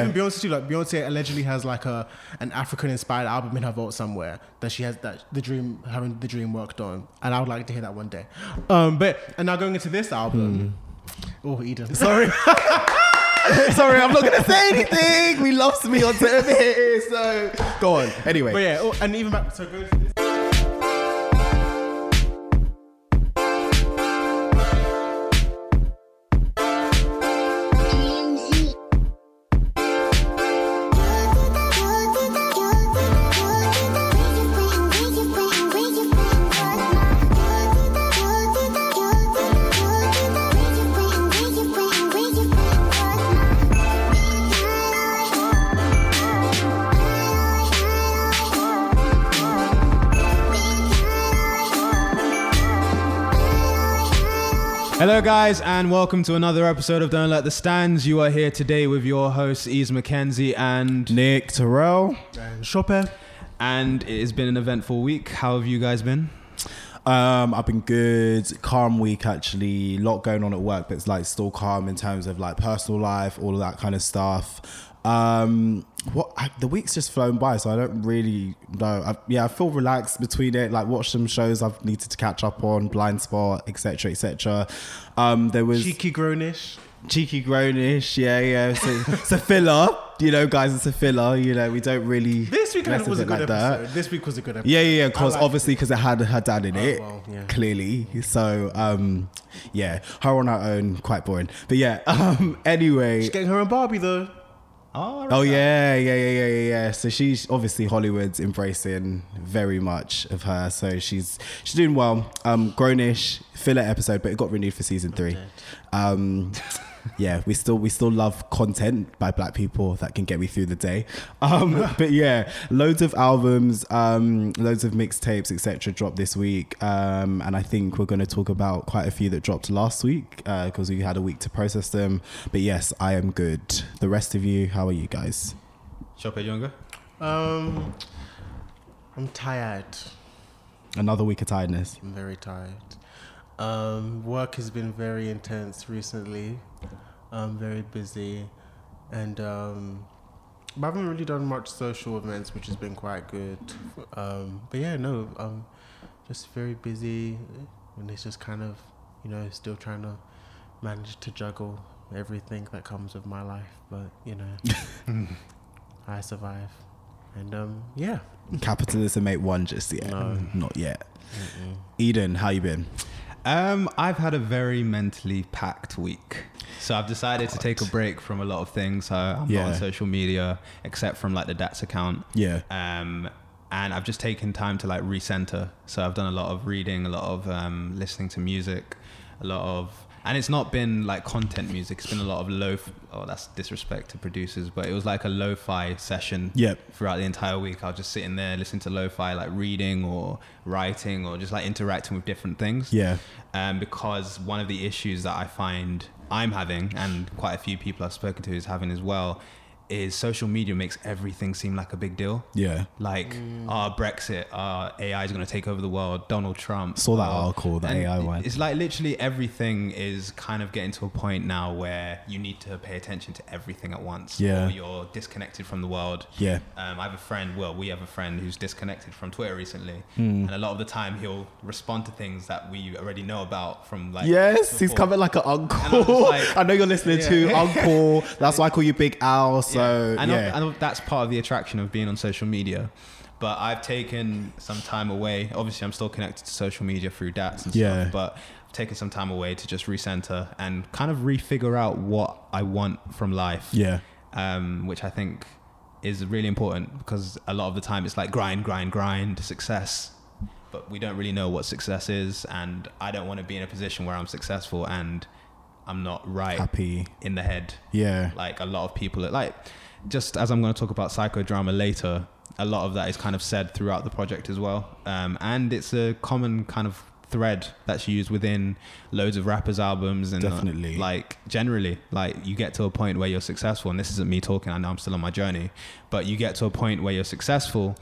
And Beyonce too, like Beyonce allegedly has like a an African inspired album in her vault somewhere that she has that the dream having the dream worked on, and I would like to hear that one day. Um, but and now going into this album, oh Eden, sorry, Sorry, I'm not gonna say anything. We lost me on here, so go on. Anyway, but yeah, oh, and even back so going to this. Hello, guys, and welcome to another episode of Don't Alert the Stans. You are here today with your hosts, Ease McKenzie, and Nick Terrell. And Sope. and it has been an eventful week. How have you guys been? Um, I've been good, calm week actually. A lot going on at work, but it's like still calm in terms of like personal life, all of that kind of stuff. Um, what I, the week's just flown by, so I don't really know. I, yeah, I feel relaxed between it. Like watch some shows I've needed to catch up on, Blindspot, etc., etc. Um, there was Cheeky Grown-ish. cheeky Grown-ish, yeah, yeah. So it's a filler, you know, guys. It's a filler. You know, we don't really. This week was a good like episode. that. This week was a good episode. Yeah, yeah, yeah. Because obviously, because it had her dad in it, well, yeah. clearly. So, um, yeah, her on her own, quite boring. But yeah, um, anyway. She's getting her and Barbie though. Oh, Oh yeah, yeah, yeah, yeah, yeah, yeah. So she's obviously Hollywood's embracing very much of her. So she's she's doing well. Um, Grown-ish filler episode, but it got renewed for season three. Um, yeah, we still we still love content by black people that can get me through the day. Um, but yeah, loads of albums, um, loads of mixtapes, etc. dropped this week, um, and I think we're going to talk about quite a few that dropped last week because we had a week to process them. But yes, I am good. The rest of you, how are you guys? Sope Younger. Um, I'm tired. Another week of tiredness. I'm very tired. Um, work has been very intense recently. I'm very busy, and um, I haven't really done much social events, which has been quite good. Um, but yeah, no, I'm just very busy, and it's just kind of, you know, still trying to manage to juggle everything that comes with my life. But you know, I survive, and um, yeah. Capitalism ain't won just yet. No. Not yet. Eden, how you been? Um, I've had a very mentally packed week. So I've decided to take a break from a lot of things. So I'm not on social media except from like the DATS account. Yeah. um, and I've just taken time to like recenter. So I've done a lot of reading, a lot of um, listening to music, a lot of, and it's not been like content music. It's been a lot of low. Oh, that's disrespect to producers, but it was like a lo-fi session. Yep. Throughout the entire week, I was just sitting there listening to lo-fi, like reading or writing or just like interacting with different things Yeah. um, because one of the issues that I find I'm having, and quite a few people I've spoken to is having as well, is social media makes everything seem like a big deal. Yeah. Like, ah, Brexit, ah, AI is going to take over the world, Donald Trump. Saw that article, the AI one. It's like literally everything is kind of getting to a point now where you need to pay attention to everything at once. Yeah. Or you're disconnected from the world. Yeah. Um, I have a friend, well, we have a friend who's disconnected from Twitter recently. Hmm. And a lot of the time he'll respond to things that we already know about from like. Yes, he's coming like an uncle. like- I know you're listening to Uncle. That's why I call you Big Al. So I know, yeah. I know that's part of the attraction of being on social media. But I've taken some time away. Obviously, I'm still connected to social media through DATS and Yeah. stuff. But I've taken some time away to just recenter and kind of refigure out what I want from life. yeah. um, which I think is really important because a lot of the time it's like grind, grind, grind, success. But we don't really know what success is, and I don't want to be in a position where I'm successful and I'm not right Happy. in the head. Yeah. Like a lot of people, like just as I'm going to talk about psychodrama later, a lot of that is kind of said throughout the project as well, um, and it's a common kind of thread that's used within loads of rappers' albums and uh, Definitely. like generally, like you get to a point where you're successful, and this isn't me talking. I know I'm still on my journey, but you get to a point where you're successful,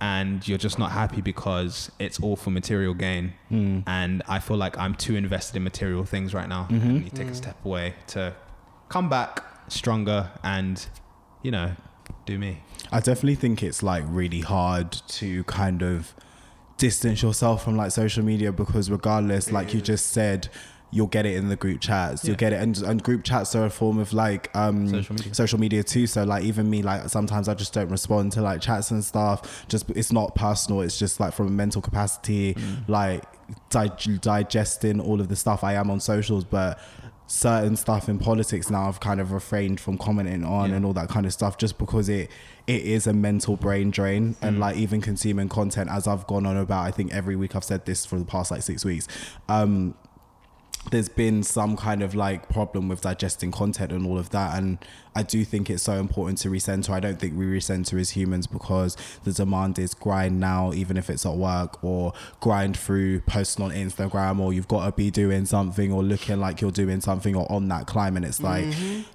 and you're just not happy because it's all for material gain. Hmm. And I feel like I'm too invested in material things right now. Mm-hmm. And you take a step away to come back stronger and you know, do me. I definitely think it's like really hard to kind of distance yourself from like social media because regardless, like you just said, you'll get it in the group chats. You'll get it, and, and group chats are a form of like um Social media. social media too. So like even me, like sometimes I just don't respond to like chats and stuff. Just it's not personal. It's just like from a mental capacity, Mm. like di- digesting all of the stuff I am on socials, but. Certain stuff in politics now I've kind of refrained from commenting on Yeah. and all that kind of stuff just because it it is a mental brain drain Mm. and like even consuming content as I've gone on about I think every week I've said this for the past like six weeks um there's been some kind of like problem with digesting content and all of that and I do think it's so important to recenter. I don't think we recenter as humans because the demand is grind now even if it's at work or grind through posting on Instagram or you've got to be doing something or looking like you're doing something or on that climb. And it's like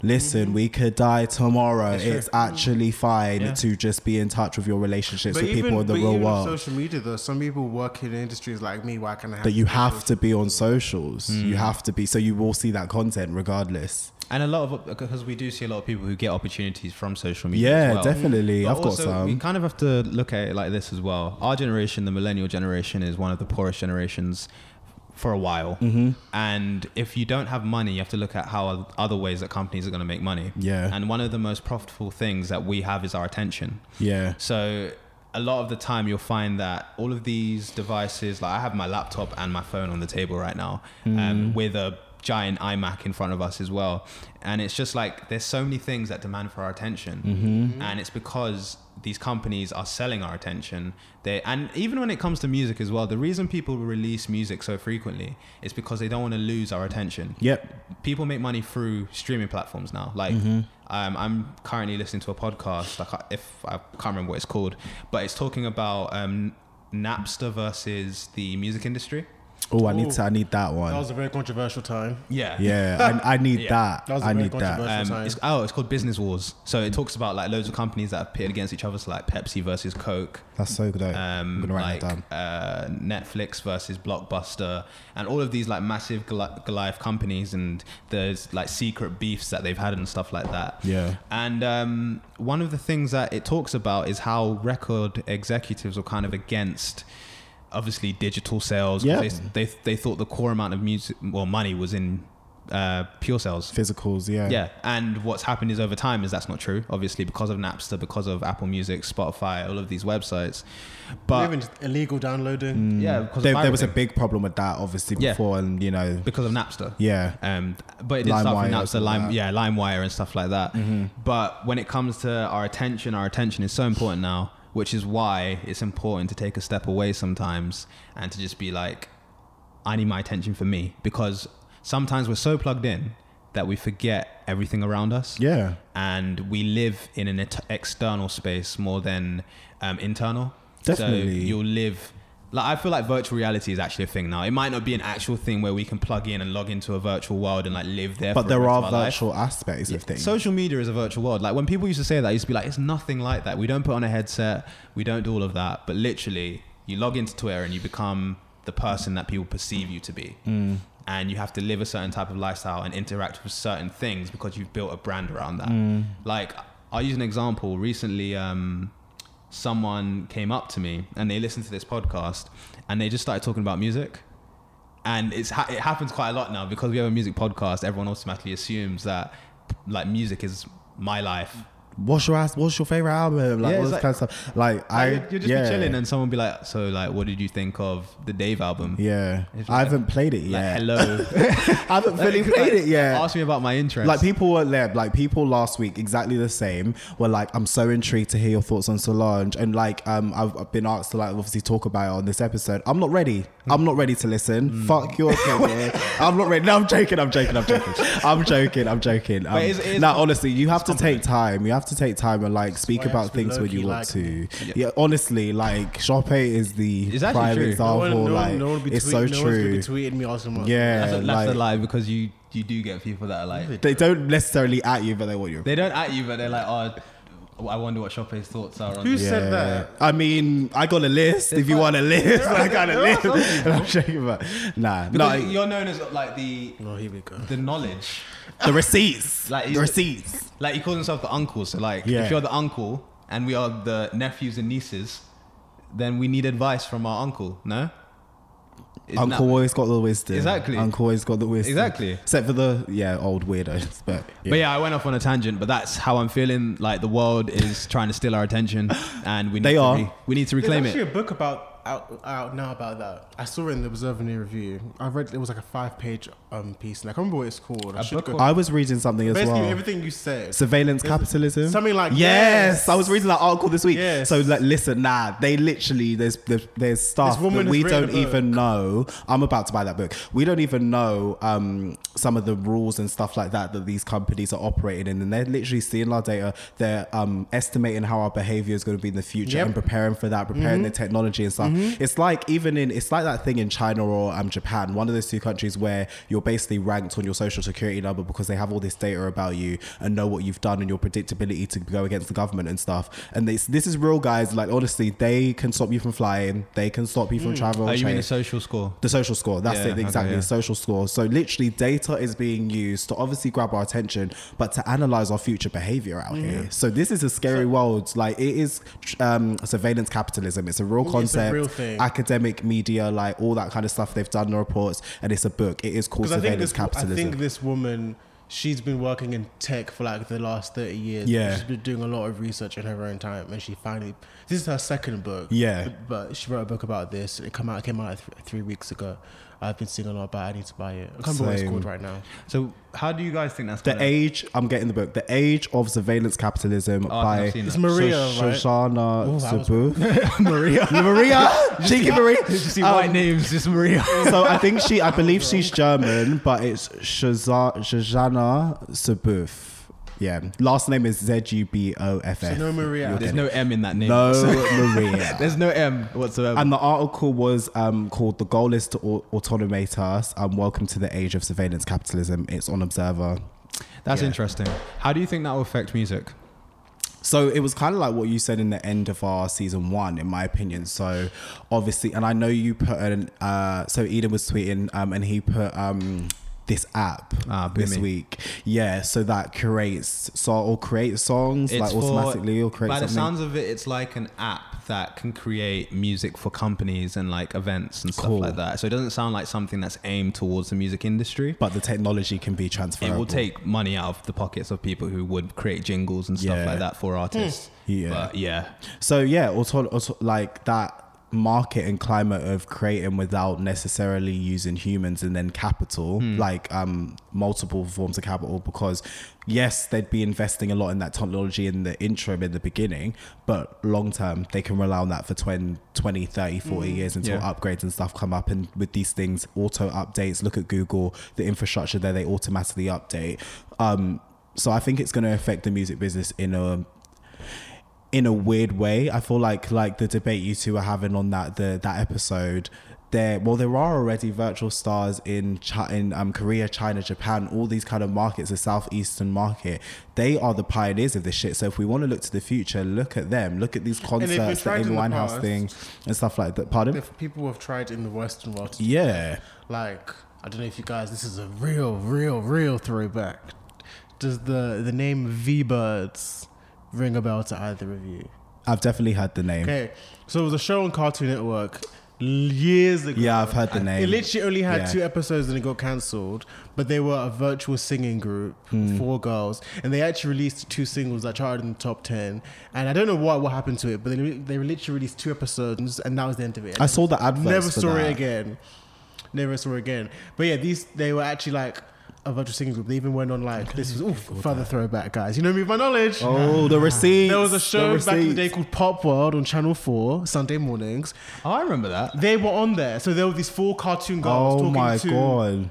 listen we could die tomorrow. It's true. it's actually fine Yeah. to just be in touch with your relationships But with even, people in the but real world. social media, though, some people work in industries like me I can have that you have to be on socials. Hmm. you have to be so you will see that content regardless And a lot of because we do see a lot of people who get opportunities from social media. yeah well. definitely But i've got also, We kind of have to look at it like this as well. Our generation, the millennial generation, is one of the poorest generations for a while. Mm-hmm. And if you don't have money, you have to look at how other ways that companies are going to make money. Yeah. And one of the most profitable things that we have is our attention. yeah So a lot of the time you'll find that all of these devices, like I have my laptop and my phone on the table right now, um, with a giant iMac in front of us as well. And it's just like there's so many things that demand for our attention, and it's because these companies are selling our attention. They and even when it comes to music as well, the reason people release music so frequently is because they don't want to lose our attention yep people make money through streaming platforms now. Like, Mm-hmm. um, I'm currently listening to a podcast. Like, if I can't remember what it's called, but it's talking about um, Napster versus the music industry. Oh i need to i need that one That was a very controversial time. Yeah. yeah I, I need Yeah. that That was a i very need that controversial- Um, time. it's, oh, it's called Business Wars. So it talks about like loads of companies that have pitted against each other, so like Pepsi versus Coke, that's so good um, i'm gonna write like that down uh, Netflix versus Blockbuster, and all of these like massive Goli- Goliath companies, and there's like secret beefs that they've had and stuff like that. yeah And um, one of the things that it talks about is how record executives were kind of against, obviously, digital sales. Yeah. They, they, they thought the core amount of music, well, money was in uh, pure sales. physicals yeah Yeah, and what's happened is over time is that's not true. Obviously, because of Napster, because of Apple Music, Spotify, all of these websites. But Even illegal downloading. yeah, because there, of there was a big problem with that obviously Yeah. before and you know because of Napster. yeah Um, but it didn't start from LimeWire, Napster, stuff like Lime, that. yeah, LimeWire and stuff like that. But when it comes to our attention, our attention is so important now, which is why it's important to take a step away sometimes and to just be like, I need my attention for me because sometimes we're so plugged in that we forget everything around us yeah and we live in an et- external space more than um, internal. Definitely. So you'll live. Like I feel like virtual reality is actually a thing now. It might not be an actual thing where we can plug in and log into a virtual world and like live there. but the there rest are our life. virtual aspects of things Social media is a virtual world. Like when people used to say that, I used to be like, it's nothing like that. We don't put on a headset. We don't do all of that. But literally, you log into Twitter and you become the person that people perceive you to be. Mm. And you have to live a certain type of lifestyle and interact with certain things because you've built a brand around that. Mm. Like, I'll use an example. Recently, um, someone came up to me and they listened to this podcast and they just started talking about music. And it's ha- it happens quite a lot now because we have a music podcast everyone automatically assumes that like music is my life what's your ass what's your favorite album like Yeah, all this like- kind of stuff like i you'll just yeah be chilling and someone be like so like what did you think of the dave album yeah It's i haven't played it like yet hello i haven't fully played it yet ask me about my interest Like people were there, like people last week, exactly the same. Were like, I'm so intrigued to hear your thoughts on Solange, and like, um, I've, I've been asked to like obviously talk about it on this episode. I'm not ready. I'm not ready to listen. Mm. Fuck your opinion. I'm not ready. No, I'm joking. I'm joking. I'm joking. I'm joking. I'm joking. Um, But it's- it's- now, honestly, you have to take time. You have to take time and like speak why about have to be things when you want like to. me. Yeah. honestly, like Sope is the It's prime true. example. No one, no, like no one will be it's tweet, so no one's true. be tweeting me asking about Yeah, that's, a, that's like the lie because you you do get people that are like they don't necessarily at you, but they want you. they don't at you but they're like oh I wonder what Sope's thoughts are on Who this. said that? I mean, I got a list. if you want a list, I got a list. And I'm shaking about. Nah, no, Because you're known as like the Oh, here we go. the knowledge. The receipts, Like, the receipts. Like he calls himself the uncle. So like, Yeah. if you're the uncle and we are the nephews and nieces, then we need advice from our uncle. No. Isn't Uncle that- always got the wisdom. Exactly. Uncle always got the wisdom. Exactly. Except for the yeah old weirdos, but yeah. But yeah, I went off on a tangent, but that's how I'm feeling. Like the world is trying to steal our attention, and we need They to are. re- we need to There's reclaim actually it. a book about out out now about that. I saw it in the Observer New Review. I read it was like a five page um piece, and I can't remember what it's called. I A should book go. I was reading something as well. Basically, well. everything you said. Surveillance capitalism. something like- yes, yes. I was reading that article this week. Yes. So like, listen, nah, they literally there's there's, there's stuff This woman that we don't even know. I'm about to buy that book. We don't even know um, some of the rules and stuff like that that these companies are operating in, and they're literally seeing our data. They're um, estimating how our behavior is going to be in the future Yep. and preparing for that, preparing the technology and stuff. It's like even in it's like that thing in China or um, Japan, one of those two countries where you're basically ranked on your social security number because they have all this data about you and know what you've done and your predictability to go against the government and stuff. And this this is real, guys. Like honestly, they can stop you from flying. They can stop you from travel. Oh, you mean the social score? the social score. That's Yeah, it. okay, Exactly. yeah. Social score. So literally, data is being used to obviously grab our attention, but to analyze our future behavior out here. So this is a scary world. Like it is um, surveillance capitalism. It's a real It's a concept. Real thing. Academic media, like all that kind of stuff. They've done the reports, and it's a book. It is called Because I think surveillance this, I think this woman, she's been working in tech for like the last thirty years. Yeah. she's been doing a lot of research in her own time, and she finally. This is her second book. Yeah. but, but she wrote a book about this. It come out. It came out like th- three weeks ago. I've been seeing a lot about. I need to buy it. I can't remember what it's Same. called right now. So how do you guys think that's the gonna- age. I'm getting the book. The Age of Surveillance Capitalism Oh, I've by not seen It's that. Maria, Sh- right? Shoshana Oh, that was- Zuboff. Maria. Maria. Cheeky Maria. Did you see Um, white names? Just Maria. so I think she, I believe she's German, but it's Shaza- Shazana Sabuff. Yeah, last name is Z U B O F So no Maria. You'll There's get no M in that name. No Maria. There's no M whatsoever. And the article was um, called "The Goal is to au- Autonomate Us." Um, welcome to the age of surveillance capitalism. It's on Observer. That's yeah. interesting. How do you think that will affect music? So it was kind of like what you said in the end of our season one, in my opinion. So obviously, and I know you put an. Uh, so Eden was tweeting, um, and he put um, this app Ah, this week. Yeah, so that creates so or creates songs like automatically or create by the sounds of it, it's like an app that can create music for companies and like events and stuff like that. So it doesn't sound like something that's aimed towards the music industry. but the technology can be transferred. It will take money out of the pockets of people who would create jingles and stuff Yeah. like that for artists. Yeah. But yeah. So yeah, auto, auto, like that market and climate of creating without necessarily using humans and then capital, Hmm. like um, multiple forms of capital, because yes, they'd be investing a lot in that technology in the interim in the beginning, but long term, they can rely on that for 20, 20 30, 40 years until. Yeah. upgrades and stuff come up. And with these things, auto updates, look at Google, the infrastructure there, they automatically update. Um, so I think it's going to affect the music business in a in a weird way. I feel like like the debate you two are having on that the that episode. There, well, there are already virtual stars in Chi- in um, Korea, China, Japan, all these kind of markets, the southeastern market. They are the pioneers of this shit. So if we want to look to the future, look at them. Look at these concerts, the Amy Winehouse past. thing, and stuff like that. Pardon? If people have tried in the Western world, Yeah. like I don't know if you guys. This is a real, real, real throwback. Does the the name Vbirds ring a bell to either of you? I've definitely heard the name. Okay, so it was a show on Cartoon Network years ago. Yeah, I've heard the name. It literally only had Yeah. two episodes and it got cancelled. But they were a virtual singing group, Hmm. four girls, and they actually released two singles that charted in the top ten. And I don't know what what happened to it, but they they literally released two episodes, and that was the end of it. I saw the adverts Never saw it again. Never saw it again. But yeah, these they were actually like a virtual singing group. They even went on like this was oof, further throwback, guys. You know me, with my knowledge. Oh, the ah. receipts. There was a the show back in the day called Popworld on Channel 4, Sunday mornings. Oh, I remember that. They were on there. So there were these four cartoon girls Oh talking my to god!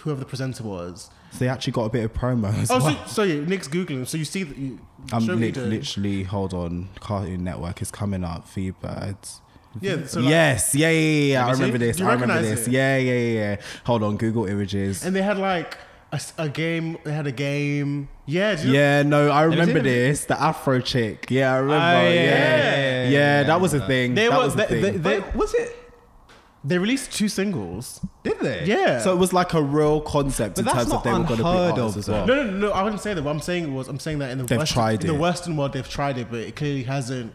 whoever the presenter was. So they actually got a bit of promo. As Oh, well. so, so yeah, Nick's Googling. So you see that you. I'm show me lit- the- literally, hold on. Cartoon Network is coming up. Vbirds. Yeah, so like, yes, yeah, yeah, yeah. yeah. I remember this. I remember this. it? Yeah, yeah, yeah, yeah. Hold on, Google images. And they had like a game. They had a game. Yeah. do you know- Yeah, no, I remember this. The Afro chick. Yeah, I oh, remember. Oh, yeah, yeah. yeah, Yeah, yeah, that was a thing. They that were- was a they- thing. they- they- was it? They released two singles. Did they? Yeah. so it was like a real concept But in that's terms of not they were going to be unheard artists of, as well. No, no, no. I wouldn't say that. What I'm saying was, I'm saying that in the They've Western, tried in the. Western world, they've tried it, but it clearly hasn't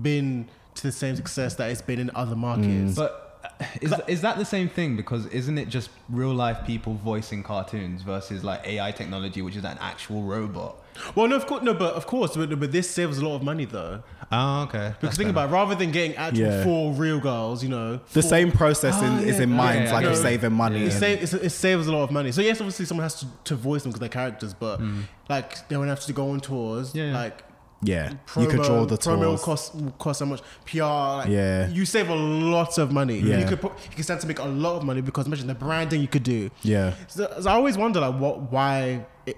been to the same success that it's been in other markets. But uh, is, is that the same thing? Because isn't it just real life people voicing cartoons versus like AI technology, which is an actual robot? well, no, of course, no, but of course, but, but this saves a lot of money though. Oh, okay. Because think about it, rather than getting actual Yeah. four real girls, you know, The four- same process in, Ah, is in yeah, mind, yeah, like yeah. saving money. It, save, it saves a lot of money. So yes, obviously someone has to, to voice them because they're characters, but Hmm. like they won't have to go on tours. Yeah, yeah. Like yeah, promo, you could draw the promo tours. cost cost so much PR. Like, Yeah. you save a lot of money. Yeah. you could put, you can start to make a lot of money because imagine the branding you could do. Yeah, So, so I always wonder like what why it,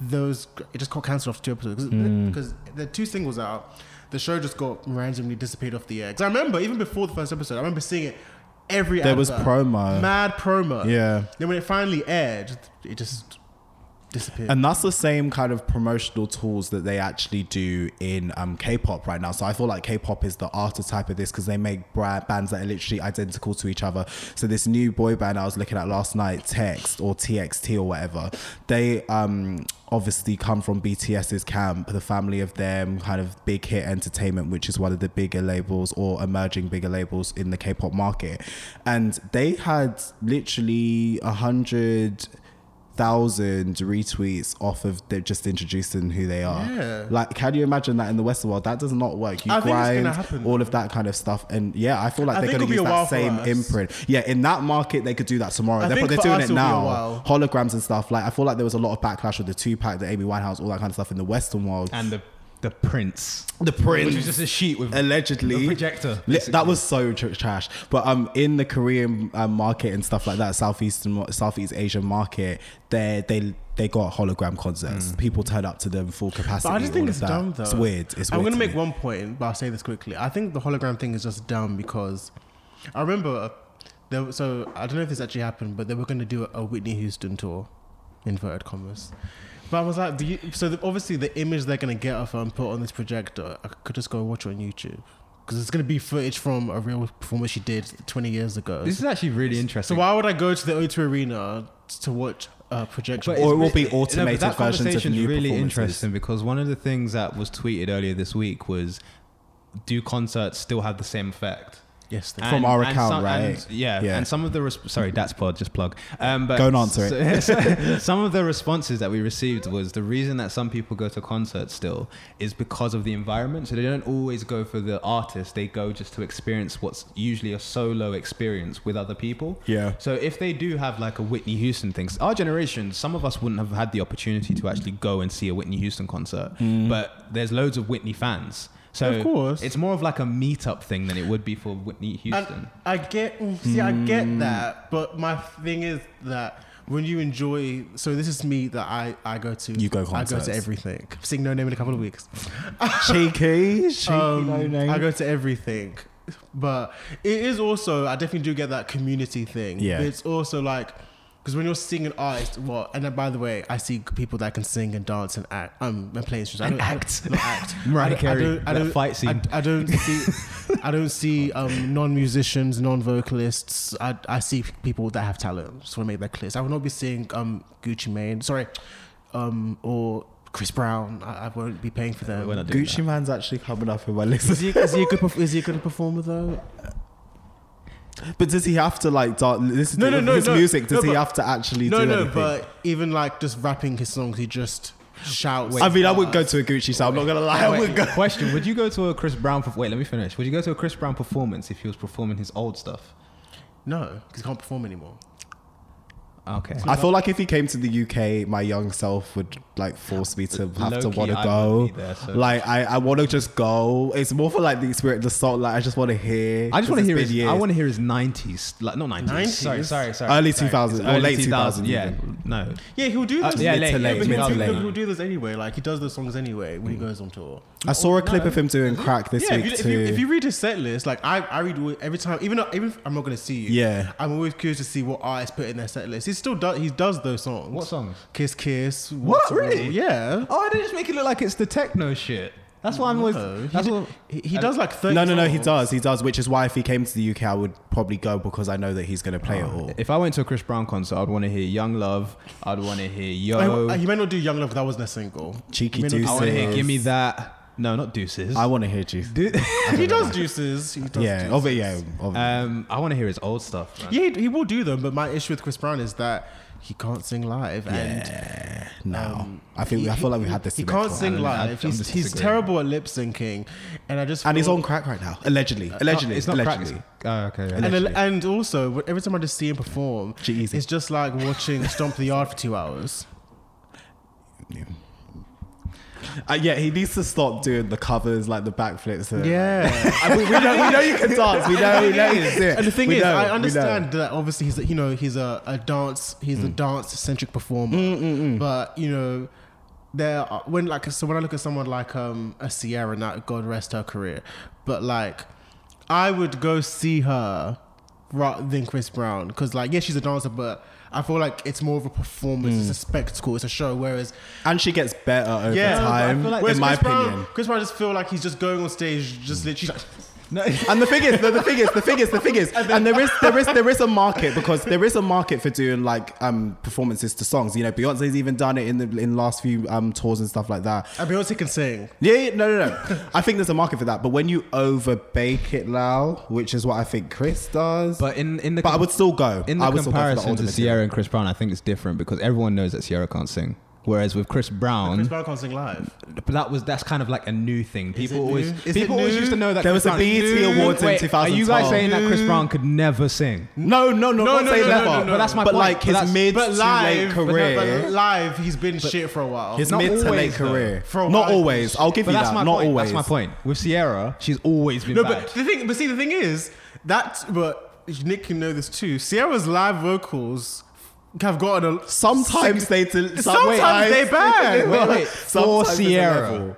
those it just got cancelled off two episodes Hmm. because the two singles out. The show just got randomly disappeared off the air. 'Cause I remember even before the first episode, I remember seeing it every. There was promo. mad promo. yeah. Then when it finally aired, it just disappeared. And that's the same kind of promotional tools that they actually do in um, K-pop right now. So I feel like K-pop is the archetype of this because they make bra- bands that are literally identical to each other. So this new boy band I was looking at last night, Text or TXT or whatever, they um, obviously come from BTS's camp, the family of them, kind of big hit entertainment, which is one of the bigger labels or emerging bigger labels in the K-pop market. And they had literally a hundred thousand retweets off of they're just introducing who they are. Yeah. Like, can you imagine that in the Western world? That does not work. You I think it's gonna grind happen. all of that kind of stuff, and yeah, I feel like I they're going to use be a while that same imprint. Yeah, in that market, they could do that tomorrow. I They're, think they're for doing us it it'll be a now. Holograms and stuff. Like, I feel like there was a lot of backlash with the Tupac, the Amy Winehouse, all that kind of stuff in the Western world. And the the prince, the which Prince, was just a sheet with allegedly a projector. That was so tr- trash. But um, in the Korean um, market and stuff like that, southeastern Southeast Asian market, they they they got hologram concerts. People turn up to them full capacity. But I just think it's dumb though. It's weird. It's I'm gonna to make me. one point, but I'll say this quickly. I think the hologram thing is just dumb because I remember there. So I don't know if this actually happened, but they were gonna do a, a Whitney Houston tour, inverted commas. But I was like, do you, so the, obviously the image they're gonna get of her and put on this projector, I could just go watch it on YouTube because it's gonna be footage from a real performance she did 20 years ago. This is actually really interesting. so why would I go to the O2 Arena to watch a projection? But Or it will be re- no, automated that versions of conversation's new really interesting because one of the things that was tweeted earlier this week was, do concerts still have the same effect? Yes, they From our account, some- and- right? yeah, Yeah. and some of the res- sorry, that's pod just plug. Um, but Go and answer it. some of the responses that we received was the reason that some people go to concerts still is because of the environment. So they don't always go for the artist; they go just to experience what's usually a solo experience with other people. Yeah. So if they do have like a Whitney Houston thing, our generation, some of us wouldn't have had the opportunity to actually go and see a Whitney Houston concert, but there's loads of Whitney fans. So Of course. it's more of like a meetup thing than it would be for Whitney Houston. And I get, mm, see, I Hmm. get that, but my thing is that when you enjoy, so this is me that I I go to. You go concerts. I go to everything. Seeing Noname in a couple of weeks. cheeky, cheeky, Um, Noname. I go to everything, but it is also I definitely do get that community thing. Yeah. it's also like. Because when you're seeing an artist, well, and then by the way, I see people that can sing and dance and act, um, and play instruments. And I don't, act. I don't, not act. Mariah I don't- I Carey, don't- I that don't- fight scene. I, I don't see, I don't see um, non-musicians, non-vocalists. I, I see people that have talent. Just want to make that clear. So I will not be seeing um, Gucci Mane, sorry, um, or Chris Brown. I, I won't be paying for them. We're not doing Gucci Mane's actually coming up in my list. Is he, is he a good? Is he a good performer though? But does he have to like dance, listen No, to no, no, his no. music? Does No, he but- have to actually No, do no, anything? but even like just rapping his songs, he just shouts. I mean, I would go to a Gucci, so I'm not gonna lie. I would go. Question: Would you go to a Chris Brown? perf- Wait, let me finish. Would you go to a Chris Brown performance if he was performing his old stuff? no, because he can't perform anymore. Okay. I feel like if he came to the UK, my young self would like force me to have to want to go. would there, so- Like I, I want to just go. It's more for like the experience, the song. Like I just want to hear. I just want to 'cause hear his. been I want to hear his nineties, like not nineties. Sorry, sorry, sorry. Early sorry. 2000s It's or late 2000s, 2000s Yeah, even. no. Yeah, he'll do Uh, this. yeah, late, to late, but mid he'll, to he'll, late. he'll do this anyway. Like he does those songs anyway when he goes on tour. I saw a clip no. of him doing crack this Yeah, if week you, if, too. you, if you read his set list, like I, I read every time, even though, even if I'm not gonna see you. Yeah. I'm always curious to see what artists put in their set list. He still does. He does those songs. What songs? Kiss, kiss. What, What's Wrong? really? Yeah. Oh, they just make it look like it's the techno shit. That's why I'm always. No, that's he, what, he, he does like 30 No, no, no. He does. He does. Which is why if he came to the UK, I would probably go because I know that he's going to play it ah, all. if I went to a Chris Brown concert, I'd want to hear Young Love. I'd want to hear Yo. I- he may not do Young Love, but that wasn't a single. Cheeky He may not do- Deuces. I want to hear Deuces. Give Me That. No, not Deuces. I want to hear you. he does juices. He does Yeah, juices. of it. Yeah, of um, I want to hear his old stuff. Man. Yeah, he, he will do them, but my issue with Chris Brown is that he can't sing live. And yeah. No, um, I think he- I feel like we he- had this. He debate can't before. sing I don't know, I'm live. He's, he's disagreeing. terrible at lip syncing, and I just and he's feel- on crack right now. Allegedly, allegedly, it's not allegedly. crack. Oh, okay. Yeah. And, Allegedly. and also, every time I just see him perform, G-Eazy. it's just like watching Stomp the Yard for two hours. Uh, yeah, he needs to stop doing the covers like the backflips. and- Yeah. And we, we know, we know you can dance. We know, we know you can do it. And the thing We is, know, I understand that obviously he's a, you know he's a, a dance he's Mm. a dance centric performer, but you know there are, when like so when I look at someone like um a Ciara now God rest her career, but like I would go see her rather than Chris Brown because like yeah she's a dancer but. I feel like it's more of a performance. It's a mm. spectacle. It's a show. Whereas, And she gets better over yeah, time, like in whereas my Chris Brown, opinion. Chris Brown just feel like he's just going on stage, just literally. Like, And the thing is, the, the thing is, the thing is, the thing is, and there is, there is, there is a market because there is a market for doing like um performances to songs. You know, Beyonce's even done it in the in last few um tours and stuff like that. and Beyonce can sing. Yeah, yeah, no, no, no. I think there's a market for that, but when you over bake it, Lau, which is what I think Chris does, but, But in in the But I would still go. in I the would still go for the comparison to material. Ciara and Chris Brown, I think it's different because everyone knows that Ciara can't sing. Whereas with Chris Brown, Chris Brown can't sing live. but that was that's kind of like a new thing. People it always new? Is people it always used to know that There Chris was a Brown- BET Awards in Wait, Are you guys 2012. saying that Chris Brown could never sing? No, no, no, No, no, saying no, that. no, no, no. But that's my point. But point. like But his mid But to late live, but, career, but live, he's been shit for a while. his Not mid to late career, For a not always. I'll give But you that's that. my Not point. always. That's my point. With Ciara, she's always been no, but the thing, but see, the thing is that, but Nick can know this too. Ciara's live vocals have gotten a Sometimes they, del- Sometimes they bad. Wait, wait. For Sometimes there's a Ciara. level.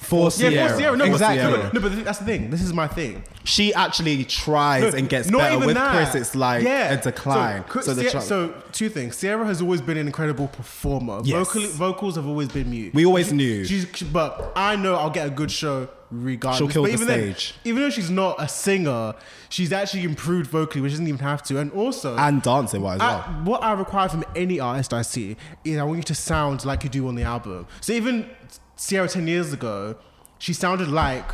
Yeah, Ciara, for Ciara, no, exactly. But, no, but, no, but that's the thing. This is my thing. She actually tries and gets Not better. even With that. Chris, it's like yeah. a decline. So, So, Ciara- so two things. Ciara has always been an incredible performer. Yes. Vocally, vocals have always been mute. we always knew. She's, but I know I'll get a good show regardless. She'll kill but the even stage. Then, even though she's not a singer, she's actually improved vocally, which doesn't even have to. And also, and dancing wise as well. what I require from any artist I see is I want you to sound like you do on the album. So even Ciara ten years ago, she sounded like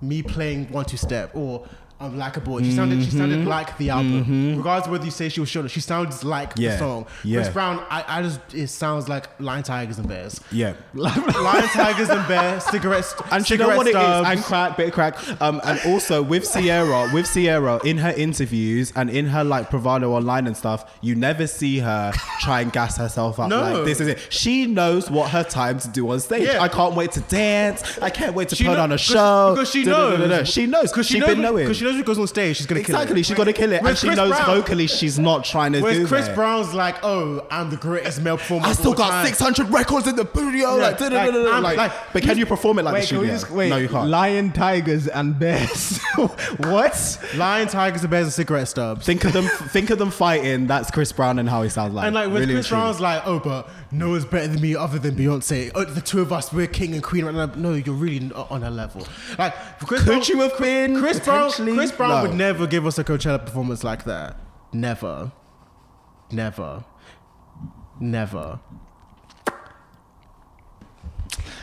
me playing one two step or um, like a boy. She sounded she sounded like the album. Regardless of whether you say she was short, she sounds like Yeah. the song. Yeah. Chris Brown, I, I just it sounds like Lion Tigers and Bears. Yeah. Lion Tigers and Bears, cigarettes, And you know what it is, and crack, bit of crack. Um, and also with Ciara, with Ciara in her interviews and in her like bravado online and stuff, you never see her try and gas herself up. No. Like this is it. She knows what her time to do on stage. Yeah. I can't wait to dance. I can't wait to She put know- on a show. because she knows. She knows Because she she's knows been knowing. Because she knows she goes on stage, she's gonna kill it. Exactly, she's gonna kill it, and Whereas she Chris knows Brown- vocally she's not trying to Whereas do Chris that. Brown's like, oh, I'm the greatest male performer. I of still all got time. 600 records in the studio. Yeah, like, like, I'm- like, like, but can you perform it like Wait, the can we studio? just wait? No, you can't. Lion, tigers, and bears. what? Lion, tigers, and bears, and cigarette stubs. Think of them. think of them fighting. That's Chris Brown and how he sounds like. and like with Really Chris and truly. Brown's like, oh, but no one's better than me other than Beyonce. Oh, the two of us, we're king and queen right now. No, you're really not on a level. Like, Chris Could Brown, you have been Chris Brown? Chris Brown No. would never give us a Coachella performance like that. Never, never, never.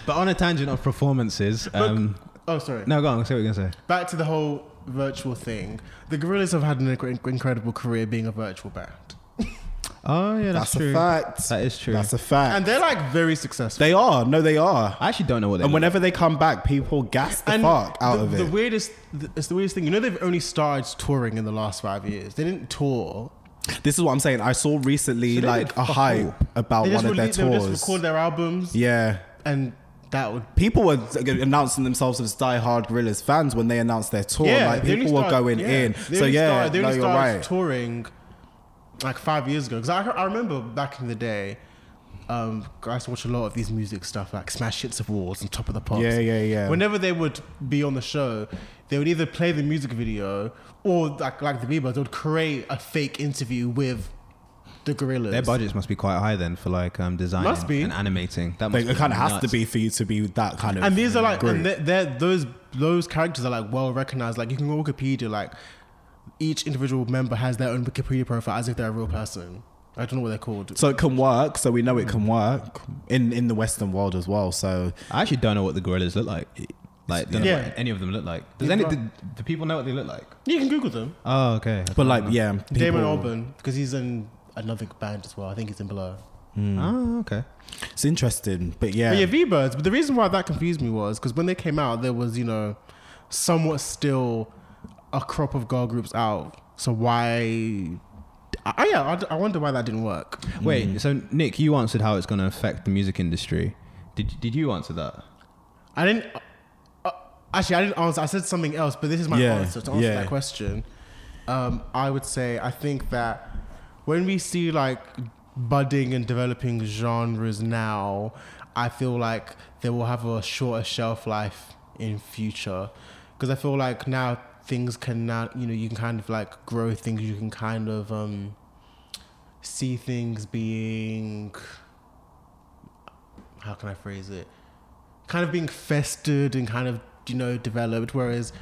But on a tangent of performances, um, Oh, sorry. no, go on. Say what you're gonna say. Back to the whole virtual thing. The Gorillaz have had an inc- incredible career being a virtual band, Oh yeah, that's, That's true. a fact. That is true. That's a fact. and they're like very successful. they are. No, they are. I actually don't know what they. And look whenever they come back, people gas the and fuck out the, of the weirdest, the, it's the weirdest thing. You know, they've only started touring in the last five years. They didn't tour. this is what I'm saying. I saw recently So like a hype all. about one just, of their released, they would tours. just record their albums, yeah. and that would. People were announcing themselves as die-hard Gorillaz fans when they announced their tour. like they only people were going yeah, in. they So yeah, started- they no, only you're started right. touring like five years ago. Because I, I remember back in the day, um, I used to watch a lot of these music stuff like Smash Hits of Wars and Top of the Pops. Yeah, yeah, yeah. Whenever they would be on the show, they would either play the music video or like like the Bieber, they would create a fake interview with the Gorillaz. Their budgets must be quite high then for like um, designing Must be. and animating. That They, must it be kind of has to be for you to be that kind of. and these are like group. and they're, they're those those characters are like well recognized like you can go wikipedia like each individual member has their own wikipedia profile as if they're a real person i don't know what they're called so it can work. So we know it can work in in the Western world as well. So I actually don't know what the Gorillaz look like. Like, don't know what any of them look like. Does Yeah, any but- do, do people know what they look like? you can google them Oh, okay. I but don't like know. yeah, damon people- albarn because he's in another band as well i think he's in Blur hmm. Oh, okay. It's interesting, but yeah, but yeah v-birds but the reason why that confused me was because when they came out there was you know somewhat still a crop of girl groups out so why I, yeah, I, I wonder why that didn't work. Wait, so Nick, you answered how it's going to affect the music industry. Did did you answer that? I didn't. Uh, actually, I didn't answer. I said something else, but this is my Yeah, answer to answer yeah. that question. Um, I would say I think that when we see like budding and developing genres now, I feel like they will have a shorter shelf life in future because I feel like now things can now you know you can kind of like grow things. You can kind of um, see things being how can I phrase it? Kind of being festered and kind of you know developed. Whereas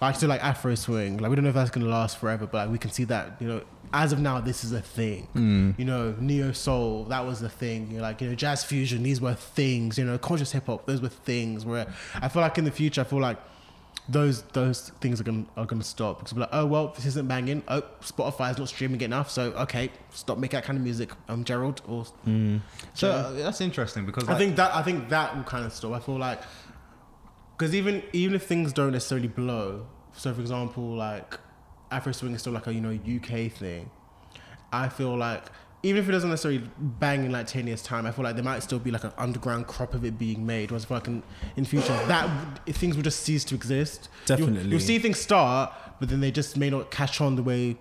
like so like Afro swing, like we don't know if that's gonna last forever, but like we can see that you know as of now this is a thing. Hmm. You know, neo soul that was the thing. You know, like you know jazz fusion, these were things. You know, conscious hip hop, those were things. Where I feel like in the future, I feel like those those things are gonna are gonna stop because we're like, oh well, this isn't banging. Oh, Spotify's not streaming it enough, so okay, stop making that kind of music. Um, Gerald or So uh, that's interesting because I like, think that I think that will kind of stop. I feel like because even even if things don't necessarily blow, so for example, like Afro swing is still like a you know UK thing. I feel like even if it doesn't necessarily bang in like ten years time, I feel like there might still be like an underground crop of it being made. Whereas I feel like in, in future that would- things will just cease to exist. You'll- Definitely. you'll see things start, but then they just may not catch on the way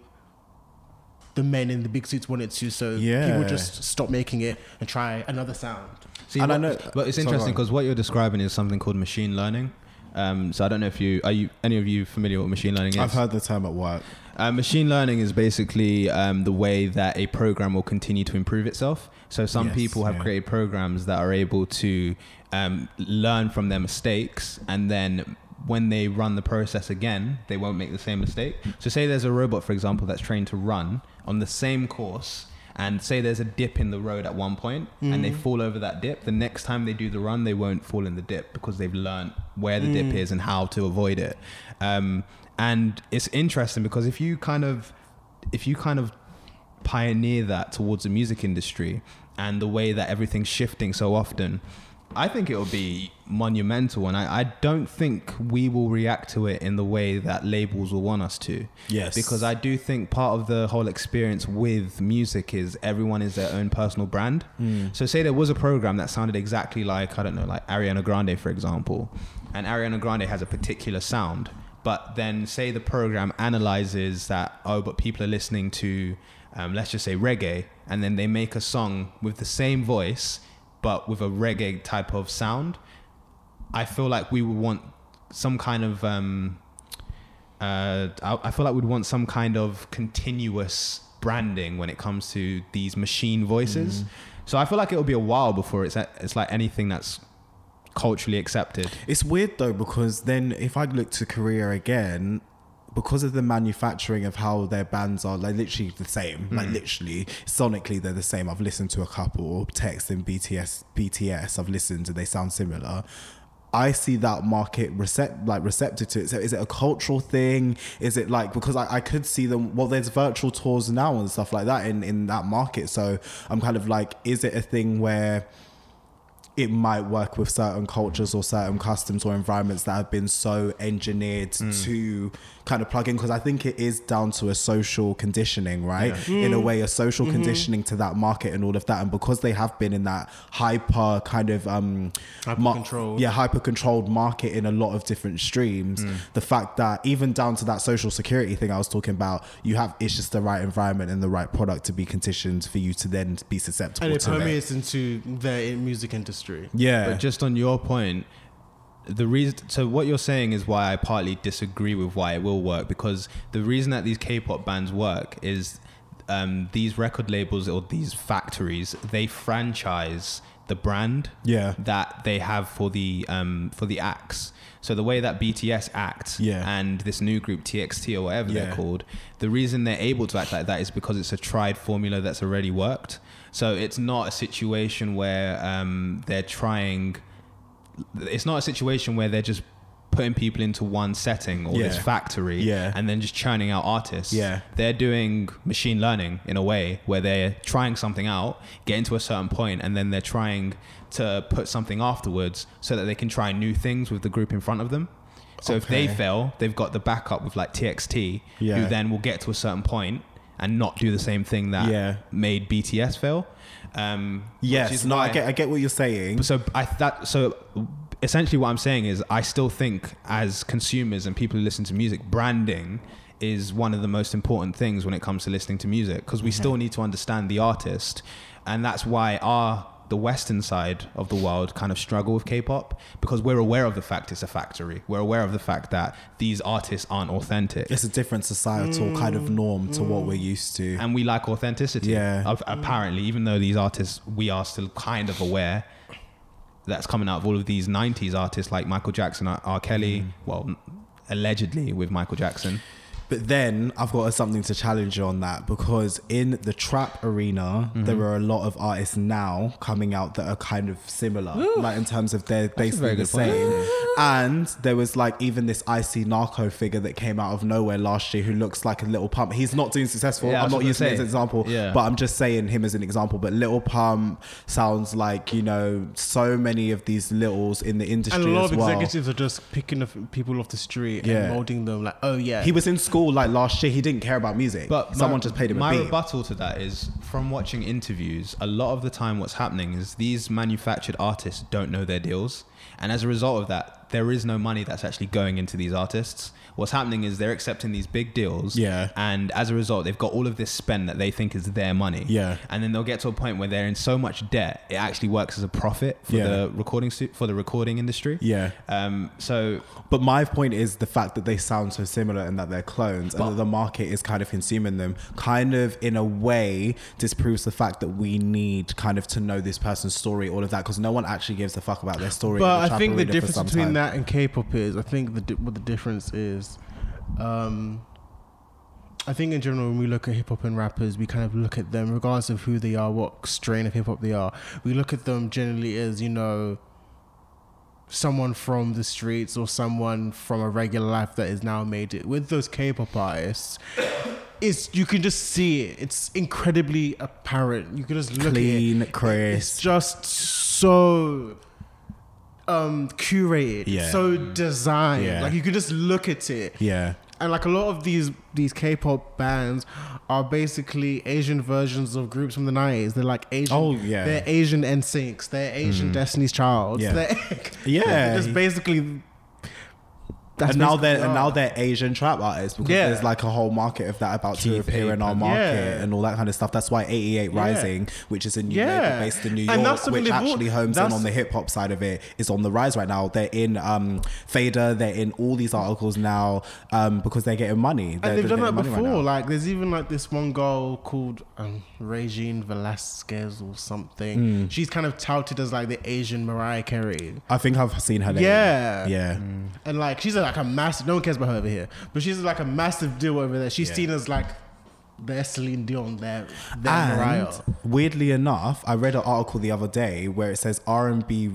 the men in the big suits wanted to. So Yeah. people just stop making it and try another sound. See, And I know- but it's interesting because what you're describing is something called machine learning. Um, so I don't know if you are you any of you familiar with machine learning is. I've heard the term at work. Uh, machine learning is basically um, the way that a program will continue to improve itself. So some Yes, people have yeah. created programs that are able to um, learn from their mistakes, and then when they run the process again, they won't make the same mistake. So say there's a robot, for example, that's trained to run on the same course. And say there's a dip in the road at one point and they fall over that dip. The next time they do the run, they won't fall in the dip because they've learned where the dip is and how to avoid it. Um, and it's interesting because if you kind of if you kind of pioneer that towards the music industry and the way that everything's shifting so often i think it will be monumental. And I, I don't think we will react to it in the way that labels will want us to. Yes. because i do think part of the whole experience with music is everyone is their own personal brand. Hmm. So say there was a program that sounded exactly like i don't know like ariana grande for example and ariana grande has a particular sound but then say the program analyzes that oh but people are listening to um, let's just say reggae and then they make a song with the same voice but with a reggae type of sound i feel like we would want some kind of um, uh, I, I feel like we'd want some kind of continuous branding when it comes to these machine voices. So i feel like it'll be a while before it's it's like anything that's culturally accepted It's weird though because then if I look to Korea again, because of the manufacturing of how their bands are, like literally the same, like mm. literally sonically they're the same. I've listened to a couple, Text and BTS, BTS. I've listened and they sound similar. I see that market recept like receptive to it. So is it a cultural thing? Is it like because I, I could see them well there's virtual tours now and stuff like that in, in that market. So I'm kind of like, is it a thing where it might work with certain cultures or certain customs or environments that have been so engineered mm. to kind of plug in because I think it is down to a social conditioning, right? In a mm. way, a social mm-hmm. conditioning to that market and all of that. And because they have been in that hyper kind of um Hyper-controlled. yeah, hyper controlled market in a lot of different streams, mm. the fact that even down to that social security thing I was talking about, you have it's just the right environment and the right product to be conditioned for you to then be susceptible and it to it. permeates into the music industry. Yeah. But just on your point, the reason so what you're saying is why I partly disagree with why it will work because the reason that these K-pop bands work is um, these record labels or these factories they franchise the brand Yeah. that they have for the um, for the acts. So the way that BTS act Yeah. and this new group TXT or whatever Yeah. they're called, the reason they're able to act like that is because it's a tried formula that's already worked. So it's not a situation where um, they're trying. It's not a situation where they're just putting people into one setting or this factory Yeah. and then just churning out artists. Yeah. They're doing machine learning in a way where they're trying something out, getting to a certain point, and then they're trying to put something afterwards so that they can try new things with the group in front of them. So if they fail, they've got the backup with like TXT, Yeah. who then will get to a certain point and not do the same thing that Yeah. made BTS fail. Um, Yes, no, I get, I get what you're saying. so I that so essentially what I'm saying is I still think as consumers and people who listen to music, branding is one of the most important things when it comes to listening to music because we still need to understand the artist, and that's why our the western side of the world kind of struggle with K-pop because we're aware of the fact it's a factory. We're aware of the fact that these artists aren't authentic. It's a different societal kind of norm to what we're used to. and we like authenticity. Yeah. Of- Apparently, even though these artists, we are still kind of aware that's coming out of all of these 90s artists like Michael Jackson, R. R. Kelly, Mm. well, allegedly with Michael Jackson. But then I've got something to challenge you on that because in the trap arena, Mm-hmm. there are a lot of artists now coming out that are kind of similar, like in terms of they're basically the point. same. And there was like even this icy narco figure that came out of nowhere last year who looks like a little pump. He's not doing successful. Yeah, I'm not using it as say. an example, Yeah. but I'm just saying him as an example. But Lil Pump sounds like, you know, so many of these littles in the industry And a lot of well. executives are just picking people off the street Yeah. and molding them like, oh yeah. He was in school like last year. He didn't care about music. But someone my- just paid him My beat. rebuttal to that is from watching interviews, a lot of the time what's happening is these manufactured artists don't know their deals. And as a result of that, there is no money that's actually going into these artists. What's happening is they're accepting these big deals. Yeah. And as a result, they've got all of this spend that they think is their money. Yeah. And then they'll get to a point where they're in so much debt, it actually works as a profit for Yeah. the recording stu- for the recording industry. Yeah. Um, so But my point is the fact that they sound so similar and that they're clones and that the market is kind of consuming them, kind of in a way disproves the fact that we need kind of to know this person's story, all of that, because no one actually gives a fuck about their story. But the I think the arena for difference between time. that and K-pop is, I think the di- what the difference is, um, I think in general when we look at hip hop and rappers, we kind of look at them regardless of who they are, what strain of hip hop they are. We look at them generally as you know, someone from the streets or someone from a regular life that is now made it. With those K-pop artists. It's you can just see it. It's incredibly apparent. You can just look Clean, at it. crisp. It's just so um curated Yeah. so designed Yeah. like you could just look at it Yeah. and like a lot of these these k-pop bands are basically asian versions of groups from the 90s they're like asian Oh, yeah. they're asian NSYNCs. they're asian destiny's child Yeah. they're, Yeah. they're just basically that's and now they're and now they're Asian trap artists because Yeah. there's like a whole market of that about to Keith appear in our Ape. market Yeah. and all that kind of stuff. That's why 88 Yeah. Rising, which is a new label based in New And York, that's which actually homes in on the hip hop side of it, is on the rise right now. They're in um, Fader, they're in all these articles now um, because they're getting money. They're, and they've done that money right before. like, there's even like this one girl called um, Regine Velasquez or something. Hmm. She's kind of touted as like the Asian Mariah Carey. I think I've seen her. name. Yeah. yeah. And like she's like a massive. No one cares about her over here, but she's like a massive deal over there. She's Yeah. seen as like their Celine Dion, their their Mariah. And weirdly enough, I read an article the other day where it says R and B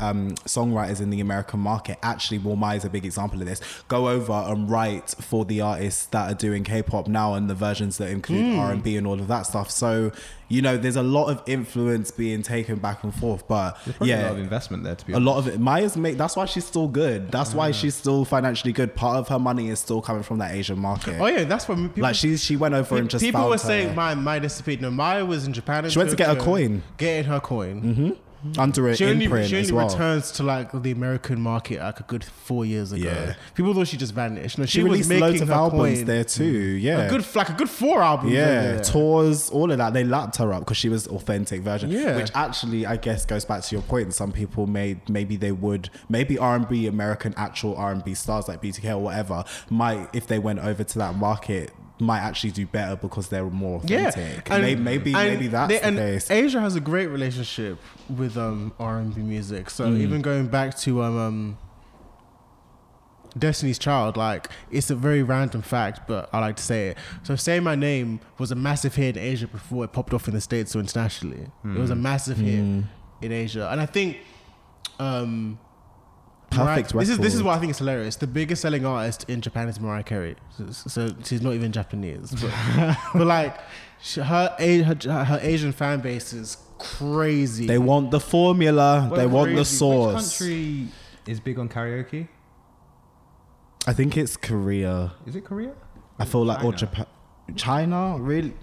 um, songwriters in the American market. Actually, Walmart is a big example of this. Go over and write for the artists that are doing K-pop now and the versions that include Hmm. R and B and all of that stuff. So you know, there's a lot of influence being taken back and forth. But yeah, a lot of investment there to be a lot of it. Mya's make. That's why she's still good. That's why mm. she's still financially good. Part of her money is still coming from that Asian market. Oh yeah, that's what people. like she she went over and just people were her- saying Mya Mya disappeared. No, Mya was in Japan. and She went to get a Tokyo, coin. Getting her coin. Mm-hmm. Under an She only, imprint she only as well. returns to like the American market like a good four years ago. Yeah. People thought she just vanished. No, she, she was released making loads of albums coin. there too. Mm. Yeah, A good like a good four albums. yeah, tours, all of that. They lapped her up because she was authentic version. Yeah. which actually I guess goes back to your point. Some people may maybe they would maybe R and B American actual R and B stars like BTK or whatever might if they went over to that market might actually do better because they're more authentic. Yeah, and- maybe maybe, and maybe that's they- the and case. Asia has a great relationship with um R and B music. So Mm. even going back to um, um Destiny's Child, like it's a very random fact, but I like to say it. So "Say My Name" was a massive hit in Asia before it popped off in the states or internationally. It was a massive hit Mm. in Asia, and I think. um Perfect Mariah- This is this is record. what I think is hilarious. The biggest selling artist in Japan is Mariah Carey. So, so she's not even Japanese, but, but like sh- her, her her Asian fan base is crazy. They want the formula. Well, they want the crazy. Which sauce. Which country is big on karaoke? I think it's Korea. Is it Korea? I feel like or China? Japan. China, really?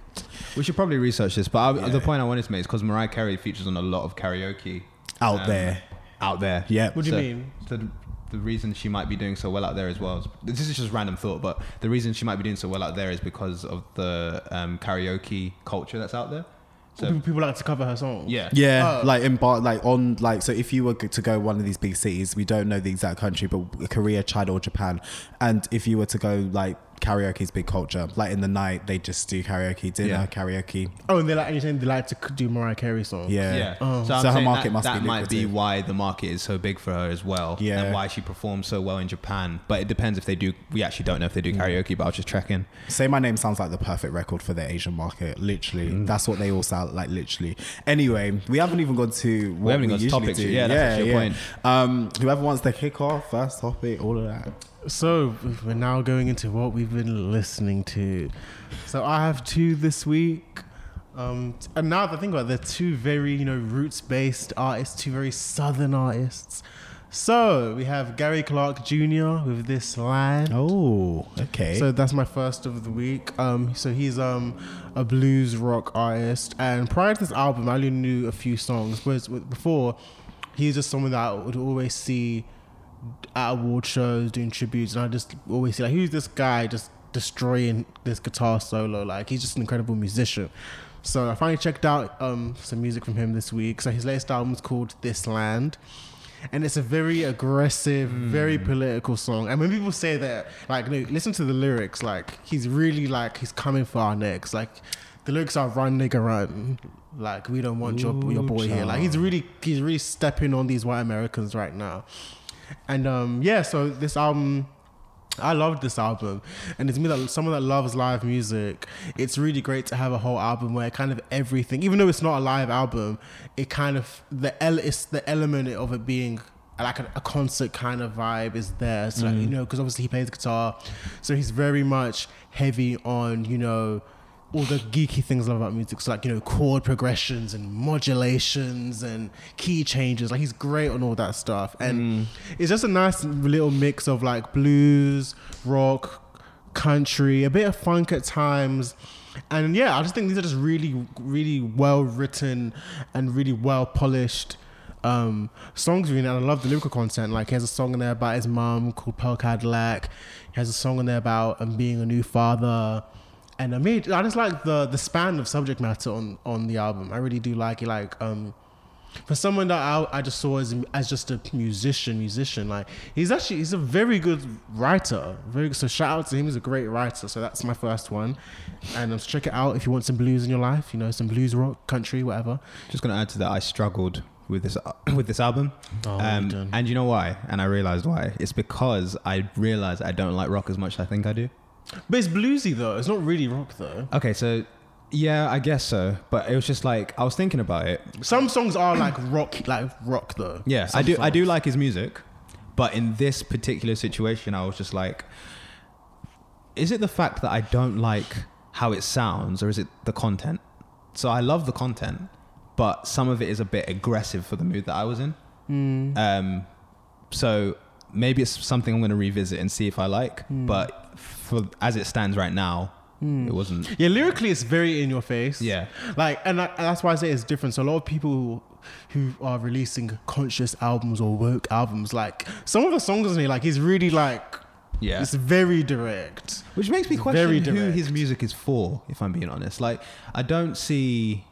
We should probably research this, but I, Yeah. the point I wanted to make is because Mariah Carey features on a lot of karaoke Out um, there. Out there. Yeah. What do you mean? The, the reason she might be doing so well out there as well. Is, this is just random thought, but the reason she might be doing so well out there is because of the um, karaoke culture that's out there. So people, people like to cover her songs. yeah, Yeah, Oh. like in bar, like on like so. If you were to go one of these big cities, we don't know the exact country, but Korea, China, or Japan, and if you were to go like karaoke is big culture. Like in the night, they just do karaoke dinner, Yeah. karaoke. Oh, and they like, and you're saying they like to do Mariah Carey songs. Yeah, Yeah. Oh. I'm So her market that, must that be might be why the market is so big for her as well. Yeah. And why she performs so well in Japan. But it depends if they do. We actually don't know if they do karaoke, but I was just checking. Say my name sounds like the perfect record for the Asian market. Literally, that's what they all sound like. Literally. Anyway, we haven't even gone to what we, haven't even got to usually topics do. yet. Yeah, that's actually a point. Um, whoever wants to kick off first topic, all of that. So we're now going into what we've been listening to. So I have two this week. Um, and now that I think about it, they're two very, you know, roots based artists, two very southern artists. So we have Gary Clark Jr. with This Land. Oh, okay. So that's my first of the week. Um, so he's um a blues rock artist, and prior to this album, I only knew a few songs. Whereas before, he's just someone that I would always see at award shows doing tributes, and I just always see like, who's this guy just destroying this guitar solo? Like he's just an incredible musician. So I finally checked out um some music from him this week. So his latest album is called This Land and it's a very aggressive, very political song. And when people say that, like, no, listen to the lyrics. Like, he's really like he's coming for our necks. Like, the lyrics are "Run, nigga, run." Like, we don't want your your Ooh, boy here. Like, he's really he's really stepping on these white Americans right now. And um, yeah, so this album. I loved this album, and it's me that someone that loves live music. It's really great to have a whole album where kind of everything, even though it's not a live album, it kind of the ele- it's the element of it being like a, a concert kind of vibe is there. So like, you know, because obviously he plays guitar, so he's very much heavy on you know all the geeky things I love about music. So like you know chord progressions and modulations and key changes. Like he's great on all that stuff, and it's just a nice little mix of like blues, rock, country, a bit of funk at times. And yeah, I just think these are just really, really well written and really well polished um, songs. Really, and I love the lyrical content. Like he has a song in there about his mum called Pearl Cadillac. He has a song in there about um, being a new father. And I mean, I just like the the span of subject matter on on the album. I really do like it. Like um, for someone that I, I just saw as as just a musician, musician, like he's actually he's a very good writer. Very good. So shout out to him. He's a great writer. So that's my first one, and um, so check it out if you want some blues in your life. You know, some blues rock, country, whatever. Just gonna add to that, I struggled with this with this album, Oh, um, and you know why? And I realized why. It's because I realized I don't like rock as much as I think I do. But it's bluesy though. It's not really rock though. Okay, so yeah, I guess so. But it was just like I was thinking about it. Some songs are like rock, like rock though. Yeah, I Some do. I do like his music, but in this particular situation, I was just like, is it the fact that I don't like how it sounds, or is it the content? So I love the content, but some of it is a bit aggressive for the mood that I was in. Hmm. Um, so maybe it's something I'm going to revisit and see if I like. Hmm. But for as it stands right now, it wasn't. Yeah, lyrically, it's very in your face. Yeah. like, and, I, and that's why I say it's different. So a lot of people who are releasing conscious albums or woke albums, like some of the songs on here, like he's really like, Yeah. it's very direct. Which makes me It's question very who his music is for, if I'm being honest. Like, I don't see.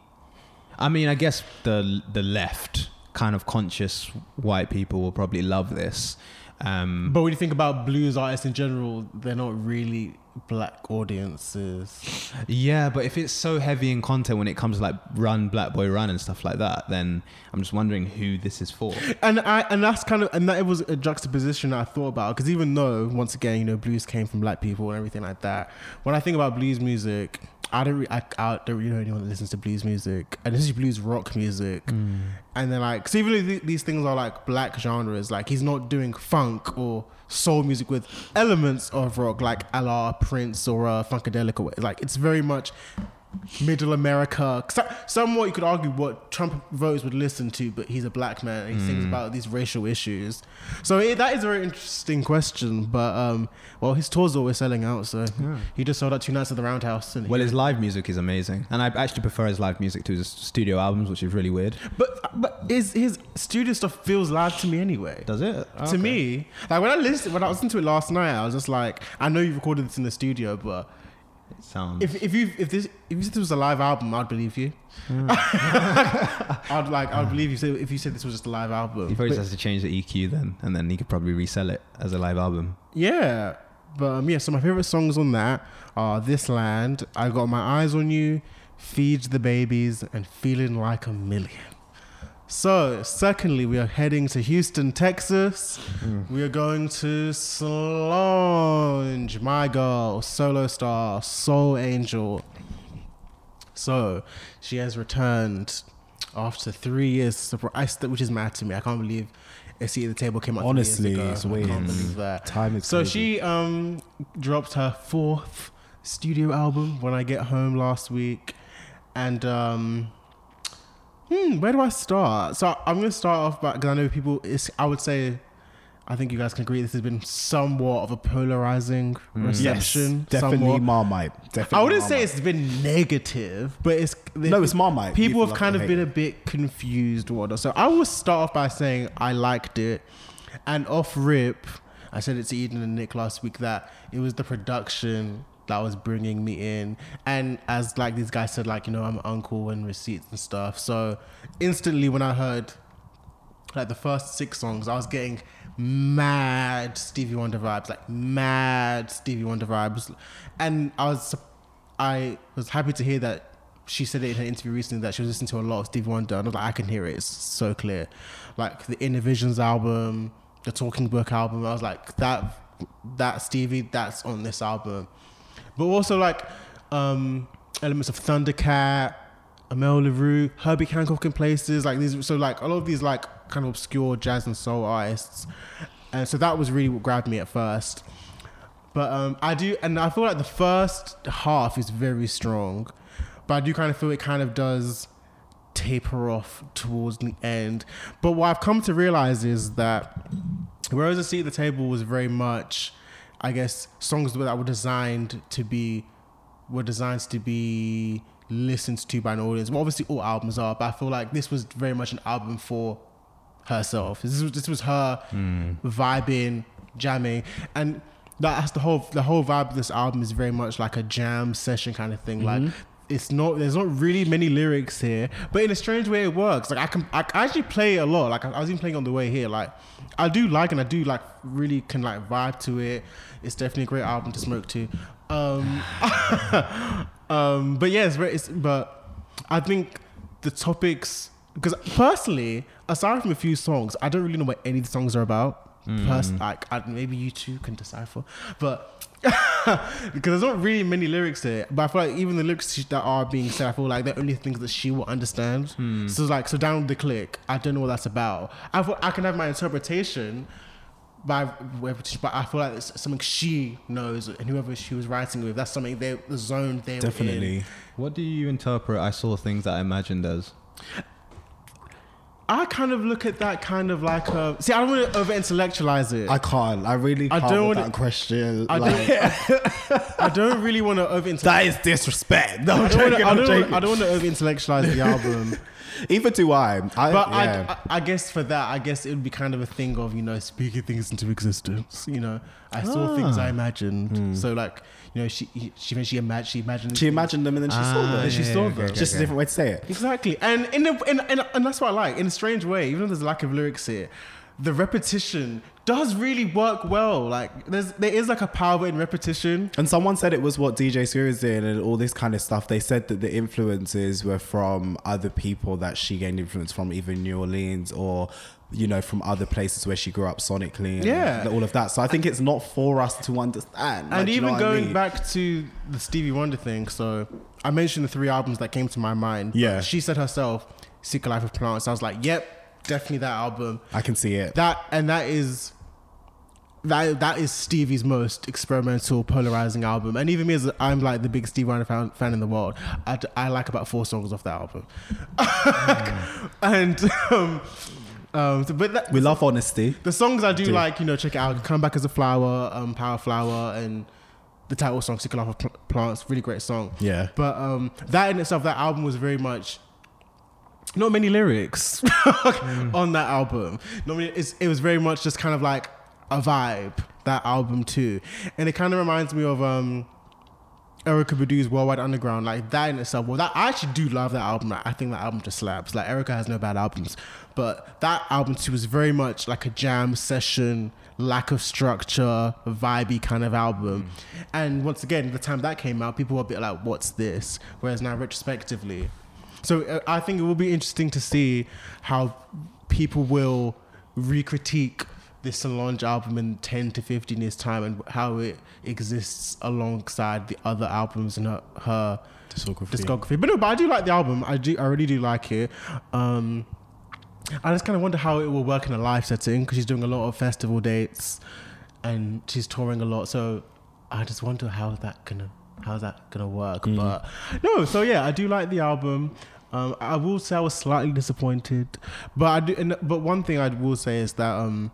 I mean, I guess the the left kind of conscious white people will probably love this, Um, But when you think about blues artists in general, they're not really black audiences. yeah, but if it's so heavy in content when it comes to like Run Black Boy Run and stuff like that, then I'm just wondering who this is for. And I and that's kind of and that it was a juxtaposition I thought about because even though once again you know blues came from black people and everything like that, when I think about blues music, I don't re- I, I don't really know anyone that listens to blues music. And this is blues rock music, and then like so even though th- these things are like black genres, like he's not doing funk or soul music with elements of rock like a la Prince or uh, Funkadelic or like it's very much middle America. So- Somewhat you could argue what Trump voters would listen to, but he's a black man and he thinks about these racial issues. So it, that is a very interesting question. But um, well, his tours are always selling out, so he just sold out two nights at the Roundhouse. Well, his live music is amazing, and I actually prefer his live music to his studio albums, which is really weird. but but his his studio stuff feels live to me anyway. Does it? To me, like when I listened, when I listened to it last night, I was just like, I know you recorded this in the studio, but it sounds. if if you if this if you said this was a live album, I'd believe you. Hmm. I'd like I'd believe you said if you said this was just a live album. he probably But- has to change the EQ then, and then he could probably resell it as a live album. yeah, but um, yeah. So my favorite songs on that are "This Land," "I Got My Eyes on You," "Feed the Babies," and "Feeling Like a Million. So, secondly, we are heading to Houston, Texas. We are going to Solange, my girl, solo star, soul angel. So, she has returned after three years, which is mad to me. I can't believe a seat at the table came out. Honestly, it's I can't believe that. Time is So crazy. she um dropped her fourth studio album when I get home last week, and um, hmm, where do I start? So I'm gonna start off by because I know people. It's I would say, I think you guys can agree this has been somewhat of a polarizing reception. Yes, definitely somewhat. Marmite. Definitely I wouldn't say it's been negative, but it's No, it's Marmite. People, People have kind of been it. a bit confused. or Whatnot. So I will start off by saying I liked it, and off rip, I said it to Eden and Nick last week that it was the production that was bringing me in, and as like these guys said, like you know I'm uncle and receipts and stuff. So instantly when I heard like the first six songs, I was getting mad Stevie Wonder vibes, like mad Stevie Wonder vibes, and I was I was happy to hear that she said it in her interview recently that she was listening to a lot of Stevie Wonder, and I was like, I can hear it, it's so clear, like the Innervisions album, the Talking Book album. I was like that that Stevie that's on this album, but also like um elements of Thundercat. Amel Larrieux, Herbie Hancock in places like these. So like a lot of these like kind of obscure jazz and soul artists, and so that was really what grabbed me at first. But um, I do, and I feel like the first half is very strong, but I do kind of feel it kind of does taper off towards the end. But what I've come to realize is that whereas seat at the table was very much, I guess, songs that were designed to be were designed to be listened to by an audience. Well, obviously all albums are, but I feel like this was very much an album for herself. This was this was her hmm. vibing, jamming, and that's the whole the whole vibe of this album is very much like a jam session kind of thing. Like mm-hmm. It's not there's not really many lyrics here, but in a strange way it works. Like I can I actually play a lot. Like I, I was even playing on the way here. Like I do like and I do like really can like vibe to it. It's definitely a great album to smoke to. Um, um, but yeah, it's very. It's, but I think the topics because personally, aside from a few songs, I don't really know what any of the songs are about. Pers- mm. like I, maybe you two can decipher, but because there's not really many lyrics here. But I feel like even the lyrics that are being said, I feel like they're only things that she will understand. Hmm. So like, so down the click, I don't know what that's about. I feel, I can have my interpretation, by but I feel like it's something she knows, and whoever she was writing with, that's something they the zone they were in. Definitely. What do you interpret? I saw things that I imagined as. I kind of look at that kind of like a see. I don't want to over intellectualize it. I can't. I really I can't I don't with wanna- that question. I like, don't, I don't really want to over that is disrespect. No, I I'm don't wanna- joking. I I'm don't. I don't want to over intellectualize the album, Either do I. I but yeah. I, I, I guess for that, I guess it would be kind of a thing of you know speaking things into existence. You know, I saw things I ah. imagined. Hmm. So like you know, she she she imagined she imagined she imagined them and then she saw Ah, them. yeah, she saw them. It's just a different way to say it. Exactly, and in the and, and and that's what I like. In a strange way, even though there's a lack of lyrics here, the repetition does really work well. Like there's there is like a power in repetition. And someone said it was what DJ Screw is doing and all this kind of stuff. They said that the influences were from other people that she gained influence from, even New Orleans or, you know, from other places where she grew up sonically and Yeah. all of that. So I think it's not for us to understand. Like, and you know even I going mean? back to the Stevie Wonder thing, so I mentioned the three albums that came to my mind. Yeah. She said herself, Seek a Life of Plants. I was like, yep, definitely that album. I can see it. That and that is that that is Stevie's most experimental, polarizing album. And even me, as I'm like the biggest Stevie Wonder fan, fan in the world, I, I, like about four songs off that album. and um, um, so- but that, we love honesty. the songs I do Do. like, you know, check it out. Come back as a flower, um, Power Flower, and the title song "Secret Life of Plants." Really great song. Yeah. But um, that in itself, that album was very much not many lyrics on that album. Not many, it's, it was very much just kind of like a vibe. That album too, and it kind of reminds me of um, Erykah Badu's Worldwide Underground. Like that in itself. Well, that I actually do love that album. I think that album just slaps. Like Erica has no bad albums, but that album too was very much like a jam session. Lack of structure, vibey kind of album, and once again, the time that came out, people were a bit like, "What's this?" Whereas now, retrospectively, so uh, I think it will be interesting to see how people will re-critique this Solange album in 10 to 15 years time and how it exists alongside the other albums in her, her Discography. discography. But no, but I do like the album. I do, I really do like it. Um, I just kind of wonder how it will work in a live setting because she's doing a lot of festival dates and she's touring a lot. So I just wonder how that gonna how's that gonna work. But no, so yeah, I do like the album. Um, I will say I was slightly disappointed, but I do. And, but one thing I will say is that um,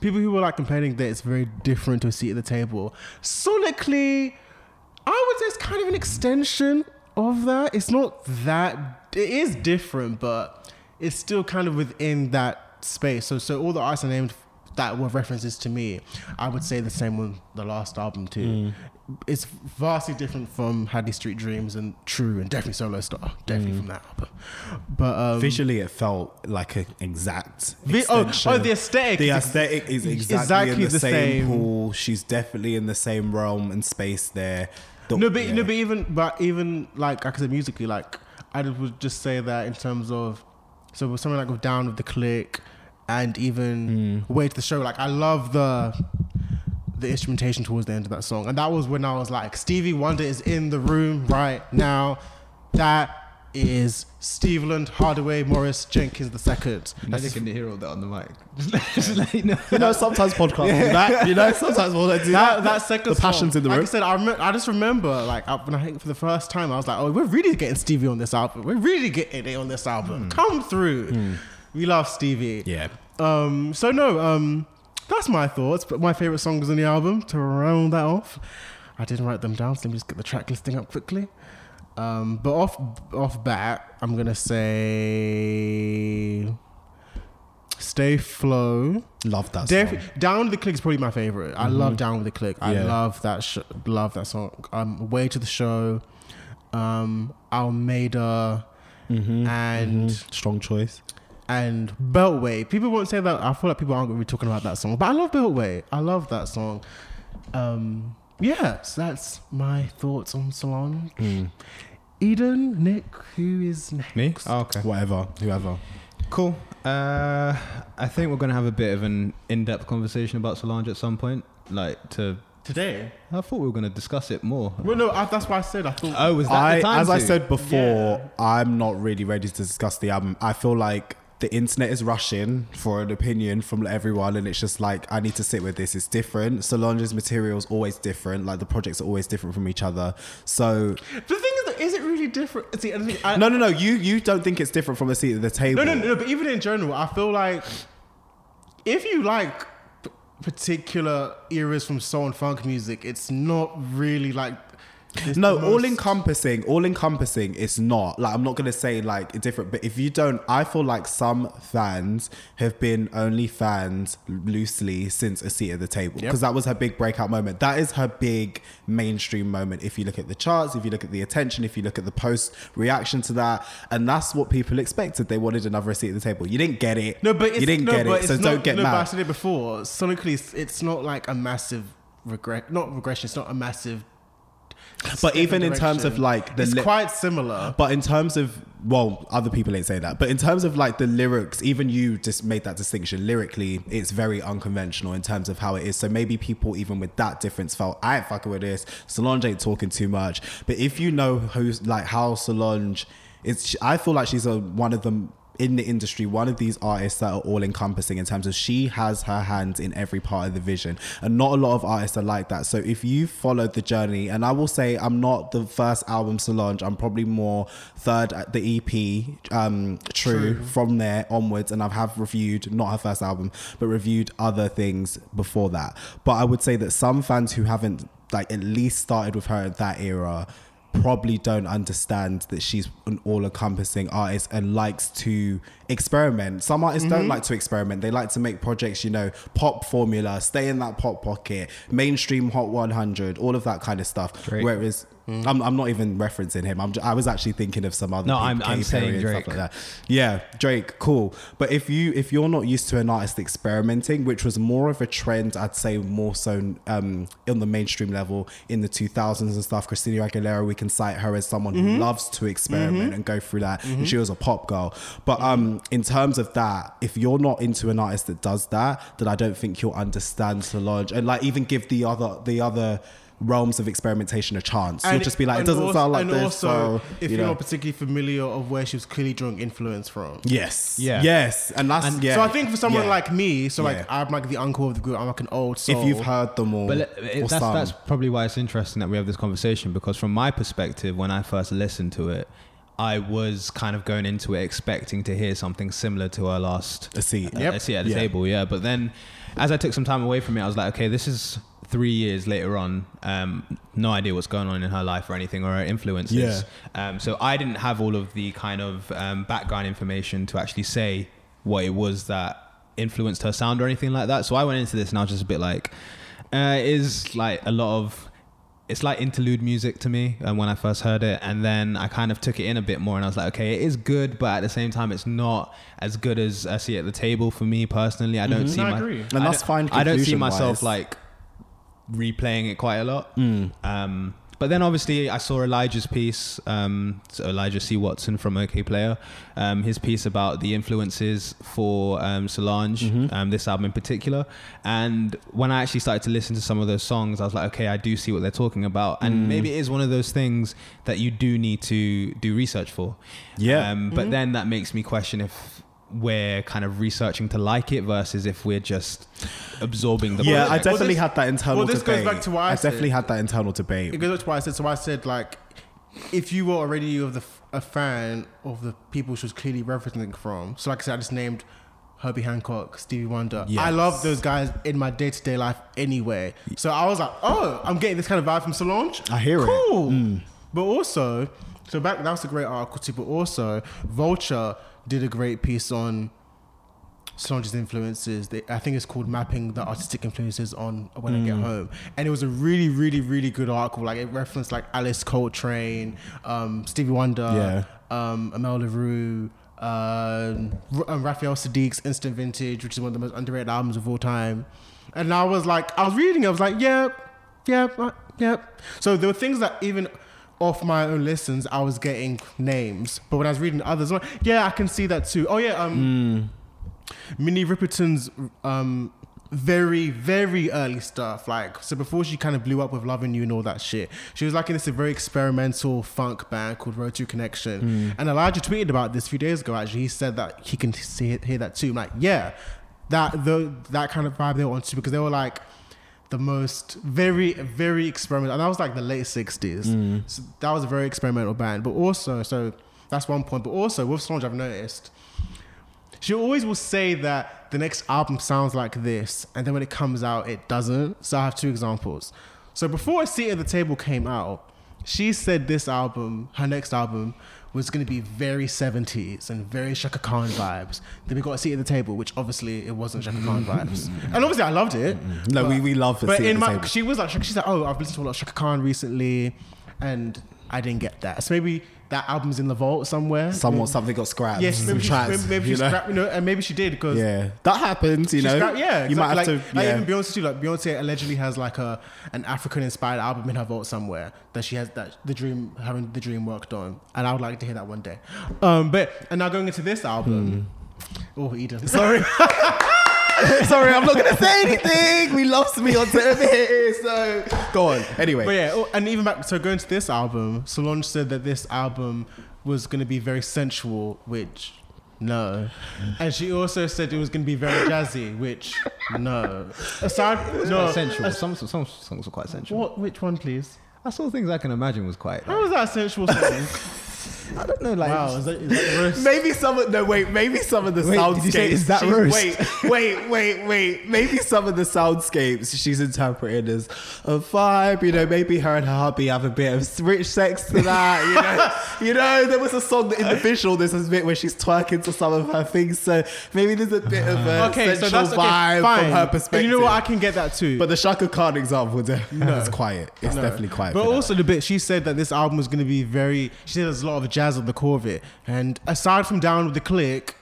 people who were like complaining that it's very different to a seat at the table, sonically, I would say it's kind of an extension of that. It's not that it is different, but it's still kind of within that space. So so all the artists I named that were references to me, I would say the same with the last album too. It's vastly different from Hadley Street Dreams and True and definitely Solo Star. Definitely from that album. But um Visually, it felt like an exact. Vi- oh, oh, the aesthetic. The aesthetic is exactly, exactly the, the same, pool. She's definitely in the same realm and space there. The- no, but yeah. no, but even but even like I said musically, like I would just say that in terms of so with something like with Down with the Clique and even Hmm. Way to the Show, like I love the the instrumentation towards the end of that song, and that was when I was like, Stevie Wonder is in the room right now. That is Stevland Hardaway Morris Jenkins the second. Now they can hear all that on the mic. Just let you know. You know, sometimes podcasts do that. You know, sometimes we'll do that, that. that second the passion's song, in the room. like room. I said, I, remember, I just remember like when I think for the first time, I was like, "Oh, we're really getting Stevie on this album. We're really getting it on this album. Come through. We love Stevie. Yeah. Um. So no. Um. That's my thoughts. But my favorite songs on the album to round that off. I didn't write them down, so let me just get the track listing up quickly. Um. But off off bat, I'm gonna say. Stay Flo. Love that Def- song. Down with the Clique is probably my favorite. I love Down with the Clique. I Yeah. love that. Sh- love that song. Um, Way to the show. Um, Almeda and Strong choice. And Beltway. People won't say that. I feel like people aren't going to be talking about that song, but I love Beltway. I love that song. Um, yeah, so that's my thoughts on Solange. Eden, Nick, who is next? Me? Oh, okay. Whatever, whoever. Cool. Uh, I think we're gonna have a bit of an in-depth conversation about Solange at some point. Like to, Today. I thought we were gonna discuss it more. Well, no, I, that's why I said I thought. Oh, was that I, the time as I said before, I'm not really ready to discuss the album. I feel like the internet is rushing for an opinion from everyone, and it's just like I need to sit with this. It's different. Solange's material is always different. Like the projects are always different from each other. So the thing is, that, is it really different? See, I no, no, no. You you don't think it's different from a seat at the table? No, no, no, But even in general, I feel like if you like particular eras from soul and funk music, it's not really like It's no, the all encompassing, all encompassing. It's not like I'm not gonna say like different, but if you don't, I feel like some fans have been only fans loosely since a seat at the table Yep. because that was her big breakout moment. That is her big mainstream moment. If you look at the charts, if you look at the attention, if you look at the post reaction to that, and that's what people expected. They wanted another seat at the table. You didn't get it. No, but it's, you didn't no, get it, so it's don't get no, But I said it before. Sonically, it's, it's not like a massive regret. Not regression. It's not a massive. But even in terms of like the it's li- quite similar. But in terms of well, other people ain't say that. But in terms of like the lyrics, even you just made that distinction. Lyrically, it's very unconventional in terms of how it is. So maybe people even with that difference felt I ain't fucking with this. Solange ain't talking too much. But if you know who's like how Solange it's I feel like she's a one of them in the industry, one of these artists that are all encompassing in terms of she has her hands in every part of the vision. And not a lot of artists are like that. So if you followed the journey, and I will say I'm not the first album Solange, I'm probably more third at the EP, um, True, from there onwards. And I have reviewed, not her first album, but reviewed other things before that. But I would say that some fans who haven't like at least started with her at that era probably don't understand that she's an all-encompassing artist and likes to experiment. Some artists Mm-hmm. don't like to experiment. They like to make projects, you know, pop formula, stay in that pop pocket, mainstream hot 100, all of that kind of stuff. Drake. Whereas Mm. I'm, I'm not even referencing him. I'm, I was actually thinking of some other. No, people, I'm- I'm Katy saying Drake. Stuff like that. Yeah, Drake, cool. But if you if you're not used to an artist experimenting, which was more of a trend, I'd say more so um, in the mainstream level in the 2000s and stuff. Christina Aguilera, we can cite her as someone Mm-hmm. who loves to experiment and go through that. And she was a pop girl. But um, in terms of that, if you're not into an artist that does that, then I don't think you'll understand Solange and like even give the other the other. Realms of experimentation a chance. You'll just be like, it doesn't also- sound like and this. also, so, if you you're not particularly familiar of where she was clearly drawing influence from. Yes. Yeah. Yes. And that's And- yeah. So I think for someone Yeah. like me, so like Yeah. I'm like the uncle of the group. I'm like an old soul. if you've heard them all, But it- or it, that's, some. that's probably why it's interesting that we have this conversation because from my perspective, when I first listened to it, I was kind of going into it expecting to hear something similar to our last a seat. uh, Yep. a seat at the Yeah. table. Yeah, but then as I took some time away from it, I was like, okay, this is three years later on. Um, no idea what's going on in her life or anything or her influences. Um, so I didn't have all of the kind of um, background information to actually say what it was that influenced her sound or anything like that. So I went into this and I was just a bit like, uh, it is like a lot of it's like interlude music to me um, when I first heard it, and then I kind of took it in a bit more, and I was like, okay, it is good, but at the same time, it's not as good as I see at the table for me personally. I don't see I my, agree. And I that's don't- fine I don't see conclusion-wise. myself like replaying it quite a lot. Mm. Um, but then obviously I saw Elijah's piece, um, so Elijah C. Watson from Okayplayer, um, his piece about the influences for um, Solange, Mm-hmm. um, this album in particular. And when I actually started to listen to some of those songs, I was like, okay, I do see what they're talking about. Mm. And maybe it is one of those things that you do need to do research for. Yeah. Um, but then that makes me question if we're kind of researching to like it versus if we're just absorbing the yeah, I project. definitely this- had that internal debate. well, this goes back to what I definitely said. had that internal debate. It goes back to what I said. So I said like, if you were already of the a fan of the people she was clearly referencing from. So like I said, I just named Herbie Hancock, Stevie Wonder. Yes. I love those guys in my day to day life anyway. So I was like, oh, I'm getting this kind of vibe from Solange. I hear it. Mm. cool. But also, so back that was a great article too. But also, Vulture did a great piece on Solange's influences. They, I think it's called "Mapping the Artistic Influences on When I Get Mm. Home," and it was a really, really, really good article. Like it referenced like Alice Coltrane, um, Stevie Wonder, um, Amel Larrieux. Um, um, Raphael Saadiq's Instant Vintage, which is one of the most underrated albums of all time, and I was like, I was reading, it, I was like, yeah, yeah, uh, yeah. So there were things that even off my own listens, I was getting names, but when I was reading others, yeah, I can see that too. Oh yeah, um, Minnie Riperton's um very very early stuff like so before she kind of blew up with loving you and all that shit she was like in this very experimental funk band called Rotary Connection. And elijah tweeted about this a few days ago actually. He said that he can see hear that too. I'm like yeah that the that kind of vibe they were onto because they were like the most very very experimental and that was like the late 60s mm. so that was a very experimental band but also so that's one point but also with Solange I've noticed she always will say that the next album sounds like this, and then when it comes out, it doesn't. So I have two examples. So before A Seat at the Table came out, she said this album, her next album, was going to be very 70s and very Chaka Khan vibes. Then we got a seat at the table, which obviously it wasn't Chaka Khan mm-hmm. vibes. And obviously I loved it. No, but- we, we love the But in my, she was like, she's like, oh, I've listened to a lot of Chaka Khan recently, and I didn't get that. So maybe that album's in the vault somewhere. Somewhat something got scrapped. Yes, some maybe she, tracks, maybe, she know? scrapped, you know, and maybe she did because Yeah, that happens. You know, scrapped- yeah, you might have to. like, like yeah. even Beyonce too. Like Beyonce allegedly has like a an African inspired album in her vault somewhere that she has that the dream having the dream worked on, and I would like to hear that one day. Um, but and now going into this album, Hmm. oh Eden, sorry, Sorry, I'm not gonna say anything. We lost me on here, so go on. Anyway, but yeah, oh, and even back so going to this album, Solange said that this album was going to be very sensual, which. No, and she also said it was going to be very jazzy, which no. Aside, no, sensual. as- Some, some songs are quite sensual. what? Which one, please? I saw things I can imagine was quite. How was that sensual song? I don't know, like. wow, is that, is that roast? Maybe some of no wait, maybe some of the Wait, soundscapes. say is that she's- roast? Wait, wait, wait, wait. Maybe some of the soundscapes she's interpreted as a vibe. You know, maybe her and her hubby have a bit of rich sex to that. You know, you know, there was a song that in the visual. There's a bit where she's twerking to some of her things. So maybe there's a bit of a Okay, so sensual that's okay, vibe fine. from her And perspective. you know what? I can get that too. but the Chaka Khan example, no. it's quiet. It's No. definitely quiet. But for that. also the bit she said that this album was going to be very. She said there's a lot of jazz at the core of it, and aside from Down with the Clique,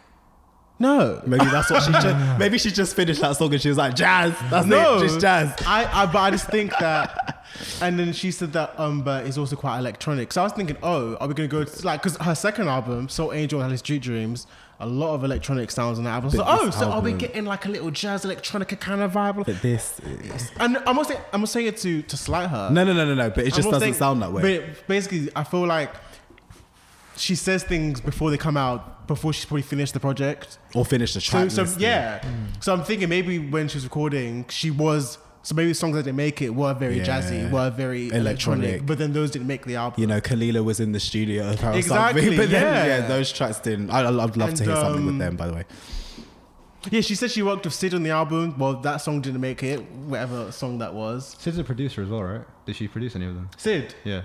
no, Maybe that's what she just. Maybe she just finished that song and she was like, "Jazz, that's no, it, just jazz." I, I, but I just think that. And then she said that Umber is also quite electronic. So I was thinking, oh, are we gonna go to, like because her second album, Sol-Angel and Hadley Street Dreams, a lot of electronic sounds on that album. So oh, so are we getting like a little jazz electronica kind of vibe? But this, is- And I'm not saying I'm not saying it to to slight her. no, no, no, no, no. But it just doesn't saying- sound that way. But basically, I feel like she says things before they come out, before she's probably finished the project. or finished the So, track. so listing. yeah. So I'm thinking maybe when she was recording, she was. So maybe songs that didn't make it were very Yeah. jazzy, were very Electronic. electronic, but then those didn't make the album. You know, Kelela was in the studio with her or Exactly, something, but then, yeah. yeah, those tracks didn't. I, I'd love to And, hear something with um, them, by the way. yeah, she said she worked with Syd on the album. Well, that song didn't make it, whatever song that was. Syd's a producer as well, right? Did she produce any of them? Syd, Yeah.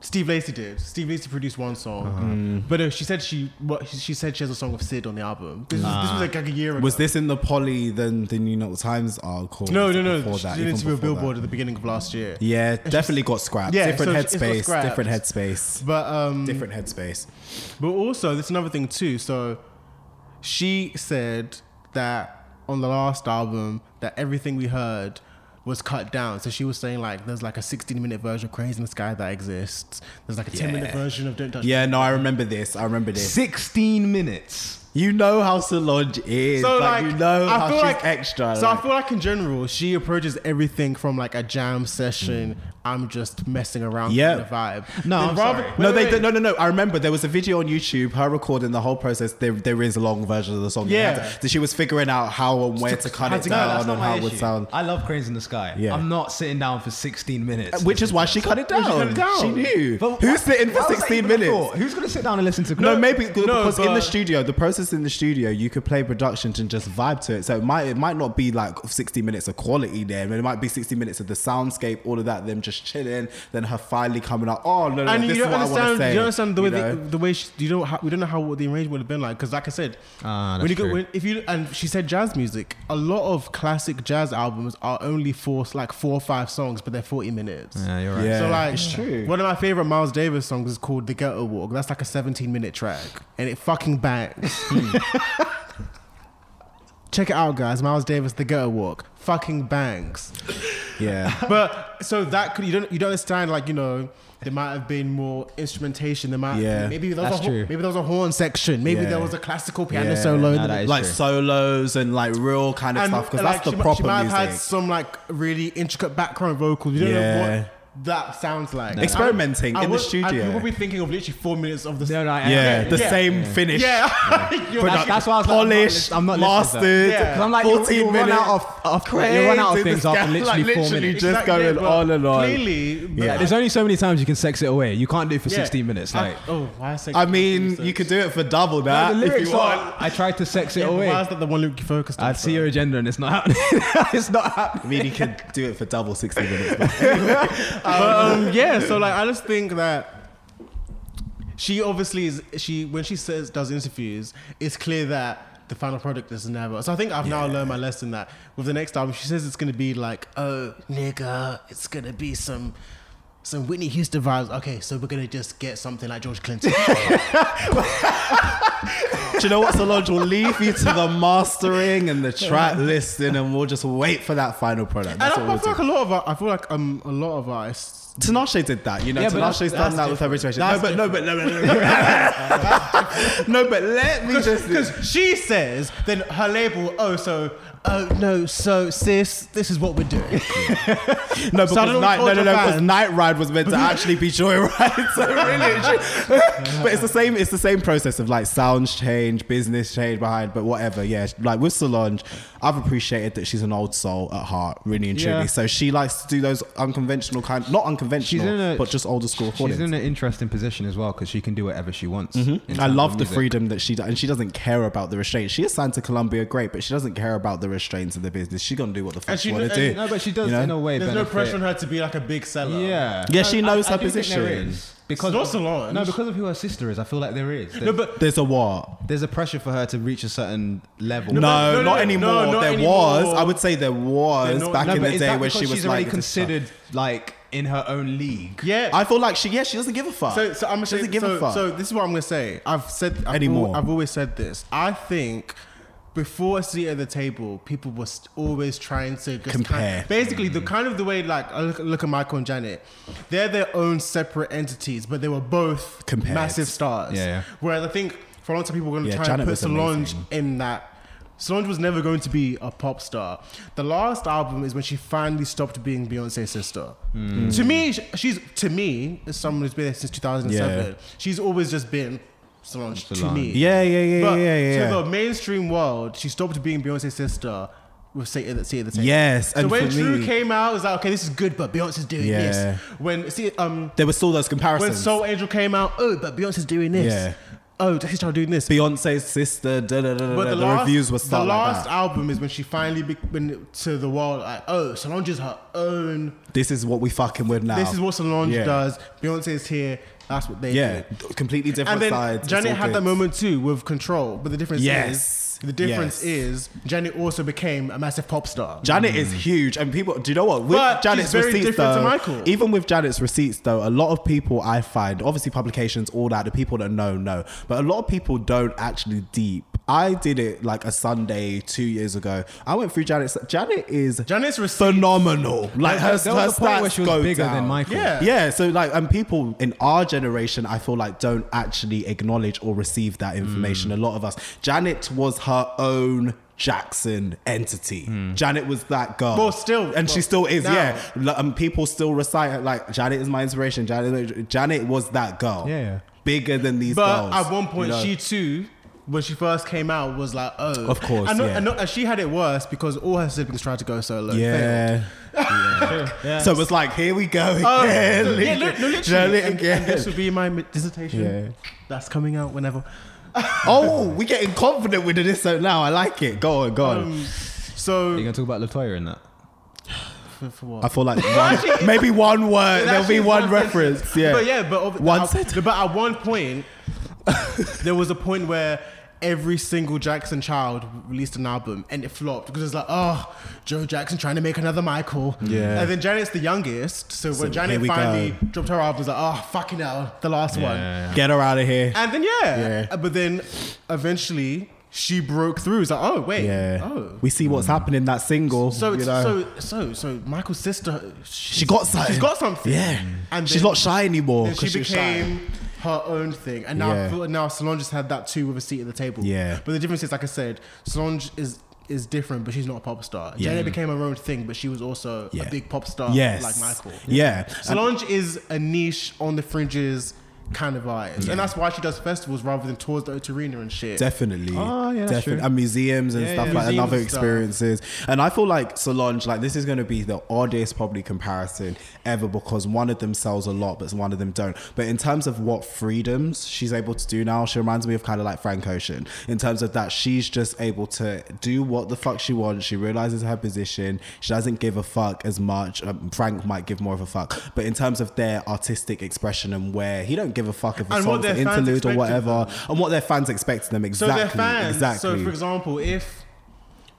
Steve Lacy did. Steve Lacy produced one song, Uh-huh. Mm. but uh, she said she what she, she said she has a song with Syd on the album. This, is, this was like, like a year ago. Was this in the Polly, then the New York Times article? No, Was no, it no. Before She that, did an interview with before Billboard that? at the beginning of last year. Yeah, definitely got scrapped. Yeah, different so headspace. scrapped. Different headspace. But um, Different headspace. But also, there's another thing too. So, she said that on the last album that everything we heard was cut down. So she was saying like there's like a 16 minute version of Cranes in the Sky that exists. There's like a 10 minute version of Don't Touch. Yeah, no, I remember this. I remember this. 16 minutes. You know how Solange is. So like, like, you know I how feel she's like extra. So I feel like in general, she approaches everything from like a jam session. I'm just messing around. Yeah. kind of vibe. No, I'm rather- sorry. no, wait, they wait. no, no, no. I remember there was a video on YouTube, her recording the whole process. There, there is a long version of the song. They had Yeah. to- that she was figuring out how and where to cut it to- down that's not and my how it would sound. I love Cranes in the Sky. Yeah. I'm not sitting down for 16 minutes. Which is why she cut it down. She cut it down. She knew. But Who's what- sitting for why was that 16 minutes? thought? Who's going to sit down and listen to No, Cranes? maybe no, because in the studio, the process in the studio, you could play productions and just vibe to it. So it might it might not be like 60 minutes of quality there, but it might be 60 minutes of the soundscape, all of that, them just chilling, then her finally coming out. Oh no, no, and this you is don't what I want to understand. say. You understand the way you know? the, the way she, you don't how, we don't know how what the arrangement would have been like because like I said, Ah, when that's you go true. when, if you and she said jazz music, a lot of classic jazz albums are only four like four or five songs, but they're forty minutes. Yeah, you're right. Yeah. So like, it's true. One of my favorite Miles Davis songs is called "The Ghetto Walk." That's like a 17 minute track, and it fucking bangs. Check it out, guys. Miles Davis, "The Ghetto Walk," fucking bangs. Yeah. But so that could you don't you don't understand like you know there might have been more instrumentation. There might Yeah, maybe there was that's a, ho- true. maybe there was a horn section. Maybe Yeah. there was a classical piano Yeah. solo. Nah, that- that is like true. solos and like real kind of and stuff because like, that's the she, might- proper she might music. have had some like really intricate background vocals. You don't Yeah. know what that sounds like. No. Experimenting I in the was- studio. You people be thinking of literally four minutes of the. No, no, I- yeah, the Yeah. same finish. Yeah, You're That's, that's why I was like, Polished, I'm not, lis- I'm not listening to that. mastered. Yeah. 'Cause I'm like, you, 14 you run minutes. out of, of you run out of Crazy, things this after literally like, four literally minutes. just going on and on. Clearly, but- Yeah. There's only so many times you can sex it away. You can't do it for yeah. 16 minutes. I- Like, oh, why is I mean, you could do it for double that No, the if you want. I tried to sex it away. why is that the one lyric you focused on? I'd see your agenda and it's not happening. it's not happening. I mean, you could do it for double 60 minutes. But um, yeah, so like I just think that she obviously is she when she says does interviews, it's clear that the final product is never. So I think I've now learned my lesson that with the next album, she says it's gonna be like, oh nigga, it's gonna be some some Whitney Houston vibes. Okay, so we're gonna just get something like George Clinton. Do you know what, Solange? We'll leave you to the mastering and the track listing, and we'll just wait for that final product. and That's I, what I we'll feel like a lot of our- I feel like um a lot of artists. Tinashe did that, you know. Yeah, but Tinashe's that's- done that with her different. No, but no, but no, but no, no, no, but let me just. Because she says, then her label, oh, so, oh, no, so, sis, this is what we're doing. No, because night, no, no, no, because. Night Ride was meant to actually be Joyride. So really, but it's the same. It's the same process of like sounds change, business change behind, but whatever. Yeah, like with Solange, I've appreciated that she's an old soul at heart, really and truly. Yeah. So she likes to do those unconventional kind, not unconventional, a- but just older school She's recordings. in an interesting position as well because she can do whatever she wants. Mm-hmm. I love the freedom that she does, and she doesn't care about the restraints. She is signed to Columbia, great, but she doesn't care about the restraints of the business. She's gonna do what the fuck And she she want to kn- do. No, but she does You know? in a way. There's no pressure on her to be like a big seller. Yeah. Yeah, she knows I- her I do think there position. is. Because not of, Solange. No, because of who her sister is, I feel like there is. No, but There's a what? there's a pressure for her to reach a certain level. No, but- no, no, not no, anymore. no, not there anymore. was. I would say there was not- back No, in the day that where she was she's like considered like in her own league. yeah. I feel like she, yeah, she doesn't give a fuck. so, so I'm gonna she say, doesn't give so, a fuck. so this is what I'm gonna say. I've said I've, Anymore. al- I've always said this. I think before a seat at the table, people were always trying to just Compare. Kind basically, the kind of the way like I look, look at Michael and Janet, they're their own separate entities, but they were both Compared. massive stars. Yeah, yeah. Whereas I think for a long time people were going to Yeah, try Janet and put Solange amazing. in that. Solange was never going to be a pop star. The last album is when she finally stopped being Beyonce's sister. Hmm. To me, she's to me as someone who's been there since 2007. Yeah. she's always just been Solange, to me. yeah, yeah, yeah, but yeah, yeah. to the mainstream world, she stopped being Beyonce's sister with Seat at the, Table. Yes, So and when True me- came out, it was like, okay, this is good, but Beyonce's doing Yeah. this. When see, um, there were still those comparisons. when. Sol-Angel came out, oh, but Beyonce's doing this. Yeah. Oh, Destiny's Child doing this. Beyonce's sister, da, da, da, But the, the, last, reviews were the start like last album is when she finally be, when to the world like, oh, Solange is her own. This is what we fucking with now. This is what Solange Yeah. does. Beyonce is here. That's what they Yeah, do. completely different And then sides. Janet had good. that moment too with Control, but the difference Yes. is the difference Yes. is Janet also became a massive pop star. Janet is mm. huge, and people. Do you know what? With But she's Janet's very receipts, different to though, Michael. even with Janet's receipts, though, a lot of people I find, obviously publications, all that, the people that know know, but a lot of people don't actually deep. I did it like a Sunday two years ago. I went through Janet's. Janet is Janet's receipts. phenomenal. Like her, there her was a point stats where she was bigger down. than Michael. Yeah. Yeah, so like, and people in our generation, I feel like don't actually acknowledge or receive that information. A lot of us. Janet was her own Jackson entity. Janet was that girl. Well, still- and she still is. now. Yeah, L- um, people still recite her like Janet is my inspiration. Janet, Janet was that girl. Yeah, yeah. bigger than these But girls. at one point, you know? she too, when she first came out, was like, oh, Of course, and, not- yeah. and, not- and she had it worse because all her siblings tried to go solo. and failed. Yeah. Yeah. So it was like, here we go again. Oh, yeah, no, no, literally. Janet and, again. and this will be my dissertation. Yeah. That's coming out whenever. oh, we're getting confident with this so now. I like it. Go on, go on. Um, so Are you gonna talk about Latoya in that? for, for what? I feel like one, maybe one word. There'll be one one reference. Yeah. But yeah, but ob- One at, but at one point, there was a point where every single Jackson child released an album and it flopped because it's like, oh, Joe Jackson trying to make another Michael. Yeah. And then Janet's the youngest, so, So when Janet finally go. dropped her album, it was like, oh, fucking hell, the last one. Get her out of here. And then yeah, Yeah. But then eventually she broke through. It's like, oh wait, Yeah. oh. We see what's happening in that single. So, you it's, know. so, so, so Michael's sister, she got something. She's got something. Yeah. And she's not shy anymore. Then 'cause she she's shy. Her own thing, and now Yeah. Now Solange has had that too with a seat at the table. Yeah. but the difference is, like I said, Solange is is different, but she's not a pop star. Yeah. Janet became her own thing, but she was also Yeah. a big pop star, Yes. like Michael. Yeah. And- Solange is a niche on the fringes kind of artist, and that's why she does festivals rather than tours the O2 Arena and shit. Definitely. Oh, yeah, Definitely. And museums and Yeah, stuff yeah. like that, and other and stuff. experiences. And I feel like Solange, like this is going to be the oddest probably comparison ever because one of them sells a lot, but one of them don't. But in terms of what freedoms she's able to do now, she reminds me of kind of like Frank Ocean. In terms of that, she's just able to do what the fuck she wants. She realizes her position. She doesn't give a fuck as much. Um, Frank might give more of a fuck. But in terms of their artistic expression and where he don't give a fuck if a And song's an interlude or whatever, them. and what their fans expect of them. Exactly. they're fans. Exactly. So for example, if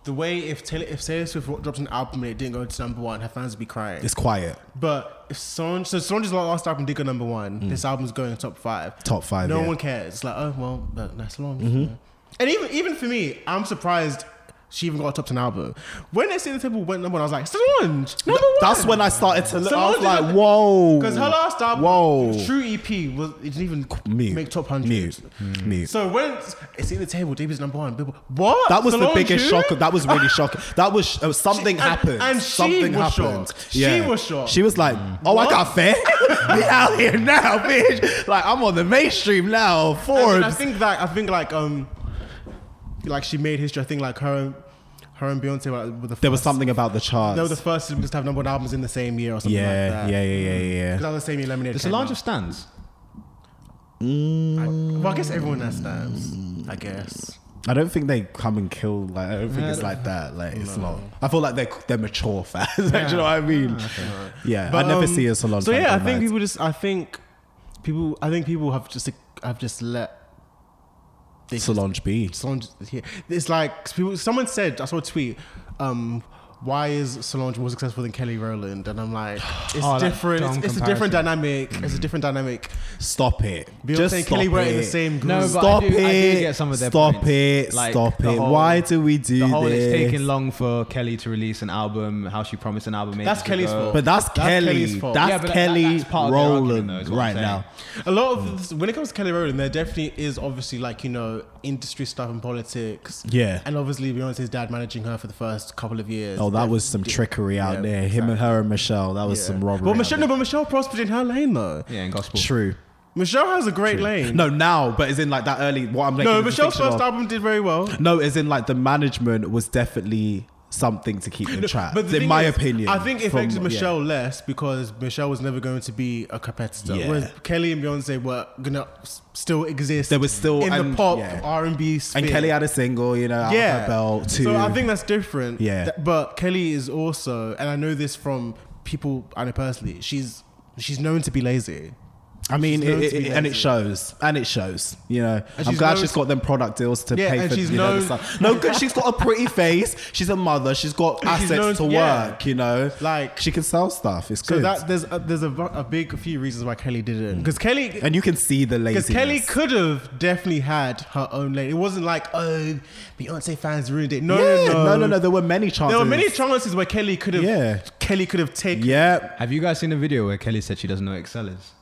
the way if Taylor if Taylor Swift drops an album and it didn't go to number one, her fans would be crying. it's quiet. But if Solange, so Solange's last album did go number one. This album's going top five. Mm. Top five, No yeah. Mm-hmm. one cares. It's like, oh well, that, that's you know. And even even for me, I'm surprised she even got a top ten album. When they say the table went number one, I was like, Solange, number one. That's when I started to look. I was like, whoa. Because her last album, Whoa. True EP, was it didn't even Mute. make top hundred. Mute. Mute. So when it's, in the table, David's number one. People, what? That was the biggest who? shock. That was really shocking. That was uh, something and- happened. and she something was happened. shocked. She was shocked. She was like, "Oh, What? I got fed. we out here now, bitch. Like I'm on the mainstream now. I, mean, I think that I think like um, like she made history. I think like her, her and Beyonce were, were the first, there was something about the charts. They were the first to just have number one albums in the same year or something yeah, like that. yeah, yeah, yeah, yeah. Because that was the same year Lemonade. The Solange out. of stands. I, well, I guess everyone has stamps. I guess. I don't think they come and kill. Like I don't think Yeah, it's like that. Like it's not. I feel like they're they're mature fans. Do you know what I mean? Yeah, But, I never um, see a Solange. So yeah, I think mad. people just. I think people. I think people have just have just let. Solange B. Solange here. It's like people. Someone said I saw a tweet. Um, why is Solange more successful than Kelly Rowland? And I'm like, it's Oh, different. It's, it's a different dynamic. It's a different dynamic. Stop it. Beyonce Just and Kelly were in the same group. No, but Stop I do- it. I do get some of their Stop points. it. Like, Stop it. whole- Why do we do The whole this? it's taking long for Kelly to release an album, how she promised an album. That's Kelly's fault. But that's, That's Kelly. Kelly's fault. That's Yeah, but that- Kelly that's part of Rowland though, is what I'm right now. A lot of this, when it comes to Kelly Rowland, there definitely is obviously like you know industry stuff and politics. Yeah. And obviously Beyonce's dad managing her for the first couple of years. Oh, that was some yeah, trickery out yeah, there. Him and her and Michelle. That was Yeah. some robbery. Well, out Michelle, no, but Michelle prospered in her lane though. Yeah, in gospel. True. Michelle has a great lane. No, now, but as in like that early. What I'm making no, Michelle's first of- album did very well. No, as in like the management was definitely something to keep in track. But the in my is, opinion, I think it from- affected yeah. Michelle less because Michelle was never going to be a competitor. Yeah. Whereas Kelly and Beyonce were gonna still exist. There was still- in the pop. R and B And Kelly had a single, you know, her belt too. So I think that's different. Yeah. But Kelly is also, and I know this from people I know personally. She's she's known to be lazy. I mean, it, it- and it shows, and it shows. You know, I'm glad she's got them product deals to Yeah, pay for. she's you know, the stuff. No, good. She's got a pretty face. She's a mother. She's got And she's assets known- to yeah. work. You know, Like- she can sell stuff. It's So good. that there's a, there's a, v- a big few reasons why Kelly didn't. Because mm. Kelly and you can see the Because. Kelly could have definitely had her own lane. It wasn't like, oh, Beyonce fans ruined it. No, yeah, no, no, no, no. There were many chances. There were many chances where Kelly could have. Yeah. Kelly could have taken. Yeah, Have you guys seen a video where Kelly said she doesn't know what Excel is?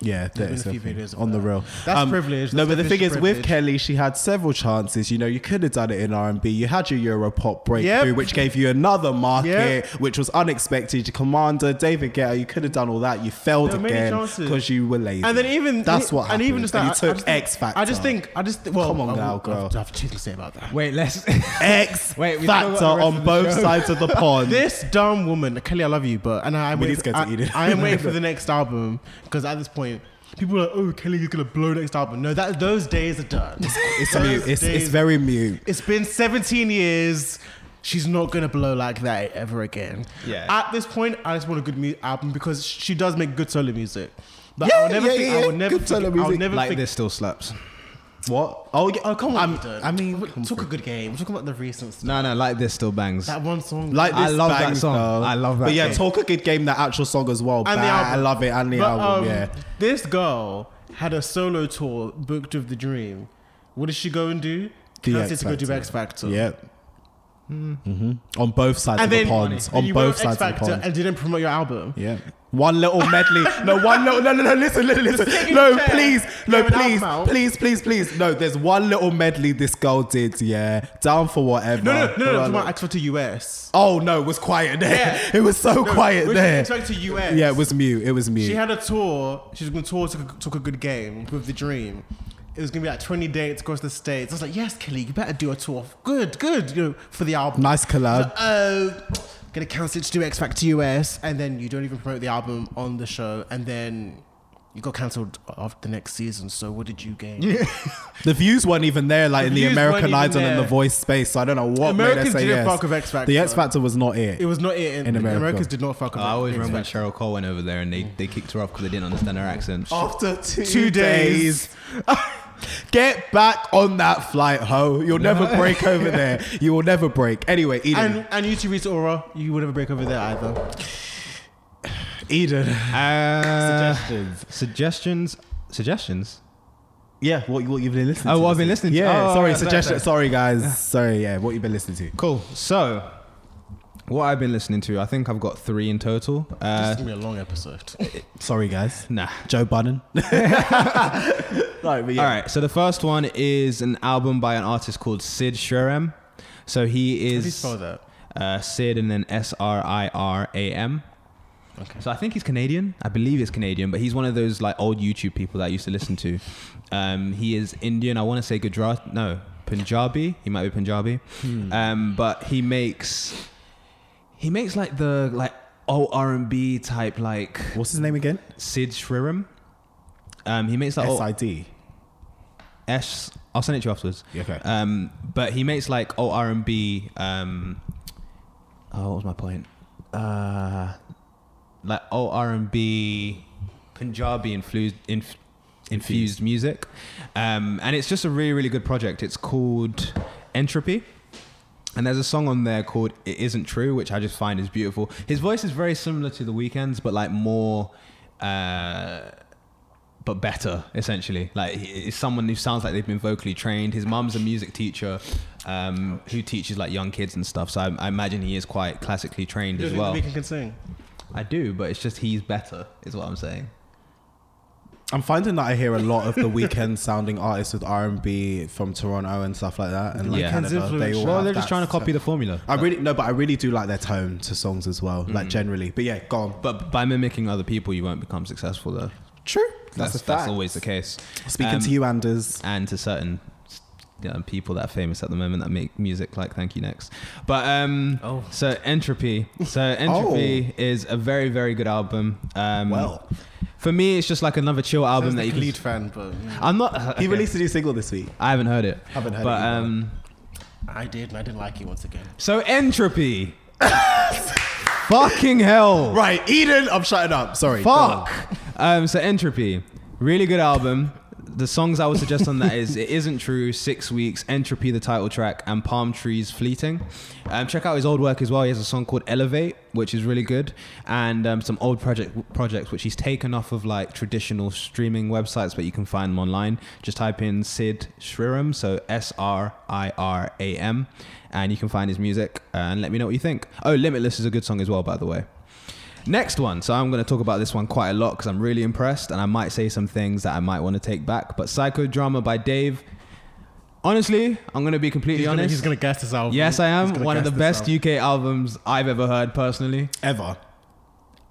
Yeah, been there's a few videos on the real. That's um, privilege. No, but the thing is, official with. Kelly, she had several chances. You know, you could have done it in R and B. You had your Europop breakthrough, Yep. which gave you another market, Yep. which was unexpected. Your Commander, David Guetta, you could have done all that. You failed There again because you were lazy. And then even that's what happened. And even just And that, you I- I took just think- X Factor. I just think. I just. Well, Come on I, now, girl. I have two to say about that. Wait, let's. X Wait, we still Factor on both sides of the pond. This dumb woman, Kelly, I love you, but and I, I'm We waiting need to for, to I, I am waiting for the next album because at this point, people are like, "Oh, Kelly is gonna blow next album." No, that those days are done. it's Those mute. It's, it's very mute. It's been 17 years. She's not gonna blow like that ever again. Yeah. At this point, I just want a good mu- album because she does make good solo music. But Yeah, I will never yeah, think. yeah, I will never good solo think, I will music. never like think. this still slaps. What? Oh, yeah. Oh come on! I mean, come talk a good game. We're talking about the recent stuff. No, no, like this still bangs. That one song. Like I this love that song. though. I love that But yeah, song. talk a good game. That actual song as well. And the album. I love it. And the But, album. um, yeah. This girl had a solo tour booked with the Dream. What did she go and do? The Cancelled X to go do Factor. X Factor. Yeah. Hmm On both sides of the pond. On you both sides of the pond. and didn't promote your album. Yeah. One little medley. No, one little. No, no, no. Listen, listen, listen. No, please, no, an please, album out. please, please, please. No, there's one little medley this girl did. Yeah, down for whatever. No, no, no, no. no, no X Factor US. Oh no, it was quiet there. Yeah. It was so quiet Which there. X Factor US. Yeah, it was mute. It was mute. She had a tour. She was going to tour to took a good game with the dream. It was going to be like 20 dates across the states. I was like, yes, Kelly, you better do a tour. Good, good, you know, for the album. nice collab. Oh, gonna cancel it to do X Factor US, and then you don't even promote the album on the show, and then you got cancelled after the next season. So what did you gain? Yeah. The views weren't even there, like The in the American weren't even Idol and the. Voice space. So I don't know what Americans made her say didn't yes. fuck with X Factor. The X Factor was not it. It was not it in, In America. Americans did not fuck with oh, I always X remember when Factor. Cheryl Cole went over there and they, they kicked her off because they didn't understand her accent. After two, Two days. Get back on that flight, ho. You'll never break over there. You will never break. Anyway, Eden. And and you two reached Aura, you would never break over there either. Eden. Uh, Suggestions. suggestions. Suggestions. Yeah, what, what you've been listening Oh, to. what I've been listening to. Yeah, Oh, sorry, right, suggestions. right. Sorry, guys. Sorry, yeah, what you've been listening to. Cool. So, what I've been listening to, I think I've got three in total. This Uh, is gonna be a long episode. Sorry, guys. nah. Joe Budden. right, but yeah. All right. So the first one is an album by an artist called Sid Sriram. So he How do you is spell that? uh, Sid and then S R I R A M. Okay. So I think he's Canadian. I believe he's Canadian, but he's one of those like old YouTube people that I used to listen to. Um, he is Indian. I want to say Gujarat. No, Punjabi. He might be Punjabi. Hmm. Um, but he makes he makes like the like old R and B type like What's his name again? Sid Sriram. Um, he makes like S old, I D. S. I'll send it to you afterwards. Okay. Um, but he makes like old R and B. Um, oh, what was my point? Uh, like old R and B, Punjabi infused inf- infused music, um, and it's just a really really good project. It's called Entropy. And there's a song on there called "It Isn't True," which I just find is beautiful. His voice is very similar to the Weeknd's, but like more, uh, but better. Essentially, like it's someone who sounds like they've been vocally trained. His mum's a music teacher, um, who teaches like young kids and stuff. So I, I imagine he is quite classically trained You as well. think the Weeknd can sing? I do, but it's just he's better, is what I'm saying. I'm finding that I hear a lot of the Weeknd sounding artists with R and B from Toronto and stuff like that, and like Yeah. Canada. they all well, they're just trying to copy tone. the formula. I really no, but I really do like their tone to songs as well, Mm. like generally. But yeah, go on. But by mimicking other people, you won't become successful, though. True. That's That's, a that's always the case. Speaking Um, to you, Anders. and to certain you know, people that are famous at the moment that make music like thank you next but um Oh. so entropy so entropy is a very very good album um Well, for me it's just like another chill album Sounds that like you can lead fan, but i'm not he released a new single this week. i haven't heard it Haven't heard but it. either. um I did, and I didn't like it once again. so entropy fucking hell right, Eden. I'm shutting up. Sorry. go on. Fuck. Um, so Entropy, really good album. The songs I would suggest on that is "It Isn't True," Six Weeks, Entropy, the title track, and Palm Trees Fleeting. Um, check out his old work as well. He has a song called "Elevate," which is really good, and um, some old project projects which he's taken off of like traditional streaming websites, but you can find them online. Just type in Sid Sriram, so S R I R A M, and you can find his music. and let me know what you think. Oh, "Limitless" is a good song as well, by the way. Next one. So I'm going to talk about this one quite a lot because I'm really impressed and I might say some things that I might want to take back. But Psychodrama by Dave. Honestly, I'm going to be completely He's gonna, honest. he's gonna guess this album. yes, I am. One of the best album. UK albums I've ever heard personally Ever.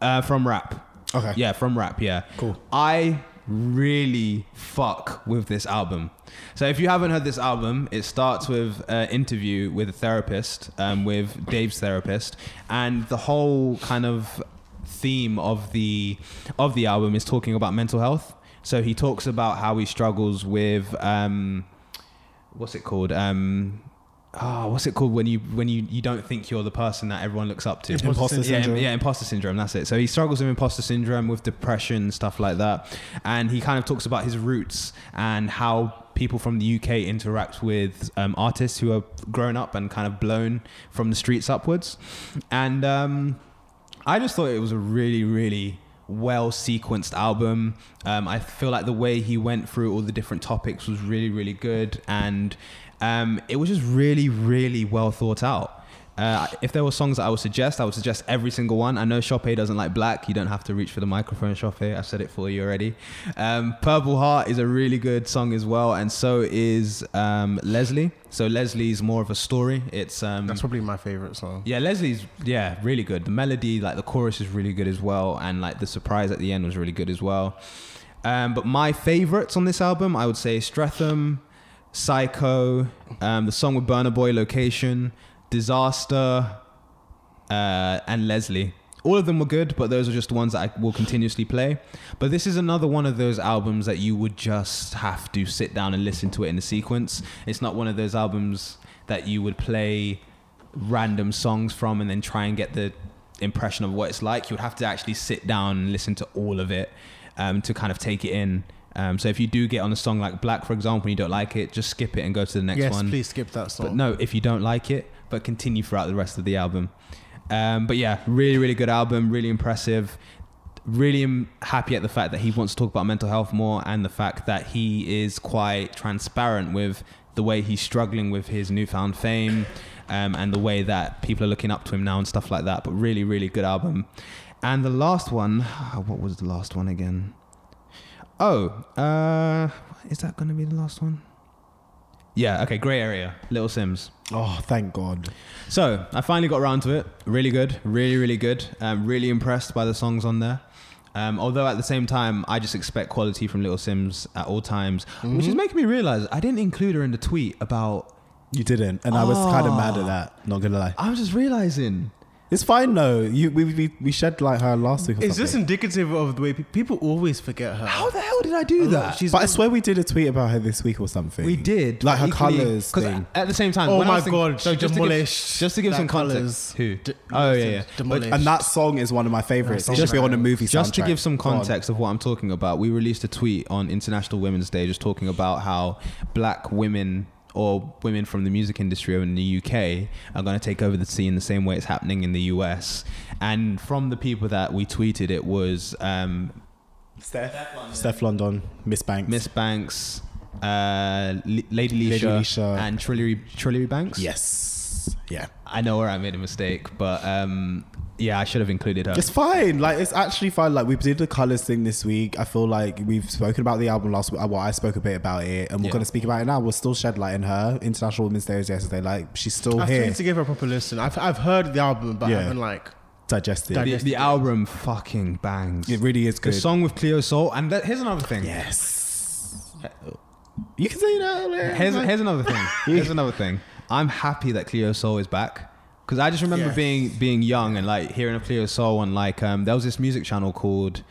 uh, from rap. Okay. Yeah, from rap. Yeah. Cool. I really fuck with this album. So if you haven't heard this album, it starts with an interview with a therapist, um, with Dave's therapist, and the whole kind of theme of the of the album is talking about mental health. So he talks about how he struggles with um, what's it called? Um, oh, what's it called when you when you, you don't think you're the person that everyone looks up to? Imposter yeah, syndrome. Yeah, imposter syndrome. That's it. So he struggles with imposter syndrome, with depression, stuff like that, and he kind of talks about his roots and how people from the UK interact with um, artists who are grown up and kind of blown from the streets upwards, and um, I just thought it was a really, really well sequenced album. Um, I feel like the way he went through all the different topics was really, really good, and um, it was just really, really well thought out. Uh, if there were songs that I would suggest, I would suggest every single one. I know Sope doesn't like black. You don't have to reach for the microphone, Sope. I've said it for you already. Um, Purple Heart is a really good song as well, and so is um, Leslie. So Leslie's more of a story. It's um, That's probably my favorite song. yeah, Leslie's yeah, really good. The melody, like the chorus, is really good as well, and like the surprise at the end was really good as well. Um, but my favorites on this album, I would say Streatham, Psycho, um, the song with Burna Boy, Location, Disaster, uh, and Leslie. All of them were good, but those are just the ones that I will continuously play. But this is another one of those albums that you would just have to sit down and listen to it in a sequence. It's not one of those albums that you would play random songs from and then try and get the impression of what it's like. You would have to actually sit down and listen to all of it um, to kind of take it in. Um, so if you do get on a song like Black, for example, and you don't like it, just skip it and go to the next yes, one. please skip that song. But no, if you don't like it, but continue throughout the rest of the album. Um, but yeah, really, really good album, really impressive. Really am happy at the fact that he wants to talk about mental health more and the fact that he is quite transparent with the way he's struggling with his newfound fame um, and the way that people are looking up to him now and stuff like that. But really, really good album. And the last one, what was the last one again? Oh, uh, is that going to be the last one? Yeah, okay, Grey Area, Little Simz. Oh, thank God. So I finally got around to it. Really good, really, really good. Um, really impressed by the songs on there. Um, although at the same time, I just expect quality from Little Simz at all times, which is making me realize I didn't include her in the tweet about. You didn't, and I was kind of mad Oh. at that. Not gonna lie. I was just realizing. It's fine though. You we we, we shed like her last week. Or Is this something. indicative of the way pe- people always forget her? How the hell did I do oh, that? She's But I swear we did a tweet about her this week or something. we did like her equally- colors 'cause thing. At the same time, Oh when I my was thinking- God, So she just to give, demolished just to give that some colours. context, who? D- oh yeah, yeah. Demolished. and that song is one of my favorites. That It should be on a movie Just to soundtrack. give some Go on. context of what I'm talking about, we released a tweet on International Women's Day just talking about how black women or women from the music industry in the UK are going to take over the scene the same way it's happening in the US. And from the people that we tweeted, it was um, Steph, Stefflon Don, Miss Banks, Miss Banks, uh, L- Lady Leshurr, Leisha. and Trillary, Trillary Banks. Yes, yeah. I know where I made a mistake, but um, yeah, I should have included her. It's fine. Like it's actually fine. Like we did the colors thing this week. I feel like we've spoken about the album last week. Well, I spoke a bit about it, and we're Yeah. gonna speak about it now. We'll still shed light in her. International Women's Day was yesterday. Like she's still I still here, need to give her a proper listen. I've I've heard the album, but Yeah. I haven't like. digested. Dig- the, the album fucking bangs. it really is the good. song with Cleo Sol, and that, here's another thing. yes. You can say that. Here's, here's another thing. Here's another thing. I'm happy that Cleo Sol is back because I just remember being being young and like hearing of Cleo Sol and like um, there was this music channel called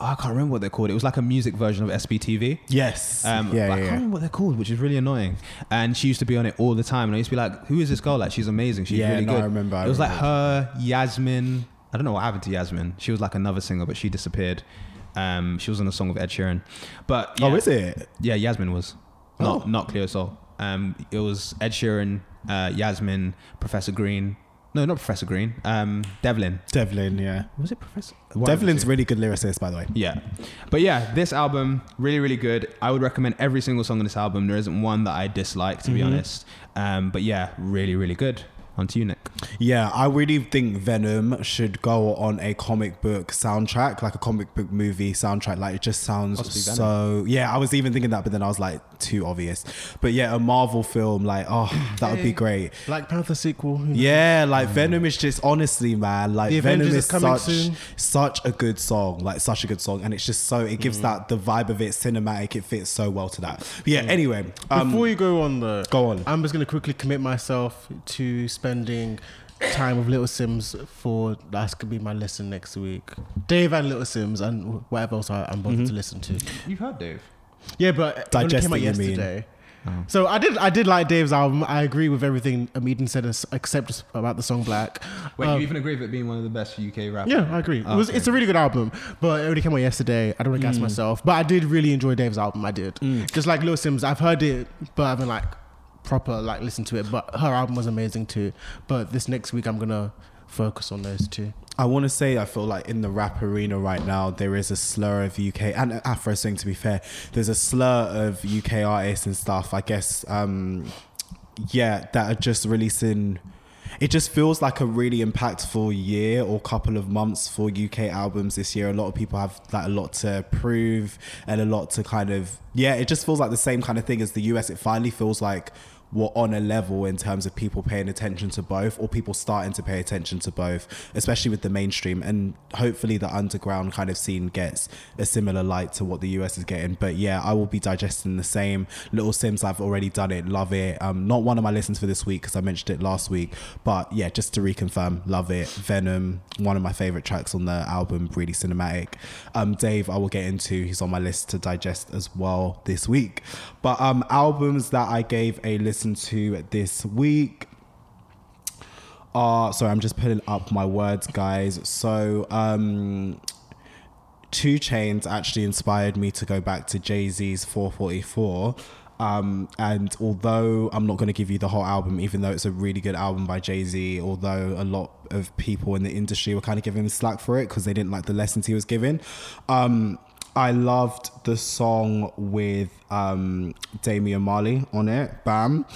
oh, I can't remember what they're called. It was like a music version of SBTV. yes. Um, yeah, but I can't yeah. remember what they're called, which is really annoying. And she used to be on it all the time, and I used to be like, "Who is this girl? Like, she's amazing. She's Yeah, really no, good." I remember, I it was like her, Yasmin. I don't know what happened to Yasmin. She was like another singer, but she disappeared. Um, she was on a song with Ed Sheeran. But Oh, yeah. is it? Yeah, Yasmin was not Oh. not Cleo Sol. Um, it was Ed Sheeran, uh, Yasmin, Professor Green. No, not Professor Green. Um, Devlin. Devlin, yeah. Was it Professor? The Devlin's really good lyricist, by the way. Yeah. But yeah, this album, really, really good. I would recommend every single song on this album. There isn't one that I dislike, to be Mhm. honest. Um, but yeah, really, really good. On to you, Nick. Yeah, I really think Venom should go on a comic book soundtrack, like a comic book movie soundtrack. Like it just sounds so. Yeah, I was even thinking that, but then I was like, too obvious. But yeah, a Marvel film, like, oh, that would be great. Black Panther sequel. Yeah, like Venom is just honestly, man. Like The Venom Avengers is such soon. such a good song, like such a good song, and it's just so it Mm. gives that the vibe of it cinematic. It fits so well to that. But yeah. Anyway, um, Before you go on, the go on. I'm just gonna quickly commit myself to spending time with Little Simz for that's gonna be my listen next week. Dave and Little Simz and whatever else I, I'm bothered Mm-hmm. to listen to. You've heard Dave. Yeah, but it only came out it, you mean. yesterday. Oh. So I did I did like Dave's album. I agree with everything Amidin said, except about the song Black. Wait, Um, you even agree with it being one of the best UK rappers? Yeah, I agree. It was, Okay. It's a really good album, but it only came out yesterday. I don't want to gas Mm. myself, but I did really enjoy Dave's album. I did. Just like Lil Simz, I've heard it, but I've been like proper like listen to it. But her album was amazing too. But this next week, I'm gonna focus on those two. I want to say I feel like in the rap arena right now there is a slur of UK and Afro swing. To be fair, there's a slur of UK artists and stuff. I guess, um, yeah, that are just releasing. it just feels like a really impactful year or couple of months for UK albums this year. A lot of people have like a lot to prove and a lot to kind of yeah. It just feels like the same kind of thing as the US. It finally feels like we're on a level in terms of people paying attention to both or people starting to pay attention to both, especially with the mainstream. And hopefully the underground kind of scene gets a similar light to what the US is getting. But yeah, I will be digesting the same. Little Simz, I've already done it, love it. Um, not one of my listens for this week because I mentioned it last week. But yeah, just to reconfirm, love it. Venom, one of my favorite tracks on the album, really cinematic. Um, Dave, I will get into, he's on my list to digest as well this week. But um, albums that I gave a to this week are sorry, I'm just putting up my words, guys. So um 2 Chainz actually inspired me to go back to Jay-Z's 444. Um, and although I'm not going to give you the whole album, even though it's a really good album by Jay Z, although a lot of people in the industry were kind of giving him slack for it because they didn't like the lessons he was giving, um, I loved the song with um, Damian Marley on it, Bam.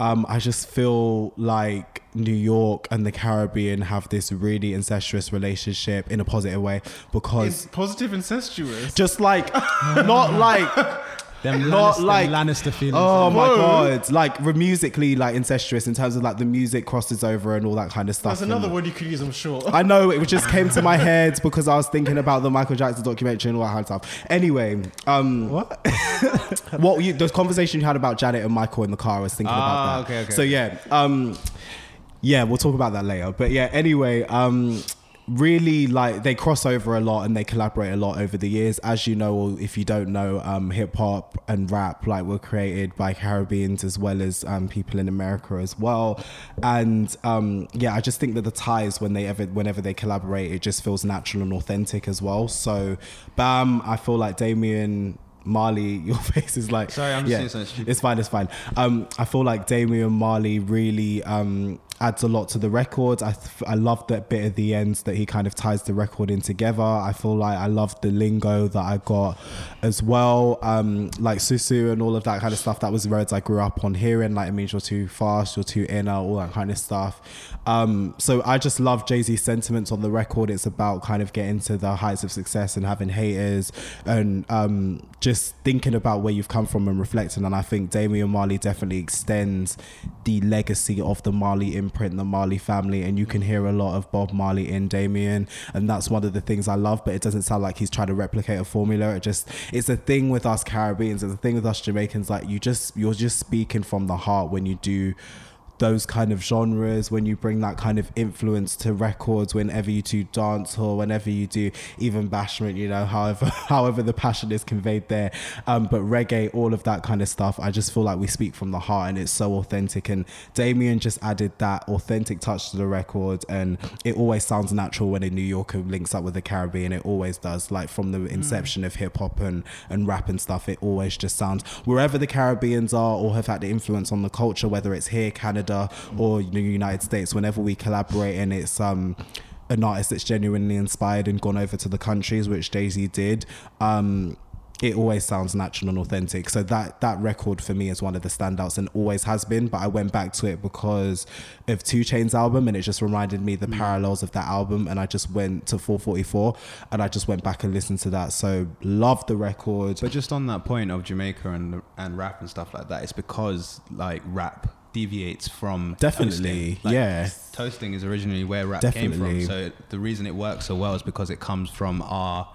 Um, I just feel like New York and the Caribbean have this really incestuous relationship in a positive way because It's positive incestuous. just like, not like Them Not Lannister, like- Lannister feelings. Oh my Whoa. god! Like musically, like incestuous in terms of like the music crosses over and all that kind of stuff. That's another And- word you could use, I'm sure. I know it just came to my head because I was thinking about the Michael Jackson documentary and all that kind of stuff. Anyway, um, what? what you the conversation you had about Janet and Michael in the car, I was thinking Ah, about that. okay, okay, so yeah, um, yeah, we'll talk about that later. But yeah, anyway, um, really like they cross over a lot and they collaborate a lot over the years. As you know, or if you don't know, um, hip hop and rap like were created by Caribbeans as well as um, people in America as well. And um, yeah, I just think that the ties when they ever whenever they collaborate, it just feels natural and authentic as well. So, bam, I feel like Damian. Marley, your face is like. Sorry, I'm just yeah. It's fine, it's fine. Um, I feel like Damian Marley really um, adds a lot to the record. I, th- I love that bit at the end that he kind of ties the record in together. I feel like I love the lingo that I got as well. Um, like Susu and all of that kind of stuff. That was words I grew up on hearing. Like, it means you're too fast, you're too inner, all that kind of stuff. Um, so I just love Jay Z's sentiments on the record. It's about kind of getting to the heights of success and having haters and um, just thinking about where you've come from and reflecting. And I think Damian Marley definitely extends the legacy of the Marley imprint, the Marley family. And you can hear a lot of Bob Marley in Damian. And that's one of the things I love, but it doesn't sound like he's trying to replicate a formula. It just, it's a thing with us Caribbeans, it's a thing with us Jamaicans. Like you just, you're just speaking from the heart when you do those kind of genres when you bring that kind of influence to records whenever you do dance or whenever you do even bashment you know however however the passion is conveyed there. Um, but reggae all of that kind of stuff i just feel like we speak from the heart and it's so authentic. And damian just added that authentic touch to the record and it always sounds natural when a new yorker links up with the caribbean. It always does like from the inception of hip-hop and, and rap and stuff it always just sounds wherever the caribbeans are or have had the influence on the culture whether it's here canada or the united states whenever we collaborate and it's um an artist that's genuinely inspired and gone over to the countries which jay-z did um it always sounds natural and authentic. So that that record for me is one of the standouts and always has been. But I went back to it because of Two Chainz album and it just reminded me the parallels of that album. And I just went to 444 and I just went back and listened to that. So love the record. But just on that point of Jamaica and and rap and stuff like that, it's because like rap deviates from Definitely, toasting. Like, yeah. Toasting is originally where rap came Definitely. from. So the reason it works so well is because it comes from our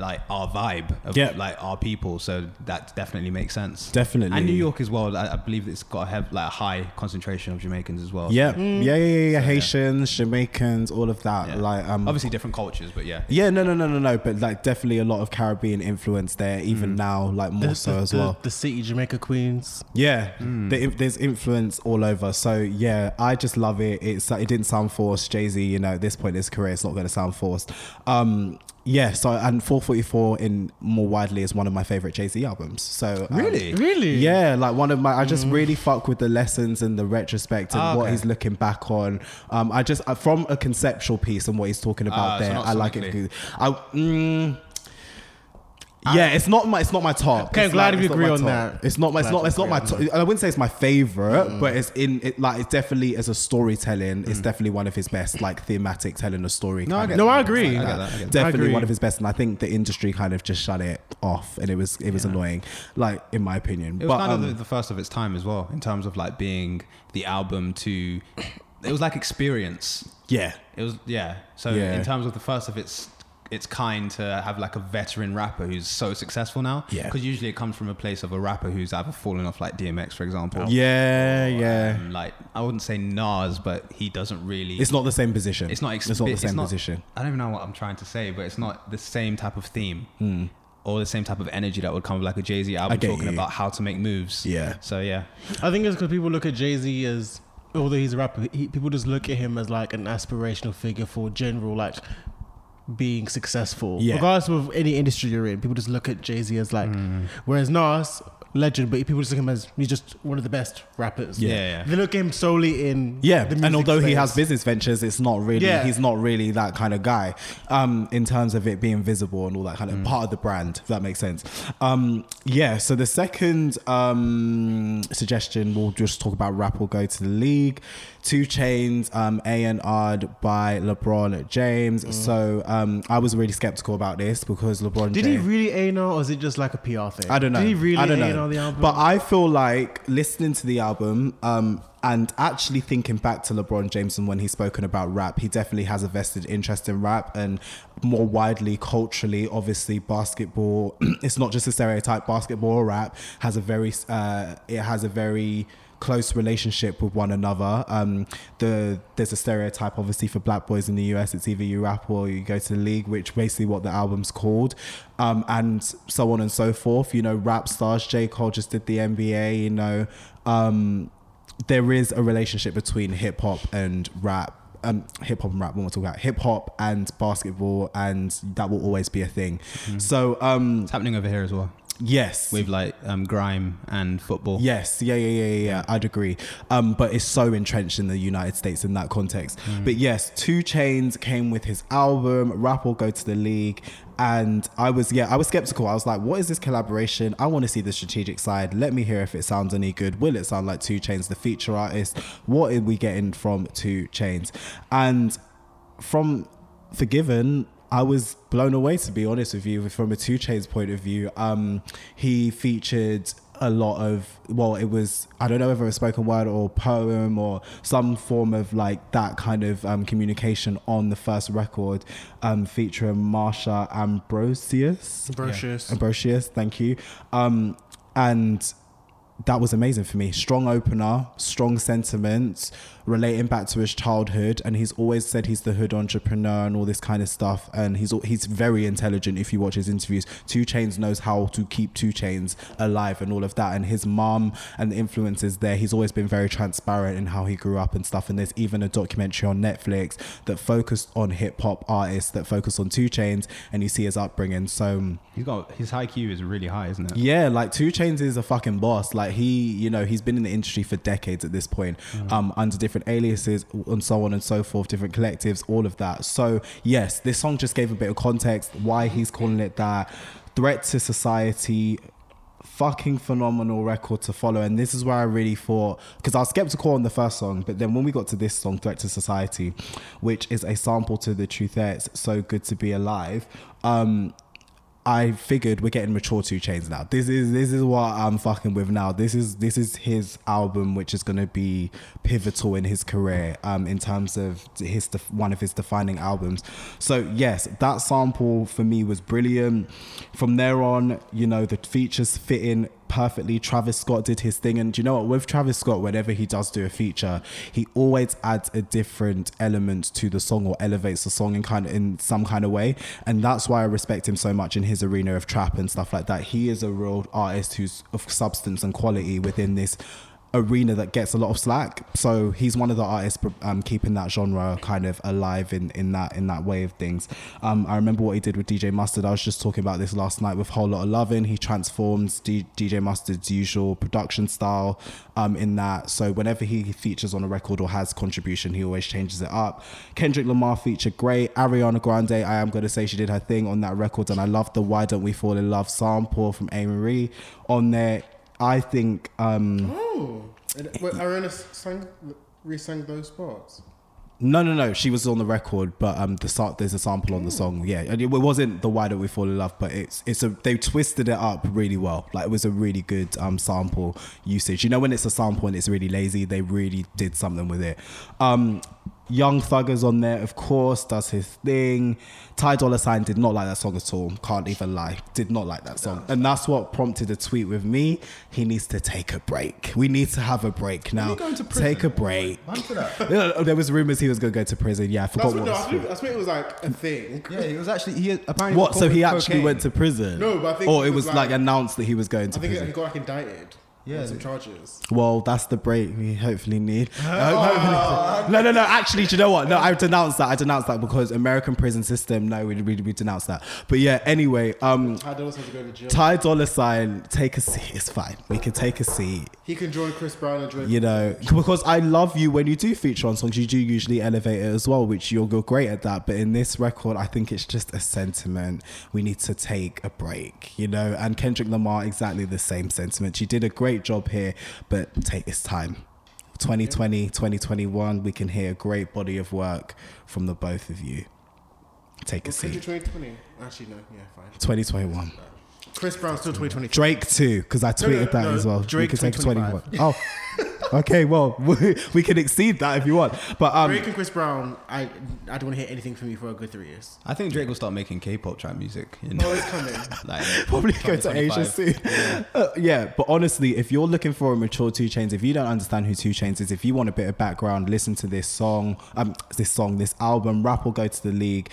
like our vibe of Yeah. like our people. So that definitely makes sense. Definitely. And New York as well. I, I believe it's got a have like a high concentration of Jamaicans as well. yeah, Mm. yeah, yeah, yeah, yeah. So, yeah. Haitians, Jamaicans, all of that. Yeah. Like, um, obviously different cultures, but yeah. yeah, no, no, no, no, no. But like, definitely a lot of Caribbean influence there, even now, like more The- so the, as the- well. The city, Jamaica Queens. Yeah, the, there's influence all over. So yeah, I just love it. It's it didn't sound forced. Jay Z, you know, at this point in his career, it's not going to sound forced. Um, yeah. So and 444 in more widely is one of my favorite Jay Z albums. So um, Really? Really? yeah, like one of my. I just really fuck with the lessons and the retrospect and Ah, what okay. he's looking back on. Um, I just uh, from a conceptual piece and what he's talking about so there. not I like it. sonically. I mm, Yeah, it's not my it's not my top. Okay, It's glad like- we agree on top. that. It's not my it's Glad not it's not my top. I wouldn't say it's my favorite, but it's in it like it's definitely as a storytelling. Mm. It's definitely one of his best like thematic telling a story. No, I No, that. I agree. I get that. I that. definitely agree. one of his best, and I think the industry kind of just shut it off, and it was it was annoying, like in my opinion. It was but kind um, of the, the first of its time as well, in terms of like being the album to. It was like experience. yeah, It was yeah. So Yeah. in terms of the first of its its kind to have like a veteran rapper who's so successful now. Yeah. Because usually it comes from a place of a rapper who's either fallen off like DMX, for example. yeah, yeah. Um, like I wouldn't say Nas, but he doesn't really. It's not the same position. It's not. Ex- it's not the it's same not- position. I don't even know what I'm trying to say, but it's not the same type of theme Hmm. or the same type of energy that would come with like a Jay Z album talking you. about how to make moves. Yeah. So yeah, I think it's because people look at Jay Z as, although he's a rapper, he, people just look at him as like an aspirational figure for general like being successful. Yeah. Regardless of any industry you're in, people just look at Jay Z as like, whereas Nas, legend, but people just look at him as he's just one of the best rappers. Yeah, yeah. They look at him solely in Yeah, the and music although he has business ventures, it's not really Yeah. he's not really that kind of guy. Um, in terms of it being visible and all that kind Mm. of part of the brand, if that makes sense. Um, yeah. So the second um, suggestion, we'll just talk about rap. Will go to the league. Two Chainz, um, A and R'd by LeBron James. Mm. So um, I was really skeptical about this because LeBron Did he really A or is it just like a PR thing? I don't know. Did he really I don't know. the album? But I feel like listening to the album um, and actually thinking back to LeBron James and when he's spoken about rap, he definitely has a vested interest in rap and more widely culturally, obviously basketball. it's not just a stereotype. Basketball or rap has a very uh, it has a very close relationship with one another. Um, the there's a stereotype obviously for black boys in the US. It's either you rap or you go to the league, which basically what the album's called, um, and so on and so forth. You know, rap stars. J Cole just did the NBA. You know, um, there is a relationship between hip hop and rap. Um, hip hop and rap. What we're talking about hip hop and basketball, and that will always be a thing. So, um, it's happening over here as well yes, with like um, grime and football. Yes, yeah, yeah, yeah, yeah, yeah. I'd agree. Um, but it's so entrenched in the United States in that context. But yes, Two Chainz came with his album. Rap will go to the league, and I was yeah, I was skeptical. I was like, what is this collaboration? I want to see the strategic side. Let me hear if it sounds any good. Will it sound like Two Chainz, the feature artist? What are we getting from Two Chainz? And from Forgiven, I was blown away to be honest with you from a Two Chainz point of view. Um, he featured a lot of well, it was I don't know whether it was spoken word or poem or some form of like that kind of um, communication on the first record, um, featuring Marsha Ambrosius. Ambrosius. Ambrosius, thank you. Um, and that was amazing for me. Strong opener, strong sentiments, relating back to his childhood, and he's always said he's the hood entrepreneur and all this kind of stuff. And he's he's very intelligent. If you watch his interviews, Two Chainz knows how to keep Two Chainz alive and all of that. And his mom and the influences there. He's always been very transparent in how he grew up and stuff. And there's even a documentary on Netflix that focused on hip hop artists that focus on Two Chainz, and you see his upbringing. So. He's got his IQ is really high, isn't it? Yeah, like Two Chainz is a fucking boss. Like he, you know, he's been in the industry for decades at this point, um, under different aliases and so on and so forth, different collectives, all of that. So yes, this song just gave a bit of context why he's calling it that. Threat to society, fucking phenomenal record to follow. And this is where I really thought, because I was skeptical on the first song, but then when we got to this song, Threat to Society, which is a sample to the truth it's so good to be alive. Um, I figured we're getting mature two chainz now. This is this is what I'm fucking with now. This is this is his album, which is gonna be pivotal in his career, um, in terms of his def- one of his defining albums. So yes, that sample for me was brilliant. From there on, you know, the features fit in perfectly. Travis Scott did his thing, and you know what? With Travis Scott, whenever he does do a feature, he always adds a different element to the song or elevates the song in kind of in some kind of way, and that's why I respect him so much in his arena of trap and stuff like that. He is a real artist who's of substance and quality within this arena that gets a lot of slack. So he's one of the artists um, keeping that genre kind of alive in, in that in that way of things. Um, I remember what he did with DJ Mustard. I was just talking about this last night with Whole Lot of Lovin'. He transforms D- DJ Mustard's usual production style um, in that. So whenever he features on a record or has contribution, he always changes it up. Kendrick Lamar featured great. Ariana Grande, I am going to say she did her thing on that record, and I love the Why Don't We Fall in Love sample from Amerie on there. I think. Um, Oh, Ariana sang, re-sang those parts. No, no, no. She was on the record, but um, the there's a sample on the song. Yeah, and it wasn't the "Why Don't We Fall in Love," but it's it's a they twisted it up really well. Like it was a really good um sample usage. You know, when it's a sample and it's really lazy, they really did something with it. Um, Young Thugger's on there, of course, does his thing. Ty Dolla Sign did not like that song at all. Can't even lie. Did not like that song. And that's what prompted a tweet with me. He needs to take a break. We need to have a break now. going to prison? Take a break. Run for that. There was rumors he was going to go to prison. Yeah, I forgot That's what, what. no, was I think, that's what it was like a thing. Yeah, he was actually he apparently. what? So he actually cocaine. went to prison? No, but I think or it it was was like, like- announced that he was going to I think prison. he got like indicted. Yeah, some charges. Well, that's the break we hopefully need. no, no, no. Actually, do you know what? No, I denounced that. I denounced that because American prison system. No, we we, we denounced that. But yeah, anyway, um, Ty Dolla Sign to go to jail. Ty Dolla Sign, take a seat. It's fine. We can take a seat. he can join Chris Brown and Drake. You know, because I love you when you do feature on songs. You do usually elevate it as well, which you're, you're great at that. But in this record, I think it's just a sentiment. We need to take a break, you know. And Kendrick Lamar, exactly the same sentiment. She did a great job here, but take this time. 2020, 2021, we can hear a great body of work from the both of you. Take a Well, seat. 2020. Actually, no. Yeah, fine. 2021. Chris Brown still 2020. Drake too, because I no, tweeted that no, as well. Drake we can take 2025. 21. Oh, okay. Well, we, we can exceed that if you want. But um, Drake and Chris Brown, I I don't want to hear anything from you for a good three years. I think Drake will start making K-pop trap music. In, Oh, it's coming. like probably go to Asia 2025. soon. Uh, yeah, but honestly, if you're looking for a mature Two Chainz, if you don't understand who Two Chainz is, if you want a bit of background, listen to this song, um, this song, this album. Rap will go to the league.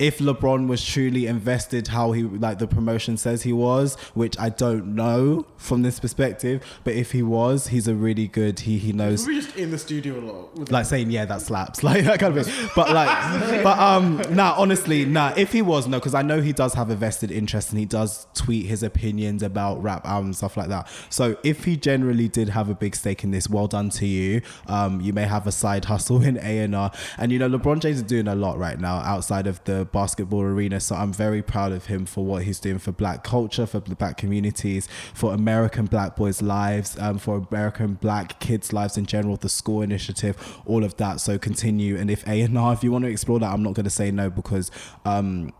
If LeBron was truly invested, how he like the promotion says he was, which I don't know from this perspective, but if he was, he's a really good. He he knows We're just in the studio a lot. Like saying yeah that slaps like that kind of thing but like but um nah honestly nah if he was no because i know he does have a vested interest and he does tweet his opinions about rap albums stuff like that so if he generally did have a big stake in this well done to you um you may have a side hustle in a&r and you know lebron james is doing a lot right now outside of the basketball arena so i'm very proud of him for what he's doing for black culture for black communities for american black boys lives um, for american black kids lives in general the school initiative all of that. So continue. And if a&r if you want to explore that i'm not going to say no because um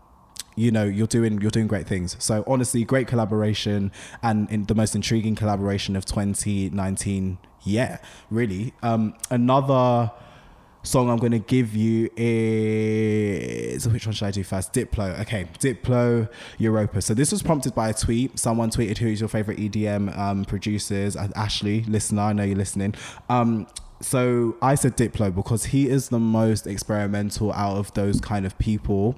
you know you're doing you're doing great things. So honestly great collaboration and in the most intriguing collaboration of 2019 yeah really. Um another song i'm going to give you is which one should i do first? Diplo. Okay diplo europa. So this was prompted by a tweet. Someone tweeted who's your favorite edm um, producers? Uh, ashley listener i know you're listening. Um so i said diplo because he is the most experimental out of those kind of people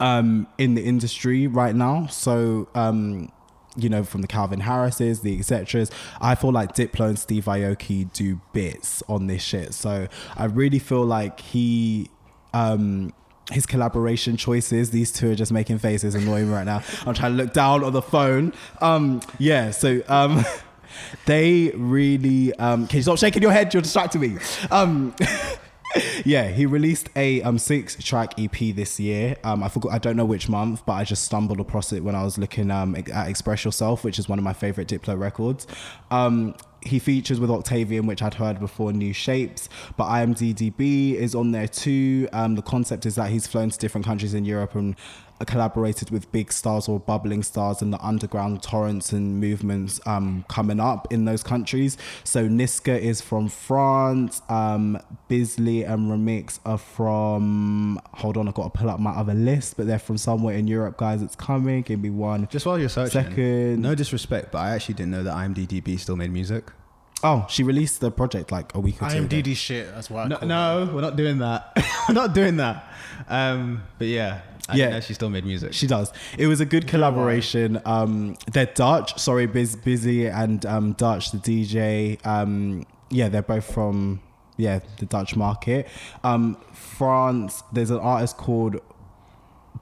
um, in the industry right now. So, um, you know, from the Calvin Harris's, the etc. I feel like Diplo and Steve Aoki do bits on this shit. So I really feel like he. Um, his collaboration choices, these two are just making faces annoying right now. I'm trying to look down on the phone. Um, yeah, so um, they really um, can you stop shaking your head? You're distracting me. Um, yeah, he released a um six track EP this year. Um, I forgot, I don't know which month, but I just stumbled across it when I was looking um at Express Yourself, which is one of my favorite Diplo records. Um, he features with Octavian, which I'd heard before, New Shapes, but IMDb is on there too. Um, the concept is that he's flown to different countries in Europe and collaborated with big stars or bubbling stars and the underground torrents and movements um, coming up in those countries. So Niska is from France, um, Bizzey and Ramiks are from, hold on, I've got to pull up my other list, but they're from somewhere in Europe, guys. It's coming. Give me one. Just while you're searching, Second. no disrespect, but I actually didn't know that IMDb still made music. Oh, she released the project like a week or two ago. IMDb shit. That's why. No, no, we're not doing that. we're not doing that. Um, but yeah, I Yeah. she still made music. She does. It was a good collaboration. Um, they're Dutch. Sorry, Biz, Busy and um, Dutch, the DJ. Um, yeah, they're both from yeah the Dutch market. Um, France. There's an artist called.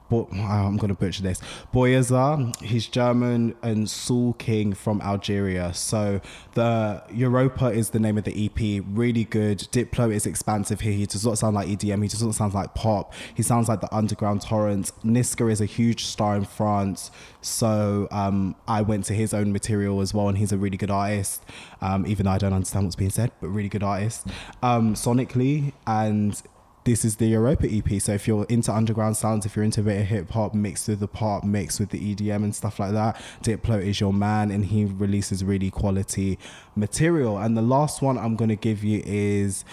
Bo- oh, I'm gonna butcher this. Boyaza, he's German, and Soolking from Algeria. So the Europa is the name of the EP. Really good. Diplo is expansive here. He does not sound like EDM. He does not sound like pop. He sounds like the underground torrents. Niska is a huge star in France. So um, I went to his own material as well, and he's a really good artist. Um, even though I don't understand what's being said, but really good artist. Um, sonically and this is the Europa EP. So if you're into underground sounds, if you're into a bit of hip hop mixed with the pop, mixed with the EDM and stuff like that, Diplo is your man, and he releases really quality material. And the last one I'm gonna give you is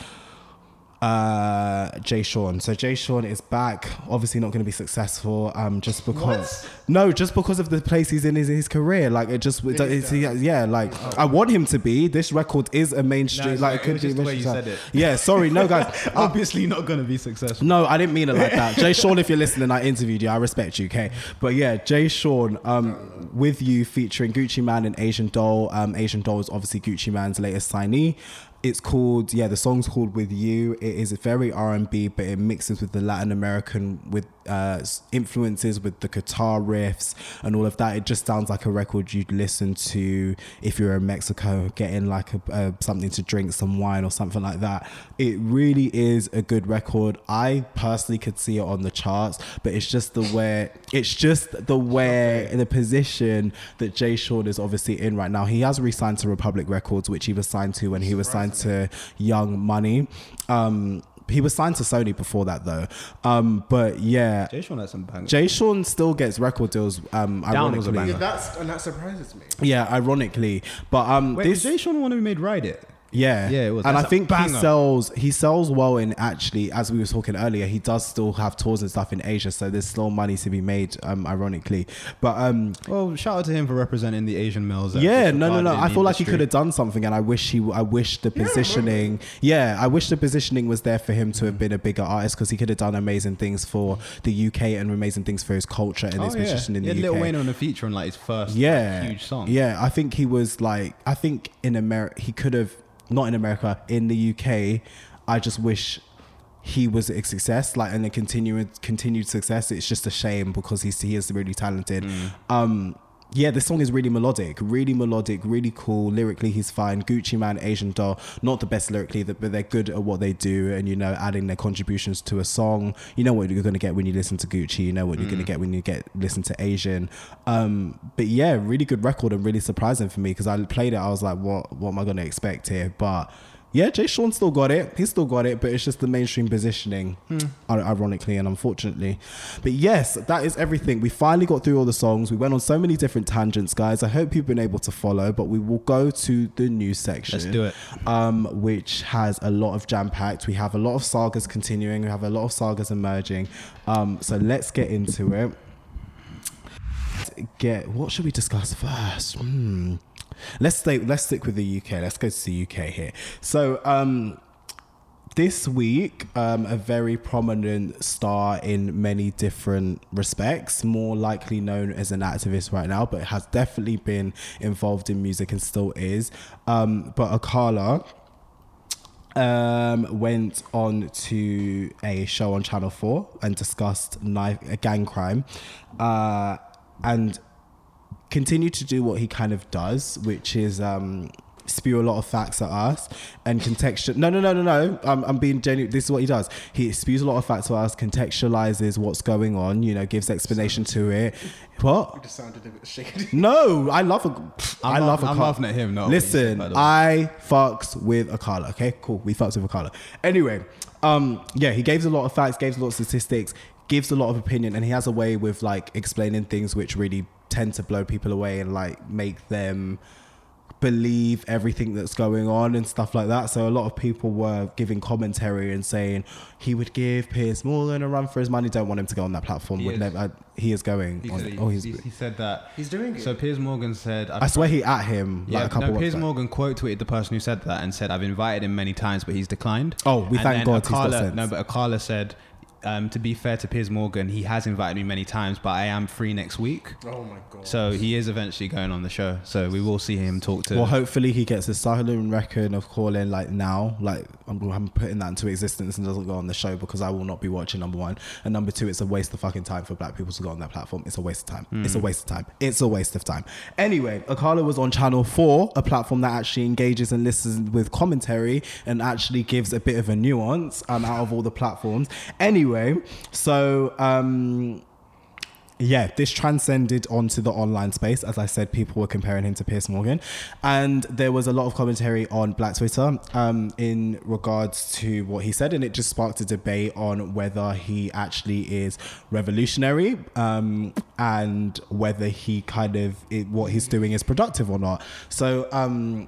uh Jay Sean. So Jay Sean is back. Obviously not going to be successful. Um, just because no, just because of the place he's in his, his career. Like it just it, it's, yeah. Like I want him to be. This record is a mainstream. it's like it could be. the way you said it. Yeah. Sorry. No, guys. Uh, Obviously not going to be successful. no, I didn't mean it like that. Jay Sean, if you're listening, I interviewed you. I respect you, okay? But yeah, Jay Sean, um, with you featuring Gucci Mane and Asian Doll. Um, Asian Doll is obviously Gucci Mane's latest signee. It's called yeah, the song's called With You. It is very R and B, but it mixes with the Latin American with uh, influences with the guitar riffs and all of that. It just sounds like a record you'd listen to if you're in Mexico, getting like a, a something to drink, some wine or something like that. It really is a good record. I personally could see it on the charts, but it's just the way it's just the way the position that Jay Sean is obviously in right now. He has re-signed to Republic Records, which he was signed to when he was signed to Young Money. Um, he was signed to Sony before that though. Um, but yeah, Jay Sean had some bangers. Jay Sean still gets record deals. Um, Down was a ironically, banger. Yeah, that's and that surprises me. yeah, ironically, but um, Wait, this did Jay Sean the one who made Ride It? Yeah, Yeah, it was. and I That's a think he sells he sells well in actually, as we were talking earlier, he does still have tours and stuff in Asia, so there's still money to be made. Um, ironically, but um, Well, shout out to him for representing the Asian males. yeah, no, no, no. I feel like he could have done something, and I wish he, I wish the positioning, yeah, I wish the positioning was there for him to Mm. have been a bigger artist because he could have done amazing things for the UK and amazing things for his culture and his Oh, yeah. position in he the had UK. Lil Wayne on a feature on like his first yeah, like, huge song. Yeah, I think he was like, I think in America, he could have, not in America, in the UK. I just wish he was a success, like, and a continued continued success. It's just a shame because he's he is really talented. Mm. Um, yeah, this song is really melodic, really melodic, really cool. Lyrically, he's fine. Gucci Mane, Asian Doll, not the best lyrically, but they're good at what they do, and you know, adding their contributions to a song. You know what you're gonna get when you listen to Gucci. You know what you're gonna get when you get listen to Asian. Um, but yeah, really good record and really surprising for me because I played it. I was like, what What am I gonna expect here? But yeah, Jay Sean still got it. He still got it, but it's just the mainstream positioning, ir- ironically and unfortunately. But yes, that is everything. We finally got through all the songs. We went on so many different tangents, guys. I hope you've been able to follow, but we will go to the news section. Let's do it. Um, which has a lot of jam packed. We have a lot of sagas continuing. We have a lot of sagas emerging. Um, so let's get into it. Get what should we discuss first? Hmm. Let's stay. Let's stick with the UK. Let's go to the UK here. So, um, this week, um, a very prominent star in many different respects, more likely known as an activist right now, but has definitely been involved in music and still is. Um, but Akala um, went on to a show on Channel 4 and discussed knife, gang crime uh, and continued to do what he kind of does, which is um, spew a lot of facts at us and contextual. No, no, no, no, no. I'm, I'm being genuine. This is what he does. He spews a lot of facts to us, contextualizes what's going on, you know, gives explanation to it. What? Just sounded a bit shaky. No, I love a. I I'm love laugh- I'm Akala. laughing at him, not what said, Listen, by. I fucks with Akala. Okay, cool. We fucks with Akala. Anyway, um, yeah, he gave a lot of facts, gave a lot of statistics, gives a lot of opinion, and he has a way with like explaining things which really tend to blow people away and like make them believe everything that's going on and stuff like that. So a lot of people were giving commentary and saying he would give Piers Morgan a run for his money. Don't want him to go on that platform. He would is. never. uh, he is going. He on he, oh, he's. he, he said that. He's doing it. So Piers Morgan said, I swear he at him like yeah, a couple no, Piers back. Morgan quote tweeted the person who said that and said, "I've invited him many times, but he's declined." Oh, we And thank then God he's got Akala, sense. No, but Akala said, um, to be fair to Piers Morgan, he has invited me many times, but I am free next week. Oh my god. So he is eventually going on the show. So we will see him talk to. Well, hopefully he gets a silent record of calling like now. Like I'm, I'm putting that into existence and doesn't go on the show because I will not be watching. Number one and number two, it's a waste of fucking time for black people to go on that platform. It's a waste of time. It's a waste of time. It's a waste of time. Anyway, Akala was on Channel Four, a platform that actually engages and listens with commentary and actually gives a bit of a nuance um, out of all the platforms. Anyway, so. um yeah, this transcended onto the online space. As I said, people were comparing him to Piers Morgan. And there was a lot of commentary on Black Twitter um, in regards to what he said. And it just sparked a debate on whether he actually is revolutionary um, and whether he kind of, it, what he's doing is productive or not. So, um,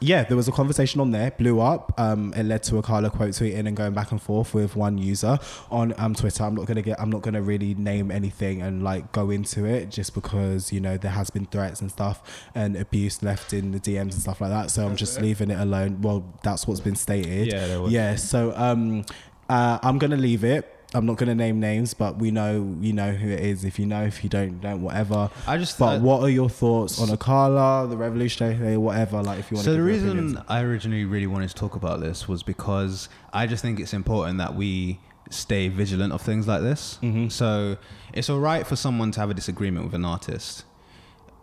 yeah, there was a conversation on there, blew up. Um, it led to Akala quote tweeting and going back and forth with one user on um, Twitter. I'm not gonna get, I'm not gonna really name anything and like go into it just because you know there has been threats and stuff and abuse left in the DMs and stuff like that. So I'm just leaving it alone. Well, that's what's been stated. Yeah, there was. yeah. So um, uh, I'm gonna leave it. I'm not gonna name names, but we know you know who it is. If you know, if you don't, don't whatever. I just. But I- what are your thoughts on Akala, the Revolutionary, whatever? Like, if you want So to. the reason I originally really wanted to talk about this was because I just think it's important that we stay vigilant of things like this. Mm-hmm. So it's all right for someone to have a disagreement with an artist.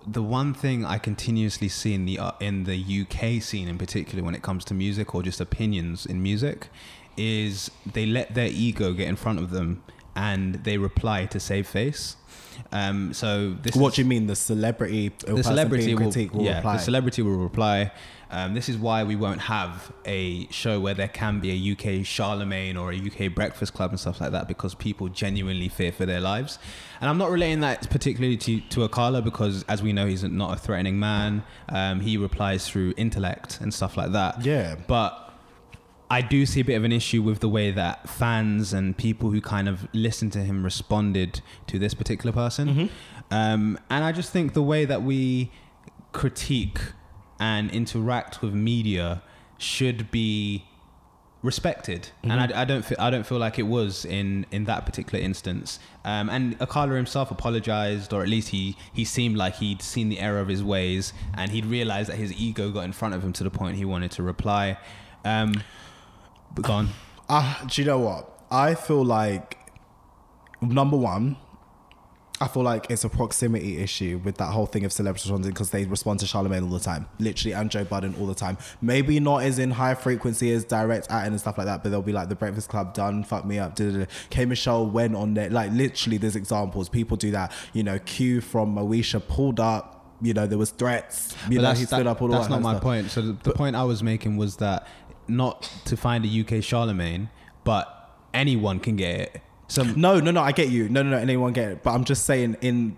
The one thing I continuously see in the uh, in the UK scene, in particular, when it comes to music or just opinions in music, is they let their ego get in front of them and they reply to save face. Um, so this what is- do you mean? The celebrity, the celebrity will, will yeah, reply. the celebrity will reply. Um, this is why we won't have a show where there can be a UK Charlemagne or a UK Breakfast Club and stuff like that because people genuinely fear for their lives. And I'm not relating that particularly to to Akala because, as we know, he's not a threatening man. Um, he replies through intellect and stuff like that. Yeah. But I do see a bit of an issue with the way that fans and people who kind of listened to him responded to this particular person. Um, and I just think the way that we critique and interact with media should be respected, and I, I don't feel I don't feel like it was in in that particular instance. Um, and Akala himself apologized, or at least he he seemed like he'd seen the error of his ways, and he'd realized that his ego got in front of him to the point he wanted to reply. Um, gone. Ah, do you know what? I feel like number one, I feel like it's a proximity issue with that whole thing of celebrities responding because they respond to Charlemagne all the time, literally, and Joe Budden all the time. Maybe not as in high frequency as direct at and stuff like that, but they'll be like the Breakfast Club done, fuck me up. Da, da. K Michelle went on there, like literally. There's examples. People do that. You know, Q from Moesha pulled up. You know, there was threats. You But know, that's, he stood that- up all that's not my stuff. point. So the, the point I was making was that not to find a UK Charlemagne, but anyone can get it. So No, no, no. I get you. No, no, no. Anyone get it? But I'm just saying. In,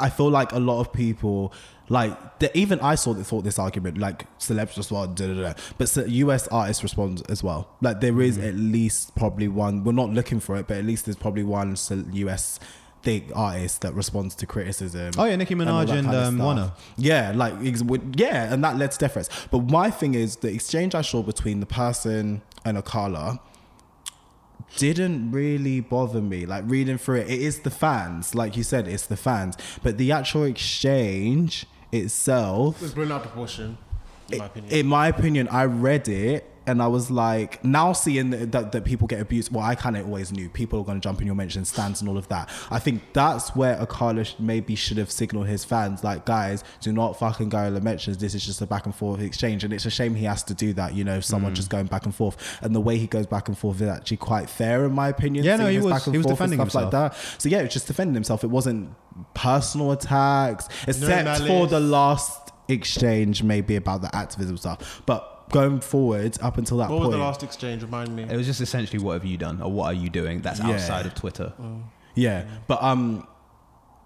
I feel like a lot of people, like the, even I saw that thought this argument, like celebs respond, da, da, da. but US artists respond as well. Like there is Mm-hmm. at least probably one. We're not looking for it, but at least there's probably one US big artist that responds to criticism. Oh, yeah, Nicki Minaj that and, um, stuff. Warner. Yeah, like ex- yeah, and that led to deference. But my thing is the exchange I saw between the person and Akala didn't really bother me. Like reading through it, it is the fans, like you said, it's the fans. But the actual exchange itself, It's blown out of proportion, in my opinion. in my opinion, I read it and I was like, now seeing that, that, that people get abused. Well, I kind of always knew people are going to jump in your mention stands and all of that. I think that's where Akala maybe should have signaled his fans, like, guys, do not fucking go in the mentions. This is just a back and forth exchange. And it's a shame he has to do that, you know, someone just mm. going back and forth. And the way he goes back and forth is actually quite fair, in my opinion. Yeah, no, he was- he was defending stuff like that. So yeah, it was just defending himself. It wasn't personal attacks, except for the last exchange, maybe about the activism stuff. But going forward, up until that what was point, the last exchange? Remind me. it was just essentially, what have you done, or what are you doing? That's Yeah. outside of Twitter. yeah. But um,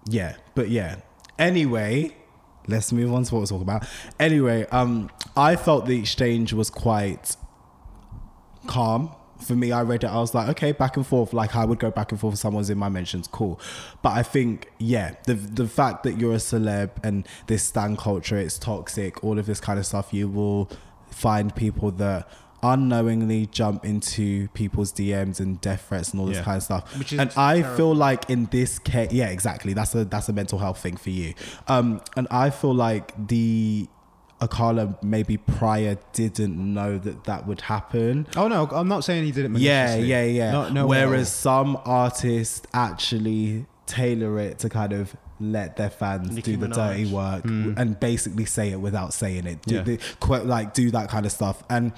yeah, but yeah. Anyway, let's move on to what we're talking about. Anyway, um, I felt the exchange was quite calm. For me, I read it. I was like, okay, back and forth. Like I would go back and forth if someone's in my mentions, cool. But I think, yeah, the the fact that you're a celeb and this stan culture, it's toxic. All of this kind of stuff, you will find people that unknowingly jump into people's DMs and death threats and all this Yeah. kind of stuff. Which is and I terrible. feel like in this case, yeah, exactly. That's a that's a mental health thing for you. Um, and I feel like the Akala maybe prior didn't know that that would happen. Oh no, I'm not saying he did it. Yeah, maliciously. yeah, yeah. No, no. Whereas some artists actually tailor it to kind of let their fans Nicki do the Minaj. dirty work and basically say it without saying it. Do Yeah. the, quote like do that kind of stuff. And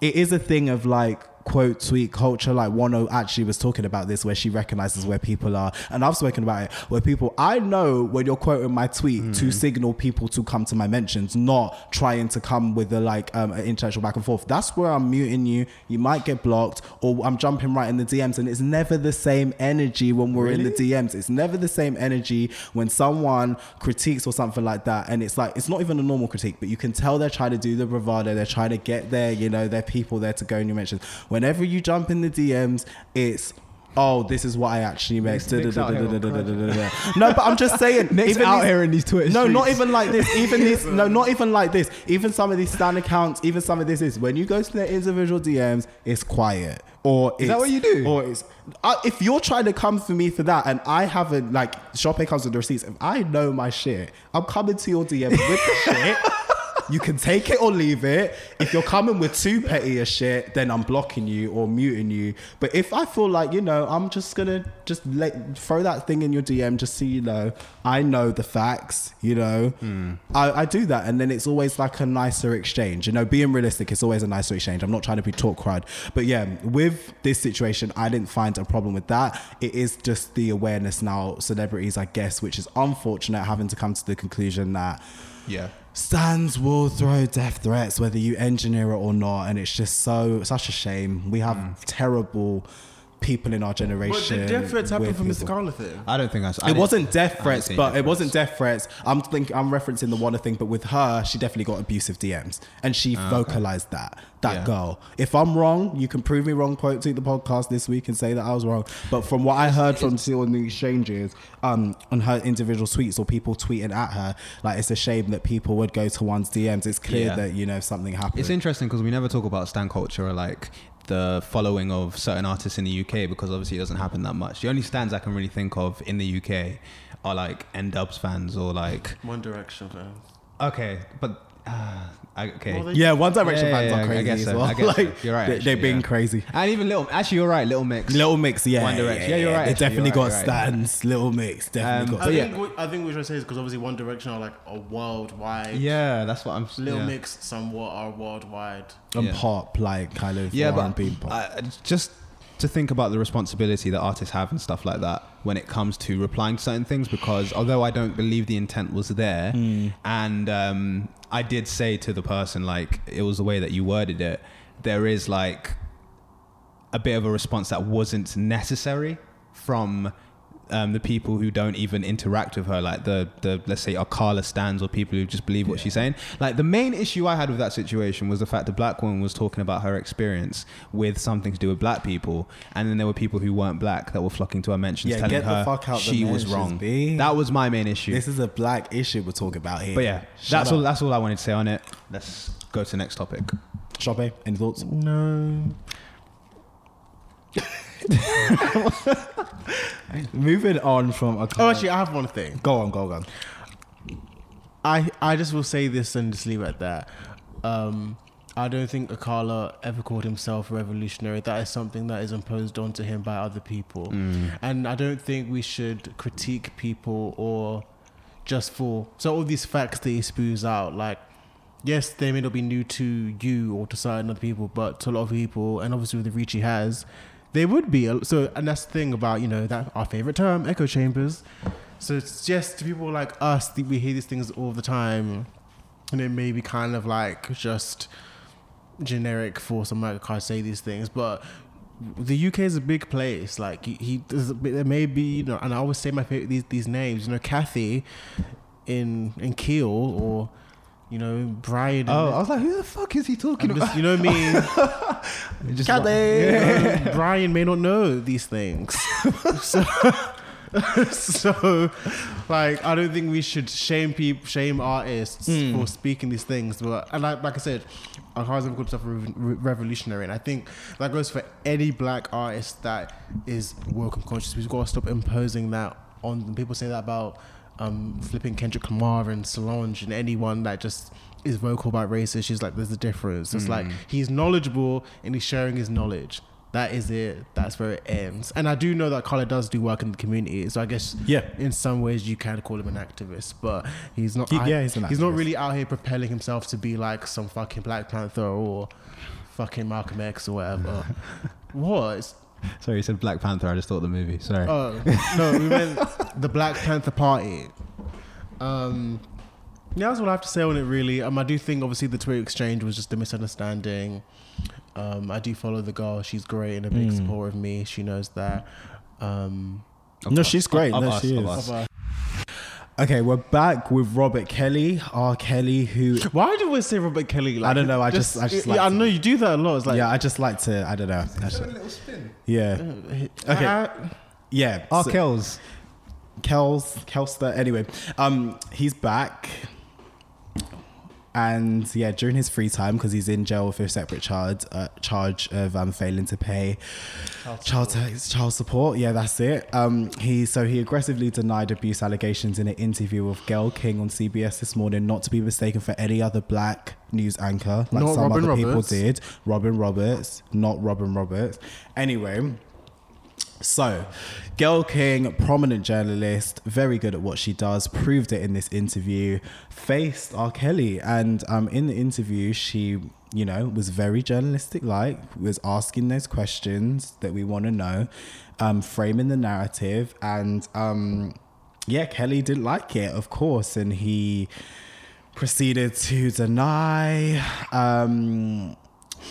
it is a thing of like quote tweet culture like Wano actually was talking about this where she recognizes where people are. And I've spoken about it where people I know when you're quoting my tweet to signal people to come to my mentions not trying to come with a like um an intellectual back and forth. That's where I'm muting you. You might get blocked or I'm jumping right in the DMs and it's never the same energy when we're in the DMs it's never the same energy when someone critiques or something like that and it's like it's not even a normal critique but you can tell they're trying to do the bravado they're trying to get there you know their people there to go in your mentions whenever you jump in the DMs it's Oh, this is what I actually meant. Nick's out here on No, but I'm just saying. Nick's even out these- here in these Twitter No, not even like this. Even this. No, not even like this. Even some of these stand accounts. Even some of this is when you go to their individual DMs, it's quiet. Or Is that what you do? Or it's uh, if you're trying to come for me for that, and I haven't like Sope comes with the receipts. If I know my shit, I'm coming to your DM with the shit. You can take it or leave it. If you're coming with too petty a shit, then I'm blocking you or muting you. But if I feel like, you know, I'm just gonna just let throw that thing in your DM just so you know, I know the facts, you know. Hmm. I, I do that and then it's always like a nicer exchange. You know, being realistic, it's always a nicer exchange. I'm not trying to be talk crud. But yeah, with this situation, I didn't find a problem with that. It is just the awareness now, celebrities, I guess, which is unfortunate having to come to the conclusion that Yeah. Stands will throw death threats whether you engineer it or not, and it's just so such a shame. We have mm. terrible people in our But generation. the death threats happen with from the thing. I don't think I. I It wasn't death threats, but death it wasn't threats. death threats. I'm think I'm referencing the Wanda thing, but with her, she definitely got abusive DMs, and she vocalized that. That Yeah. girl. If I'm wrong, you can prove me wrong. Quote to the podcast this week and say that I was wrong. But from what I heard from seeing on the exchanges, um, on her individual tweets or people tweeting at her, like it's a shame that people would go to one's DMs. It's clear Yeah. that you know something happened. It's interesting because we never talk about stan culture or like the following of certain artists in the UK because obviously it doesn't happen that much. The only stands I can really think of in the UK are like N-Dubz fans or like One Direction fans. okay, but uh, I, okay. Well, they- yeah, One Direction Yeah, fans yeah, are yeah, I crazy guess as so, well. I guess so. like, You're right, They, actually, they're being yeah. crazy. and even little, actually, you're right. Little Mix. Little Mix, yeah, One Direction. Yeah, you're right, It actually, definitely got right, you're right. stands. Little Mix definitely Um, got. I But yeah. think what, I think what you're saying is because obviously One Direction are like a worldwide. Yeah, that's what I'm. Little yeah. Mix somewhat are worldwide. and Yeah. pop, like kind of yeah, but pop. uh, just to think about the responsibility that artists have and stuff like that when it comes to replying to certain things, because although I don't believe the intent was there, and um, I did say to the person like it was the way that you worded it, there is like a bit of a response that wasn't necessary from um, the people who don't even interact with her, like the the let's say Akala stands or people who just believe what she's saying. Like the main issue I had with that situation was the fact the black woman was talking about her experience with something to do with black people, and then there were people who weren't black that were flocking to her mentions, Yeah, telling get the her fuck out the she was wrong. B. That was my main issue. this is a black issue we're talking about here. but yeah, Shut that's up. all. That's all I wanted to say on it. Let's go to the next topic. Sope, any thoughts? No. Moving on from a Oh, actually, I have one thing. go on, go on, go on. I I just will say this and just leave it at that. Um, I don't think Akala ever called himself revolutionary. That is something that is imposed onto him by other people, and I don't think we should critique people or just for so all these facts that he spews out. Like, yes, they may not be new to you or to certain other people, but to a lot of people, and obviously with the reach he has, they would be. So, and that's the thing about you know that our favorite term, echo chambers. So it's just to people like us, we hear these things all the time, and it may be kind of like just generic for some somebody to say these things, but the UK is a big place. Like he, he there may be, you know, and I always say my favorite these these names. You know, Kathy in in Kiel or you know Brian. Oh, I was like, who the fuck is he talking I'm about? just, you know what I mean? Just You know, Brian may not know these things. so, so, like, I don't think we should shame people, shame artists Hmm. for speaking these things. But and like, like I said, Alcazar called himself re- re- revolutionary, and I think that goes for any black artist that is woke and conscious. We've got to stop imposing that on. People say that about um, flipping Kendrick Lamar and Solange and anyone that just is vocal about race issues. Like, there's a difference. It's like he's knowledgeable and he's sharing his knowledge. That is it. That's where it ends. And I do know that Akala does do work in the community, so I guess Yeah. in some ways you can call him an activist, but he's not. He- I- yeah, he's He's not really out here propelling himself to be like some fucking Black Panther or fucking Malcolm X or whatever. what? It's- Sorry, you said Black Panther. I just thought the movie. Sorry. Oh no, we meant the Black Panther Party. Um, yeah, that's what I have to say on it. Really, um, I do think obviously the Twitter exchange was just a misunderstanding. Um, I do follow the girl; she's great and a big Mm. supporter of me. She knows that. Um, No, us. she's great. Of No, us, she of is. Us. of, uh, Okay, we're back with Robert Kelly. R. Kelly, who why do we say Robert Kelly? Like, I don't know, I just- I just yeah, like I to- know you do that a lot. It's like yeah, I just like to. I don't know. I just- little spin. yeah, Okay. I- yeah. R. so- Kells. Kels, Kelster. Anyway, um, he's back, and yeah, during his free time because he's in jail for a separate charge, uh, charge of um, failing to pay child tax, child support. Yeah, that's it. Um, he so he aggressively denied abuse allegations in an interview with Gayle King on CBS this morning, not to be mistaken for any other black news anchor like Not some Robin other people did. Robin Roberts, not Robin Roberts. Anyway. So, Gayle King, prominent journalist, very good at what she does, proved it in this interview, faced R. Kelly. And um, in the interview, she, you know, was very journalistic like, was asking those questions that we want to know, um, framing the narrative. And um, yeah, Kelly didn't like it, of course. And he proceeded to deny. Um,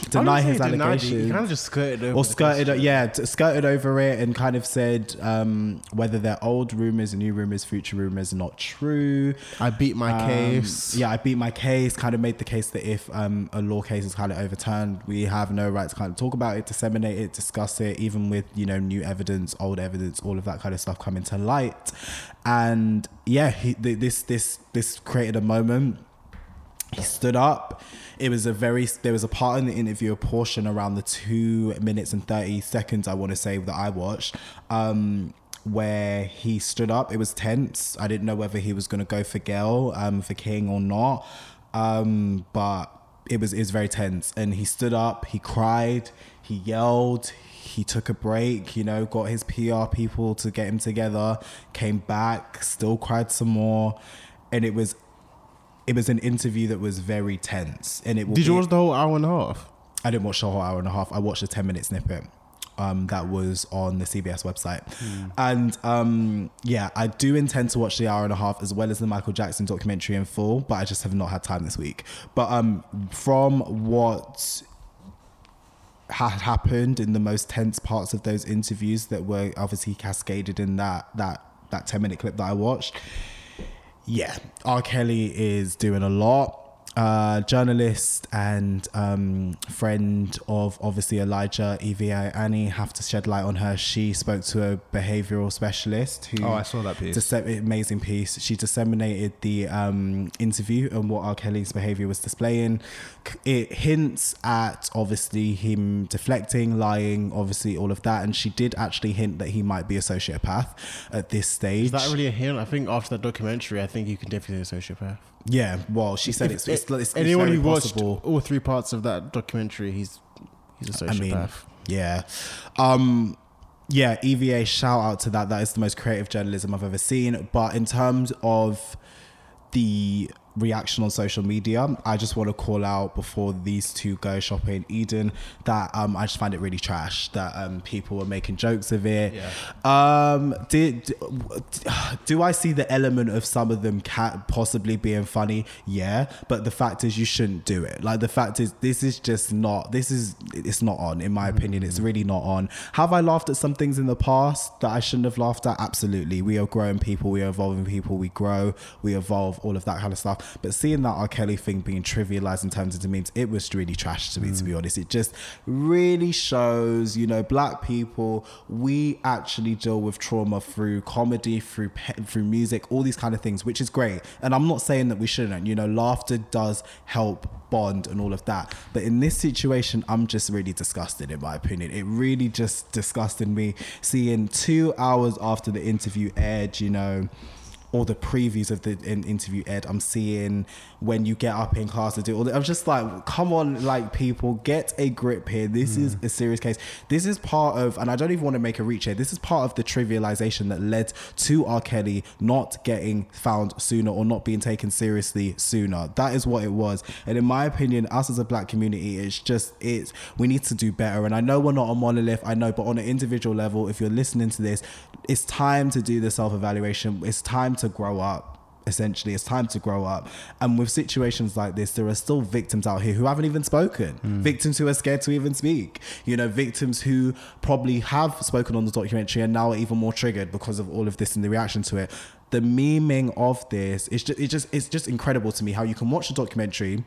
deny his say he denied allegations He kind of just skirted over. or skirted yeah t- skirted over it and kind of said um, whether they're old rumors new rumors future rumors not true I beat my Um, case. yeah i beat my case kind of made the case that if um, a law case is kind of overturned we have no right to kind of talk about it disseminate it discuss it even with you know new evidence old evidence all of that kind of stuff coming to light and yeah he, th- this this this created a moment he stood up. It was a very there was a part in the interview, a portion around the two minutes and thirty seconds I want to say that I watched, um, where he stood up. It was tense. I didn't know whether he was going to go for Gayle, um, for King or not, um, but it was it was very tense. And he stood up. He cried. He yelled. He took a break. You know, got his PR people to get him together. Came back. Still cried some more, and it was it was an interview that was very tense and it Did you watch the whole hour and a half? I didn't watch the whole hour and a half. I watched a 10 minute snippet um, that was on the CBS website. And um, yeah I do intend to watch the hour and a half as well as the Michael Jackson documentary in full but I just have not had time this week. But um, from what had happened in the most tense parts of those interviews that were obviously cascaded in that that that 10 minute clip that I watched yeah, R. Kelly is doing a lot. Uh, journalist and um, friend of obviously Elijah EVA Annie have to shed light on her. She spoke to a behavioral specialist who Oh, I saw that piece. disse- amazing piece. She disseminated the um, interview and what R. Kelly's behavior was displaying. It hints at obviously him deflecting, lying, obviously all of that. And she did actually hint that he might be a sociopath at this stage. Is that really a hint? I think after that documentary, I think you can definitely say sociopath. Yeah, well, she said If- it's, it's, it's, anyone who watched possible. all three parts of that documentary, he's he's a I mean, sociopath. yeah, um, yeah. EVA shout out to that. That is the most creative journalism I've ever seen. But in terms of the reaction on social media, I just want to call out before these two go shopping Eden that um, I just find it really trash that um, people were making jokes of it. Yeah. Um, did do I see the element of some of them ca possibly being funny? Yeah, but the fact is you shouldn't do it. Like the fact is this is just not. This is it's not on. In my opinion, it's really not on. Have I laughed at some things in the past that I shouldn't have laughed at? Absolutely. We are growing people. We are evolving people. We grow. We evolve. All of that kind of stuff. But seeing that R. Kelly thing being trivialized and turned into memes, it was really trash to me, to be mm. honest. It just really shows, you know, black people, we actually deal with trauma through comedy, through pe- through music, all these kind of things, which is great. And I'm not saying that we shouldn't. You know, laughter does help bond and all of that. But in this situation, I'm just really disgusted, in my opinion. It really just disgusted me seeing two hours after the interview aired, you know, or the previews of the interview aired, I'm seeing when you get up in class to do all that. I'm just like, come on, like people, get a grip here. This is mm. a serious case. This is part of, and I don't even want to make a reach here. This is part of the trivialization that led to R. Kelly not getting found sooner or not being taken seriously sooner. That is what it was. And in my opinion, us as a black community, it's just it's we need to do better. And I know we're not a monolith, I know, but on an individual level, if you're listening to this, it's time to do the self-evaluation. It's time to grow up essentially it's time to grow up. And with situations like this there are still victims out here who haven't even spoken. Hmm. Victims who are scared to even speak. You know victims who probably have spoken on the documentary and now are even more triggered because of all of this and the reaction to it. The memeing of this is just, it's just it's just incredible to me how you can watch a documentary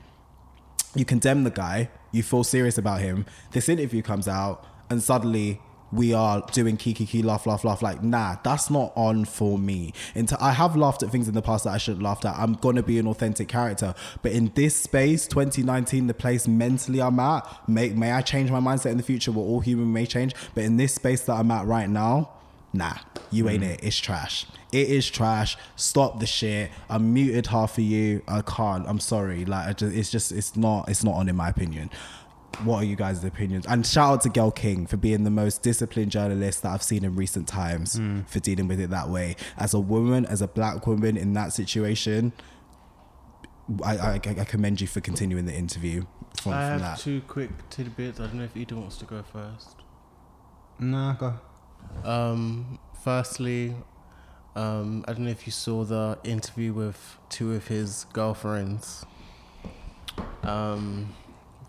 you condemn the guy, you feel serious about him. This interview comes out, and suddenly we are doing kiki kiki laugh laugh laugh. Like, nah, that's not on for me. Into I have laughed at things in the past that I should have laughed at. I'm gonna be an authentic character, but in this space, 2019, the place mentally I'm at, may may I change my mindset in the future? We're all human, may change, but in this space that I'm at right now. Nah, you ain't hmm. it. It's trash. It is trash. Stop the shit. I'm muted half of you. I can't. I'm sorry. Like I just, it's just it's not it's not on in my opinion. What are you guys' opinions? And shout out to Gayle King for being the most disciplined journalist that I've seen in recent times for dealing with it that way. As a woman, as a black woman in that situation, I, I, I commend you for continuing the interview from, I from have that. two quick tidbits. I don't know if Eda wants to go first. Nah, go. Um, firstly, um, I don't know if you saw the interview with two of his girlfriends, um,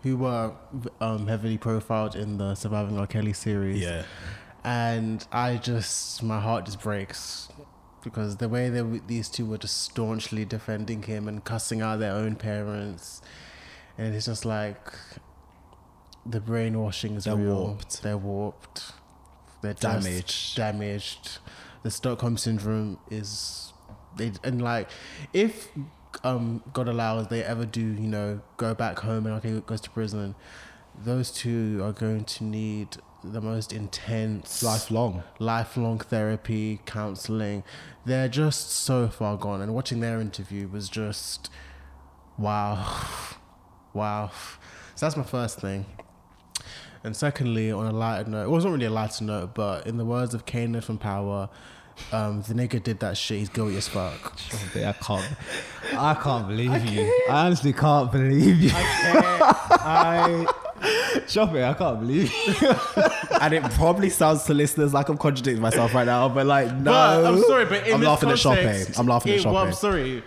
who were um, heavily profiled in the Surviving R. Kelly series. Yeah. and I just my heart just breaks because the way that these two were just staunchly defending him and cussing out their own parents, and it's just like the brainwashing is They're real. warped. They're warped. They're Damaged. Damaged. The Stockholm syndrome is, they and like if um God allows they ever do you know go back home and okay goes to prison, those two are going to need the most intense Lifelong. lifelong therapy, counseling. They're just so far gone. And watching their interview was just wow. Wow. So that's my first thing. And secondly, on a lighter note, it wasn't really a lighter note, but in the words of Kanan from Power, um, the nigga did that shit. He's guilty as fuck. I can't. I can't believe you. I honestly can't believe you. I Shop it. I can't believe you. and it probably sounds to listeners like I'm contradicting myself right now, but like no, But I'm sorry, but in I'm this laughing at context. I'm laughing at it- well, I'm sorry,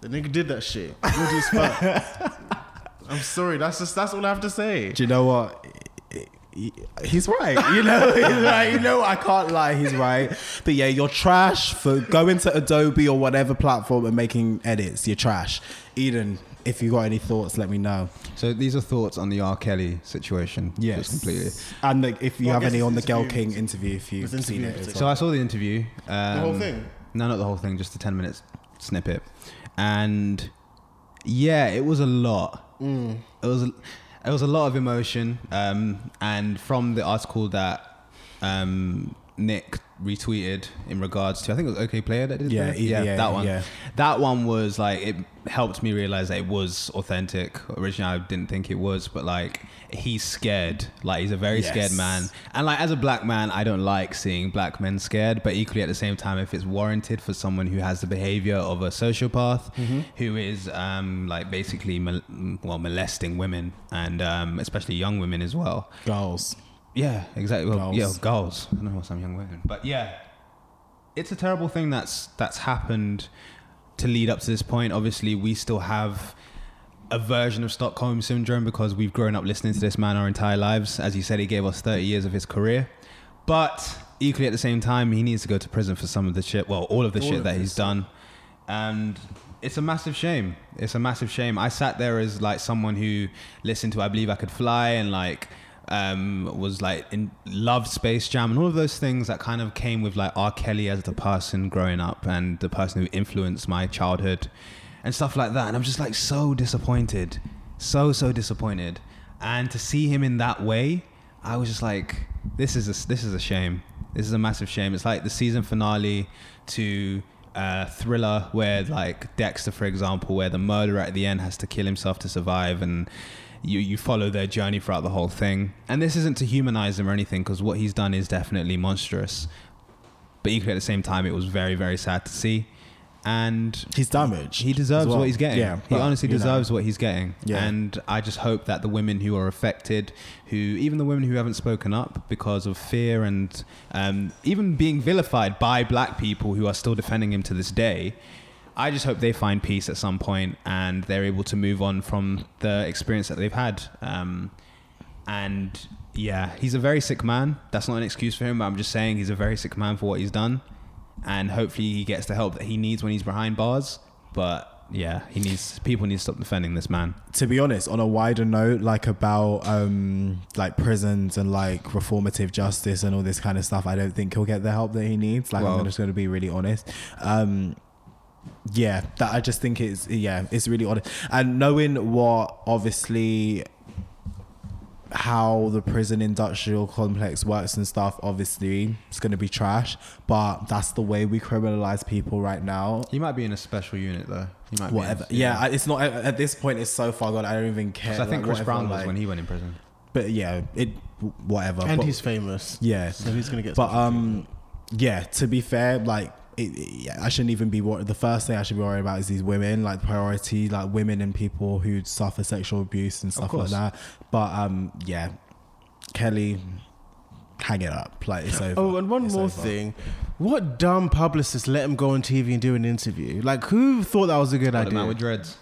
the nigga did that shit. Guilty as fuck. I'm sorry. That's just that's all I have to say. Do you know what? He's right. You know, he's right. You know, I can't lie. He's right. But yeah, you're trash for going to Adobe or whatever platform and making edits. You're trash. Eden, if you got any thoughts, let me know. So these are thoughts on the R. Kelly situation. Just completely. And like, if you Well, have any on the Gayle interview- King interview, if you've seen interview it. as So. I saw the interview. Um, whole thing? No, not the whole thing. Just the ten minutes snippet. And yeah, it was a lot. Mm. It was. A, it was a lot of emotion. Um, and from the article that um, Nick retweeted in regards to, I think it was Okayplayer that did. Yeah, it? yeah, yeah, that one. yeah. That one was like it helped me realize that it was authentic. Originally, I didn't think it was, but like he's scared. Like he's a very Yes. scared man. And like as a black man, I don't like seeing black men scared. But equally at the same time, if it's warranted for someone who has the behavior of a sociopath, Mm-hmm. who is um, like basically mol- well molesting women and um, especially young women as well. Girls. Yeah, exactly. Well, yeah, girls. I don't know what some young women, but yeah, it's a terrible thing that's that's happened to lead up to this point. Obviously, we still have a version of Stockholm syndrome because we've grown up listening to this man our entire lives. As you said, he gave us 30 years of his career, but equally at the same time, he needs to go to prison for some of the shit. Well, all of the All shit of that he's done, and It's a massive shame. It's a massive shame. I sat there as like someone who listened to I Believe I Could Fly and like um, was like in loved Space Jam and all of those things that kind of came with like R. Kelly as the person growing up and the person who influenced my childhood and stuff like that. And I'm just like so disappointed, so so disappointed. And to see him in that way, I was just like, this is a, this is a shame. This is a massive shame. It's like the season finale to uh, Thriller, where like Dexter, for example, where the murderer at the end has to kill himself to survive, and you you follow their journey throughout the whole thing. And this isn't to humanize him or anything, because what he's done is definitely monstrous. But equally at the same time, it was very very sad to see. And He's damaged. he deserves well. what he's getting. Yeah, he honestly you know. deserves what he's getting. Yeah. And I just hope that the women who are affected, who even the women who haven't spoken up because of fear and um, even being vilified by black people who are still defending him to this day, I just hope they find peace at some point and they're able to move on from the experience that they've had. Um, and yeah, he's a very sick man. That's not an excuse for him, but I'm just saying he's a very sick man for what he's done. And hopefully he gets the help that he needs when he's behind bars. But yeah, he needs people need to stop defending this man. to be honest, on a wider note, like about um like prisons and like reformative justice and all this kind of stuff, I don't think he'll get the help that he needs. Like Well- I'm just going to be really honest. Um yeah, that I just think it's yeah, it's really honest. And knowing what obviously how the prison industrial complex works and stuff, obviously it's going to be trash. But that's the way we criminalize people right now. He might be in a special unit though. He might Whatever. Be in, Yeah, I- it's not at, at this point. It's so far gone. I don't even care. I think like, Chris whatever, Brown was like- when he went in prison. but yeah, it whatever. and but, he's famous. yeah, So he's gonna get. but special um, yeah. To be fair, like. It, it- yeah, I shouldn't even be worried. The first thing I should be worried about is these women, like priority, like women and people who suffer sexual abuse and stuff like that. But um, yeah, Kelly, hang it up. Like it's over. Oh, and one It's more over. thing. What dumb publicist let him go on TV and do an interview? Like, who thought that was a good Oh, the idea? man with dreads.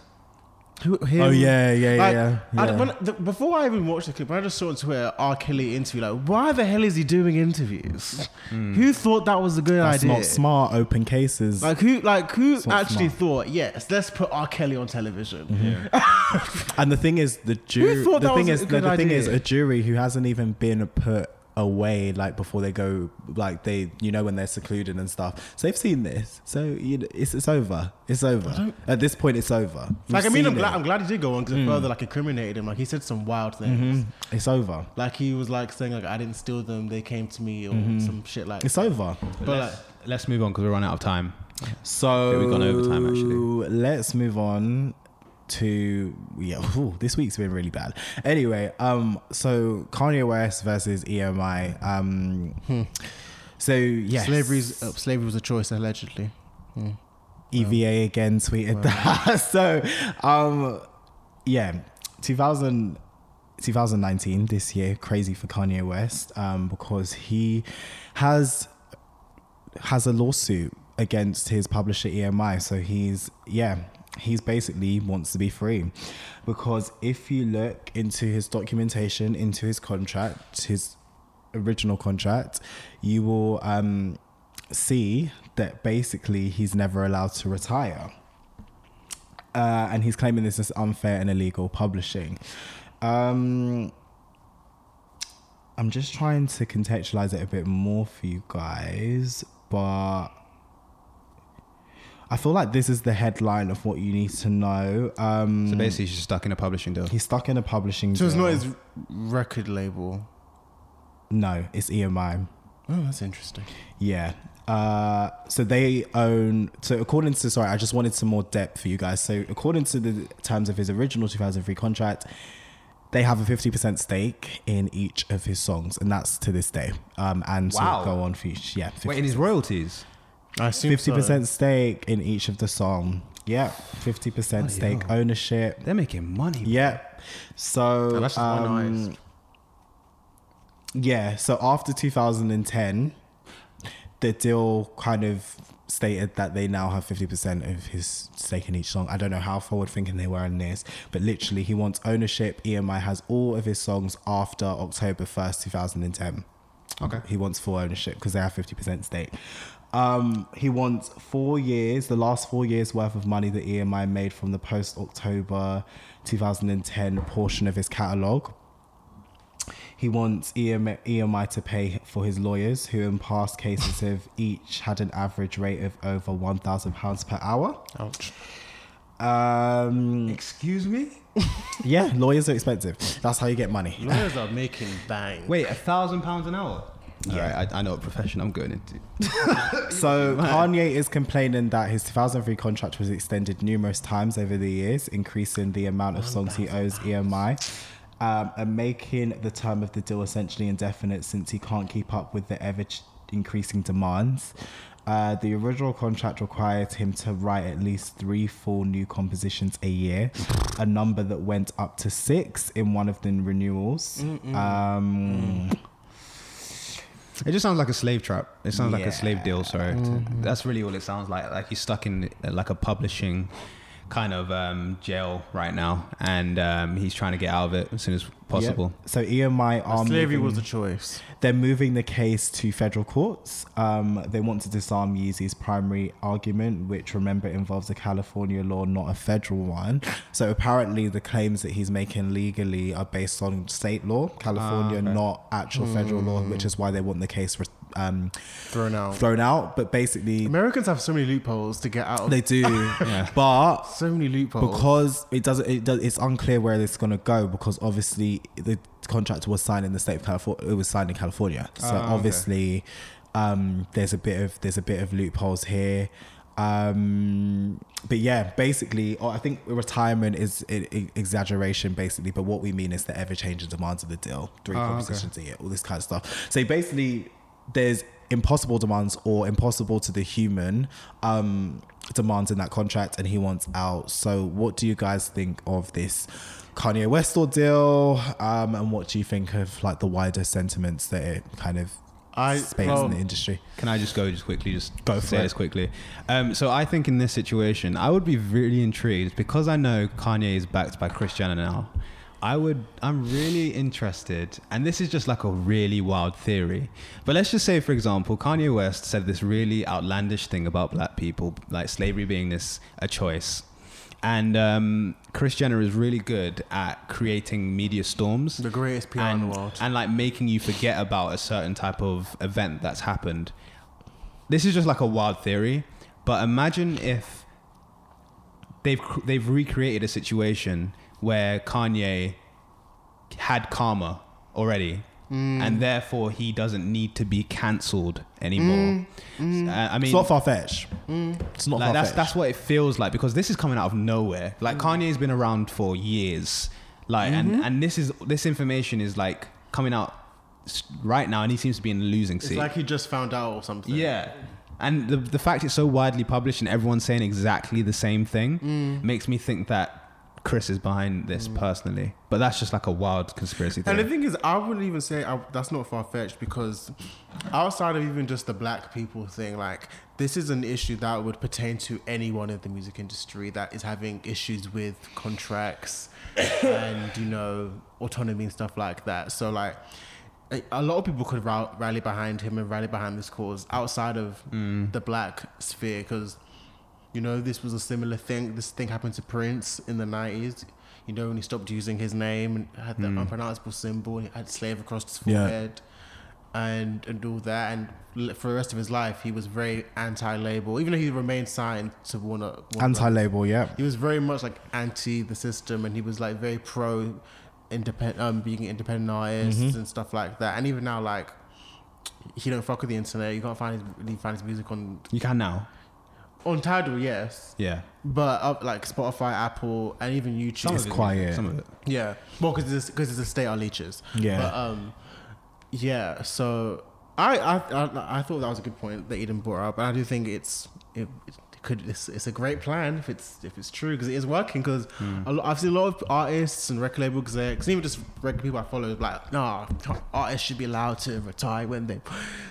Who, him? Oh yeah, yeah, Like, yeah. I, when, the, before I even watched the clip, I just saw on Twitter R. Kelly interview. Like, why the hell is he doing interviews? Who thought that was a good. That's idea? not smart. Open cases. Like who? Like who actually smart. thought? Yes, let's put R. Kelly on television. Mm-hmm. And the thing is, the jury. Who thought The that thing was is, a good the thing is, a jury who hasn't even been put away, like before they go, like they, you know, when they're secluded and stuff. So they've seen this. So you know, it's it's over. It's over. At this point, it's over. Like I mean, I'm glad. I'm glad he did go on because it further like incriminated him. Like he said some wild things. Mhm. It's over. Like he was like saying like I didn't steal them, they came to me or some shit like. It's over. But let's, let's move on because we're running out of time. So Yeah, we've gone over time, actually. Let's move on to yeah. whew, this week's been really bad. Anyway, um, so Kanye West versus EMI. Um, so yes, slavery's uh, slavery was a choice allegedly. EVA again tweeted that. so, um, yeah, 2000, 2019, this year, crazy for Kanye West, um, because he has has a lawsuit against his publisher EMI. So he's yeah, he's basically wants to be free, because if you look into his documentation, into his contract, his original contract, you will um, see that basically he's never allowed to retire. Uh, and he's claiming this is unfair and illegal publishing. Um, I'm just trying to contextualize it a bit more for you guys, but I feel like this is the headline of what you need to know. Um, So basically, she's stuck in a publishing deal. he's stuck in a publishing. Deal. So it's not his record label. No, it's EMI. Oh, that's interesting. Yeah. Uh, so they own. So according to sorry, I just wanted some more depth for you guys. So according to the terms of his original 2003 contract, they have a 50% stake in each of his songs, and that's to this day. Um, and Wow. so go on for each. Yeah. 50%. Wait, in his royalties? I assume Fifty so. percent stake in each of the song. Yeah, fifty percent stake hell. ownership. They're making money. Yeah. So And that's just um, eyes. yeah. So after 2010, the deal kind of stated that they now have 50% of his stake in each song. I don't know how forward thinking they were in this, but literally he wants ownership. EMI has all of his songs after October 1st, 2010. Okay. He wants full ownership because they have 50% stake. Um, he wants four years, the last four years worth of money that EMI made from the post October 2010 portion of his catalogue. He wants EMI, EMI to pay for his lawyers, who in past cases have each had an average rate of over £1,000 per hour. Ouch. Um, Excuse me. yeah, lawyers are expensive. That's how you get money. Lawyers are making bang. Wait, a thousand pounds an hour. Yeah. I, I know what profession I'm going into. So Kanye is complaining that his 2003 contract was extended numerous times over the years, increasing the amount of songs he owes EMI. Um, and making the term of the deal essentially indefinite since he can't keep up with the ever increasing demands. Uh, the original contract required him to write at least three full new compositions a year, a number that went up to six in one of the renewals. Um, It just sounds like a slave trap. It sounds like a slave deal. Sorry, that's really all it sounds like. Like he's stuck in uh, like a publishing kind of um, jail right now, and um, he's trying to get out of it as soon as possible. Yep. So EMI are Slavery moving- was a choice. They're moving the case to federal courts. Um, they want to disarm Yeezy's primary argument, which remember involves a California law, not a federal one. So apparently, the claims that he's making legally are based on state law, California, Ah, okay. not actual federal law, which is why they want the case re- um, Thrown out. thrown out. But basically, Americans have so many loopholes to get out of. they do. Yeah. But so many loopholes. because it doesn't it does it's unclear where it's going to go because obviously the contract was signed in the state of California it was signed in California so Ah, okay. obviously um there's a bit of there's a bit of loopholes here um but yeah basically oh, I think retirement is i- i- exaggeration basically but what we mean is the ever changing demands of the deal three Ah, okay. compositions a year all this kind of stuff so basically there's impossible demands or impossible to the human um demands in that contract and he wants out so what do you guys think of this kanye west ordeal um and what do you think of like the wider sentiments that it kind of I- space well- in the industry Can I just go just quickly, just Go for say it. this quickly? Um, so I think in this situation, I would be really intrigued because I know Kanye is backed by Kris Jenner now. I would, I'm really interested, and this is just like a really wild theory. But let's just say, for example, Kanye West said this really outlandish thing about black people, like slavery being this a choice. And um, Kris Jenner is really good at creating media storms the greatest PR in the world. and like making you forget about a certain type of event that's happened. This is just like a wild theory, but imagine if they've they've recreated a situation where Kanye had karma already. Mm. And therefore, he doesn't need to be cancelled anymore. Uh, I mean, Mm. it's not far-fetched Mm. it's not like that's far-fetched that's what it feels like because this is coming out of nowhere. Like Kanye's been around for years, like Mm-hmm. and and this is this information is like coming out right now, and he seems to be in the losing seat. It's like he just found out or something. yeah, and the the fact it's so widely published and everyone's saying exactly the same thing Mm. makes me think that Kris is behind this mm. personally. But that's just like a wild conspiracy thing. And the thing is, I wouldn't even say I, that's not far fetched because outside of even just the black people thing, like this is an issue that would pertain to anyone in the music industry that is having issues with contracts and you know autonomy and stuff like that. So like. a- A lot of people could rally behind him and rally behind this cause outside of mm. the black sphere because you know, this was a similar thing. This thing happened to Prince in the nineties. You know, when he stopped using his name and had the unpronounceable symbol, and he had slave across his Yeah. forehead, and and all that. And for the rest of his life, he was very anti-label, even though he remained signed to Warner. Warner anti-label yeah He was very much like anti the system, and he was like very pro independent, um, being independent artists Mm-hmm. and stuff like that. And even now, like he don't fuck with the internet. You can't find his, find his music on You can now. On Tidal, yes. Yeah. But uh, like Spotify, Apple, and even YouTube. Some It's of it, quiet. Some of it. yeah. Well, because it's because it's a state on leeches. Yeah. But um, yeah. So I, I I I thought that was a good point that Eden brought up, and I do think it's it, it could it's, it's a great plan if it's if it's true because it is working. Because Hmm. I've seen a lot of artists and record label execs, even just regular people I follow, like, nah, artists should be allowed to retire when they.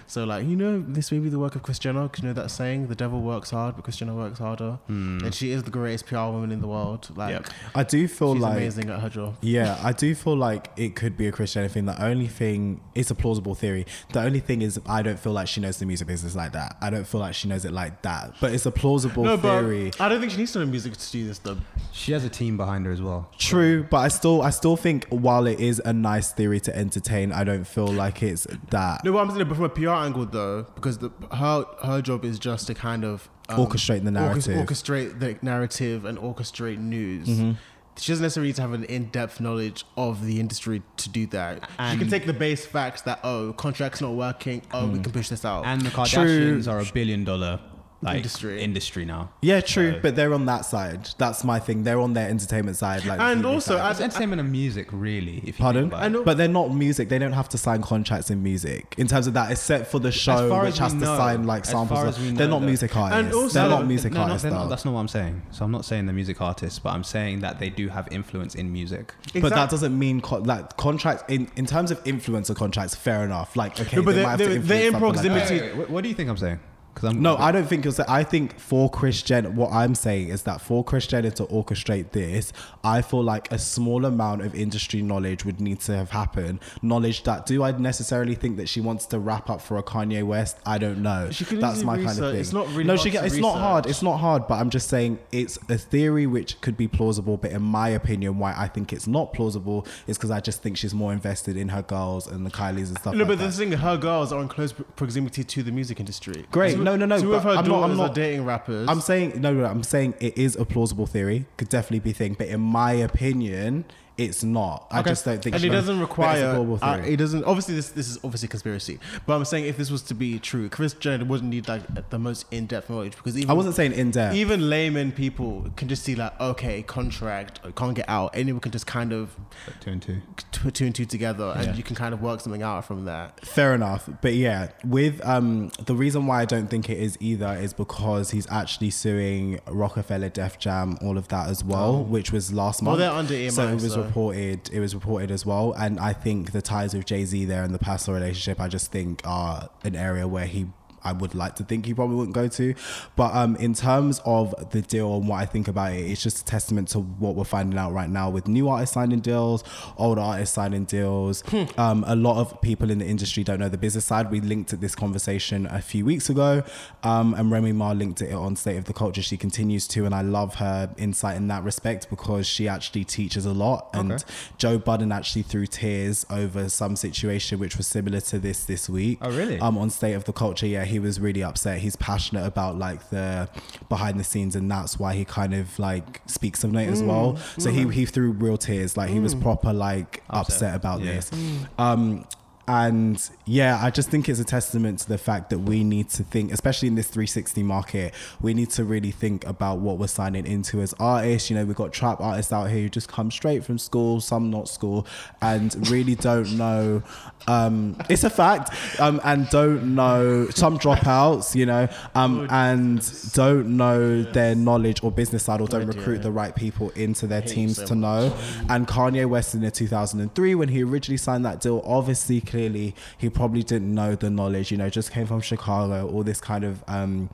So like, you know, this may be the work of Kris Jenner. Because you know that saying, the devil works hard, but Kris Jenner works harder. And she is the greatest PR woman in the world. Like. Yep. I do feel she's like amazing at her job. Yeah, I do feel like it could be a Christian thing. The only thing, it's a plausible theory. The only thing is, I don't feel like she knows the music business like that. I don't feel like she knows it like that. But it's a plausible No, but. I don't think she needs to know music to do this though. She has a team behind her as well. True, but I still, I still think while it is a nice theory to entertain, I don't feel like it's that No, what I'm saying, but from a PR angle though, because the, her her job is just to kind of um, Orchestrate the narrative. orchestrate the narrative, and orchestrate news. Mm-hmm. She doesn't necessarily need to have an in-depth knowledge of the industry to do that. she can take the base facts that oh, contracts not working. Oh, we can push this out. And the True. Kardashians are a billion dollar like Industry. industry now. Yeah, true, So- but they're on that side. That's my thing. They're on their entertainment side, like And also, side. It's entertainment and music, really. If you Pardon? think about I it. know- But they're not music. They don't have to sign contracts in music. In terms of that, except for the show, which has we to sign like samples. far of- they're not that- music artists. also- they're not music no, no, artists. they're not- that's not what I'm saying. So I'm not saying they're music artists, but I'm saying that they do have influence in music. But that doesn't mean co- like contracts in, in terms of influencer contracts. Fair enough. Like okay, No, but they they- might have they- to they're in influence like proximity- Wait, wait, wait, what do you think I'm saying? Because I'm No, I don't think you're saying. I think for Kris Jenner, what I'm saying is that for Kris Jenner to orchestrate this, I feel like a small amount of industry knowledge would need to have happened. Knowledge that do I necessarily think that she wants to wrap up for a Kanye West? I don't know. She can That's easily my kind of thing. It's not really no, hard she to get, it's not hard. It's not hard. But I'm just saying it's a theory which could be plausible. But in my opinion, why I think it's not plausible is because I just think she's more invested in her girls and the Kylies and stuff. no, like but that. the thing, her girls are in close proximity to the music industry. Great. Two- No, no, no, Two of her I'm not- daughters I'm not- are dating rappers. I'm saying no, no, I'm saying it is a plausible theory. Could definitely be a thing, but in my opinion, it's not. I just don't think. and she- it doesn't but it's a require. plausible Uh, it doesn't. Obviously, this this is obviously conspiracy. But I'm saying if this was to be true, Kris Jenner wouldn't need like the most in depth knowledge because even I wasn't saying in depth. even layman people can just see like okay contract can't get out. Anyone can just kind of two and two. put two and two together, and Yeah. you can kind of work something out from that. Fair enough, but yeah, with um the reason why I don't think it is either is because he's actually suing Roc-A-Fella, Def Jam, all of that as well, which was last Well, month. they're under EMI, so it was so- reported. It was reported as well, and I think the ties with Jay Z there and the personal relationship, I just think are an area where he. I would like to think he probably wouldn't go to, but um, in terms of the deal and what I think about it, it's just a testament to what we're finding out right now with new artists signing deals, old artists signing deals. Hmm. um, a lot of people in the industry don't know the business side. We linked at this conversation a few weeks ago, um, and Remy Ma linked it on State of the Culture. She continues to, and I love her insight in that respect because she actually teaches a lot. And Okay. Joe Budden actually threw tears over some situation which was similar to this this week. Oh, really? Um, on State of the Culture, yeah, he was really upset. He's passionate about like the behind the scenes, and that's why he kind of like speaks of it as mm, well. So he mm. he threw real tears, like he was mm. proper like upset, Upset. about Yeah. this. Um, and yeah, I just think it's a testament to the fact that we need to think, especially in this 360 market, we need to really think about what we're signing into as artists. You know, we've got trap artists out here who just come straight from school, some not school, and really don't know. Um, it's a fact, um, and don't know some dropouts, you know, um, and don't know their knowledge or business side, or don't Word, recruit the right people into their teams to know. And Kanye West in the 2003, when he originally signed that deal, obviously, clearly, he probably didn't know the knowledge. You know, just came from Chicago, all this kind of um,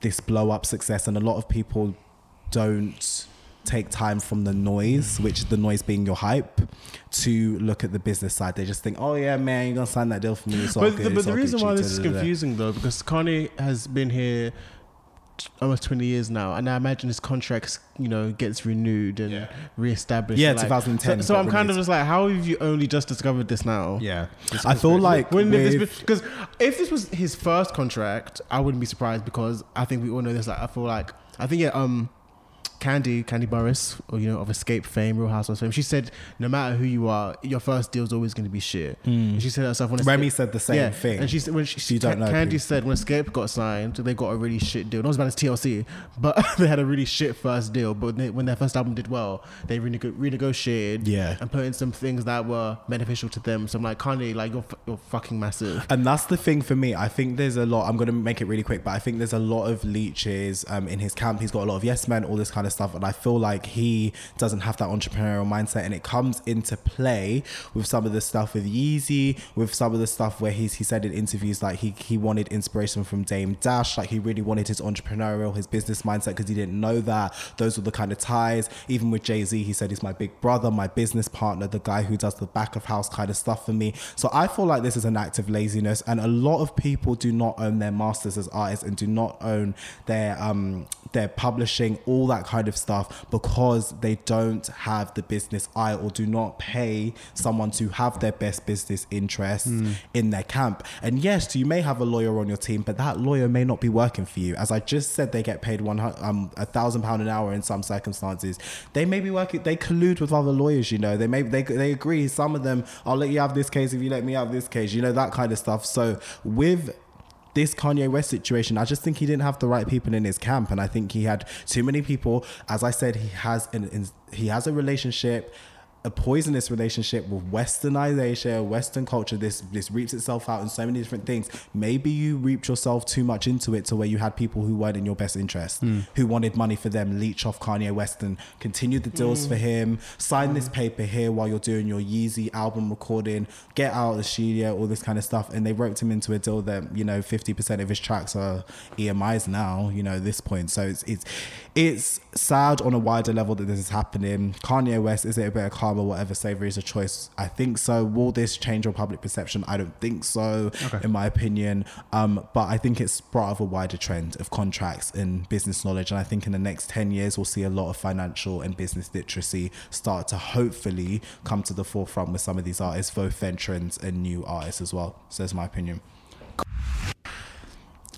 this blow up success, and a lot of people don't take time from the noise, which the noise being your hype, to look at the business side. They just think, oh yeah, man, you're gonna sign that deal for me. It's But good, the, but it's the reason why this is confusing though, because Kanye has been here almost 20 years now, and I imagine his contracts, you know, gets renewed and Yeah. reestablished. Yeah, like- 2010 So, so I'm kind of just like, how have you only just discovered this now? Yeah. I feel like Wouldn't have this with- because if this was his first contract, I wouldn't be surprised because I think we all know this. Like, I feel like I think yeah, um, Kandi, Kandi Burruss, or you know, of Xscape fame, Real Housewives fame, she said, no matter who you are, your first deal is always going to be shit. And she said herself when. Remy Xscape- said the same thing. and she said when she, don't know Kandi said when Xscape got signed, they got a really shit deal. Not as bad as TLC, but they had a really shit first deal. But they, when their first album did well, they renego- renegotiated, Yeah. and put in some things that were beneficial to them. So I'm like, Kanye, like you're f- you're fucking massive. And that's the thing for me. I think there's a lot. I'm going to make it really quick, but I think there's a lot of leeches um, in his camp. He's got a lot of yes men, all this kind of stuff, and I feel like he doesn't have that entrepreneurial mindset, and it comes into play with some of the stuff with Yeezy, with some of the stuff where he's he said in interviews like he he wanted inspiration from Dame Dash, like he really wanted his entrepreneurial, his business mindset because he didn't know that. Those were the kind of ties. Even with Jay Z, he said he's my big brother, my business partner, the guy who does the back of house kind of stuff for me. So I feel like this is an act of laziness, and a lot of people do not own their masters as artists and do not own their um their publishing, all that kind of stuff because they don't have the business eye or do not pay someone to have their best business interests in their camp. And yes, you may have a lawyer on your team, but that lawyer may not be working for you. As I just said, they get paid one um a thousand pound an hour in some circumstances. They may be working. They collude with other lawyers. You know, they may they they agree. Some of them, I'll let you have this case if you let me have this case. You know that kind of stuff. So with this Kanye West situation, I just think he didn't have the right people in his camp, and I think he had too many people. As I said, he has an, he has a relationship, a poisonous relationship with Westernization, Western culture. This this reaps itself out in so many different things. Maybe you reaped yourself too much into it to where you had people who weren't in your best interest, hmm. who wanted money for them, leech off Kanye West and continue the deals hmm. for him. Sign this paper here while you're doing your Yeezy album recording. Get out of the studio, all this kind of stuff. And they roped him into a deal that you know fifty percent of his tracks are EMIs now. You know at this point, so it's it's it's sad on a wider level that this is happening. Kanye West is it a bit of karma, whatever? Savory is a choice. I think so. Will this change your public perception? I don't think so, in my opinion. Um, but I think it's part of a wider trend of contracts and business knowledge. And I think in the next 10 years, we'll see a lot of financial and business literacy start to hopefully come to the forefront with some of these artists, both veterans and new artists as well. So that's my opinion.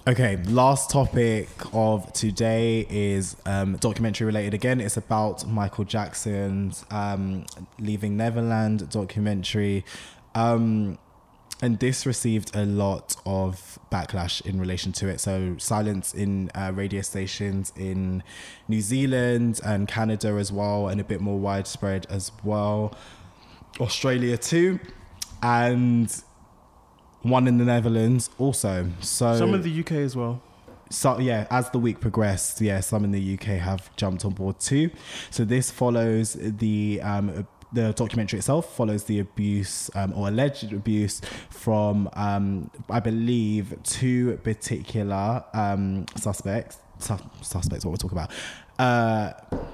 Okay, last topic of today is um, documentary related again. It's about Michael Jackson's um, Leaving Neverland documentary. Um, and this received a lot of backlash in relation to it. So, silence in uh, radio stations in New Zealand and Canada as well, and a bit more widespread as well. Australia too. And one in the Netherlands also. So Some in the UK as well. so yeah, as the week progressed, yeah, some in the UK have jumped on board too. So this follows the um, the documentary itself follows the abuse um, or alleged abuse from um, I believe two particular um, suspects. Su- suspects, what we're talking about. Uh,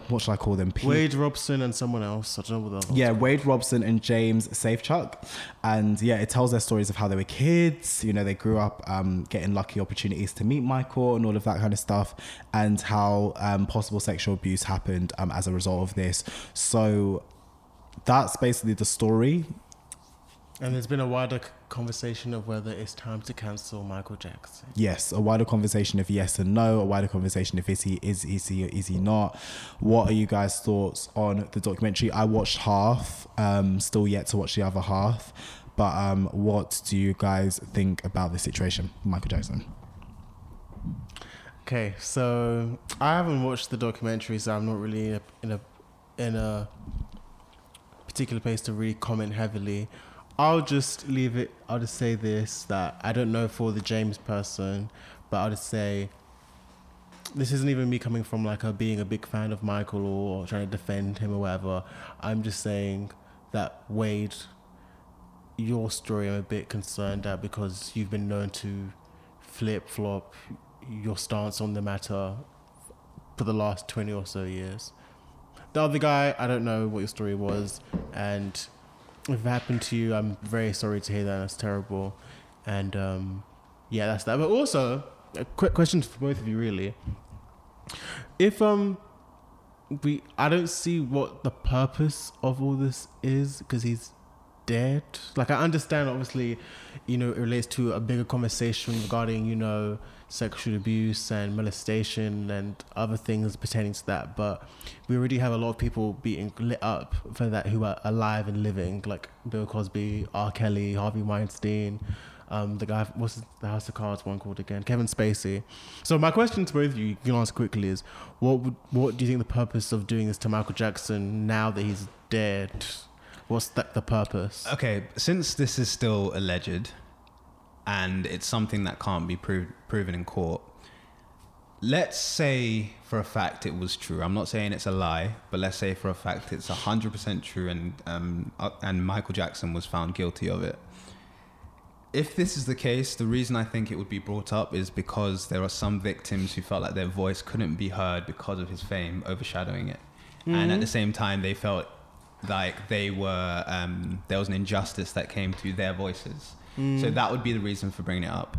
what should I call them? Pe- Wade Robson and someone else. I don't know what the yeah, Wade Robson and James Safechuck. And yeah, it tells their stories of how they were kids. You know, they grew up um, getting lucky opportunities to meet Michael and all of that kind of stuff, and how um, possible sexual abuse happened um, as a result of this. So that's basically the story. And there's been a wider conversation of whether it's time to cancel Michael Jackson. Yes, a wider conversation of yes and no, a wider conversation if is he is is he is he not. What are you guys' thoughts on the documentary? I watched half, um, still yet to watch the other half. But um, what do you guys think about the situation, Michael Jackson? Okay, so I haven't watched the documentary, so I'm not really in a in a, in a particular place to really comment heavily. I'll just leave it. I'll just say this that I don't know for the James person, but I'll just say this isn't even me coming from like a being a big fan of Michael or trying to defend him or whatever. I'm just saying that Wade, your story I'm a bit concerned at because you've been known to flip flop your stance on the matter for the last 20 or so years. The other guy, I don't know what your story was, and if it happened to you, I'm very sorry to hear that. That's terrible. And um, yeah, that's that. But also, a quick question for both of you, really. If um, we, I don't see what the purpose of all this is because he's dead? Like I understand, obviously, you know, it relates to a bigger conversation regarding you know sexual abuse and molestation and other things pertaining to that. But we already have a lot of people being lit up for that who are alive and living, like Bill Cosby, R. Kelly, Harvey Weinstein. Um, the guy, what's the House of Cards one called again? Kevin Spacey. So my question to both of you, you can answer quickly, is what would, what do you think the purpose of doing this to Michael Jackson now that he's dead? What's the, the purpose? Okay, since this is still alleged and it's something that can't be proved, proven in court, let's say for a fact it was true. I'm not saying it's a lie, but let's say for a fact it's 100% true and, um, uh, and Michael Jackson was found guilty of it. If this is the case, the reason I think it would be brought up is because there are some victims who felt like their voice couldn't be heard because of his fame overshadowing it. And at the same time, they felt like they were um, there was an injustice that came to their voices. So that would be the reason for bringing it up.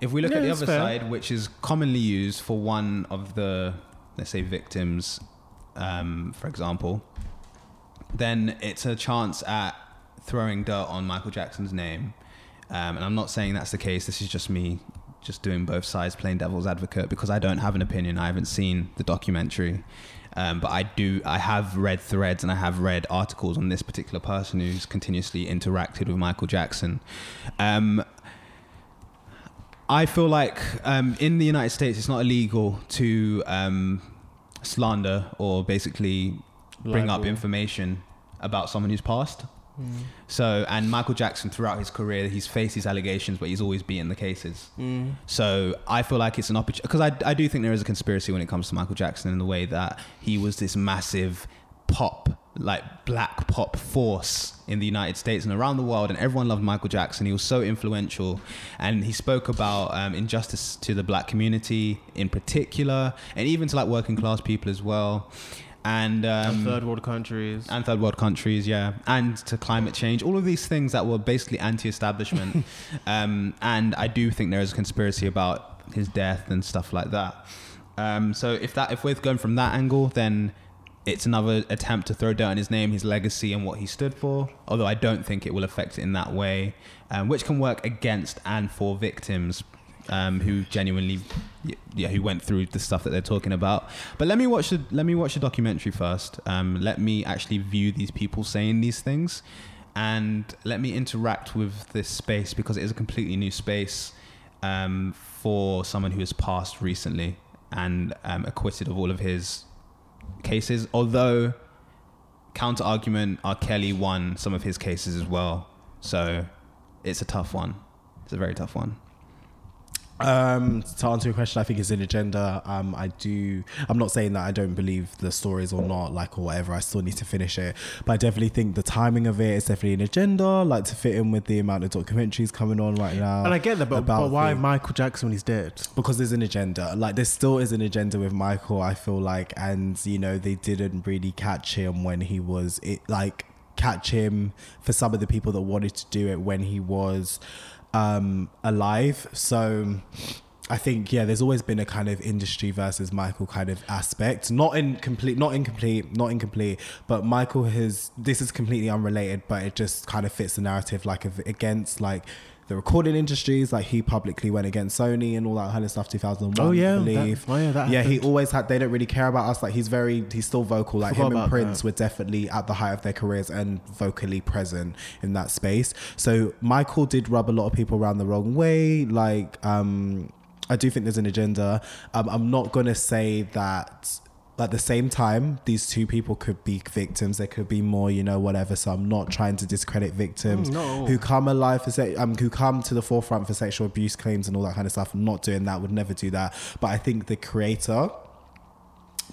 If we look Yeah, at the other fair. side, which is commonly used for one of the let's say victims, um, for example, then it's a chance at throwing dirt on Michael Jackson's name. Um, and I'm not saying that's the case. This is just me just doing both sides, playing devil's advocate, because I don't have an opinion. I haven't seen the documentary. Um, but I do. I have read threads and I have read articles on this particular person who's continuously interacted with Michael Jackson. Um, I feel like um, in the United States, it's not illegal to um, slander or basically bring up information about someone who's passed. So, and Michael Jackson throughout his career, he's faced these allegations, but he's always beaten the cases. So, I feel like it's an opportunity because I, I do think there is a conspiracy when it comes to Michael Jackson in the way that he was this massive pop, like black pop force in the United States and around the world, and everyone loved Michael Jackson. He was so influential, and he spoke about um, injustice to the black community in particular, and even to like working class people as well. And, um, And third world countries. and third world countries, yeah, and to climate change, all of these things that were basically anti-establishment. um, and I do think there is a conspiracy about his death and stuff like that. Um, so if that if we're going from that angle, then it's another attempt to throw dirt on his name, his legacy, and what he stood for. Although I don't think it will affect it in that way, um, which can work against and for victims um, who genuinely, yeah, who went through the stuff that they're talking about. But let me watch the let me watch the documentary first. Um, let me actually view these people saying these things, and let me interact with this space because it is a completely new space um, for someone who has passed recently and um, acquitted of all of his cases. Although counter argument, R. Kelly won some of his cases as well, so it's a tough one. It's a very tough one. Um, to answer your question, I think it's an agenda. Um, I do. I'm not saying that I don't believe the stories or not, like or whatever. I still need to finish it, but I definitely think the timing of it is definitely an agenda, like to fit in with the amount of documentaries coming on right now. and I get that, but, but why things. Michael Jackson when he's dead? because there's an agenda. Like there still is an agenda with Michael. I feel like, and you know, they didn't really catch him when he was it. Like catch him for some of the people that wanted to do it when he was um alive. So. I think yeah, there's always been a kind of industry versus Michael kind of aspect. Not in complete, not incomplete, not incomplete. But Michael has this is completely unrelated, but it just kind of fits the narrative like against like the recording industries. Like he publicly went against Sony and all that kind of stuff. 2001, Oh, yeah, I believe. that- oh, yeah, that yeah, he always had. They don't really care about us. Like he's very, he's still vocal. Like him and Prince that. were definitely at the height of their careers and vocally present in that space. So Michael did rub a lot of people around the wrong way. Like, um, I do think there's an agenda. Um, I'm not gonna say that. At the same time, these two people could be victims. There could be more, you know, whatever. So I'm not trying to discredit victims Mm, no. who come alive for se- um, who come to the forefront for sexual abuse claims and all that kind of stuff. I'm not doing that. Would never do that. But I think the creator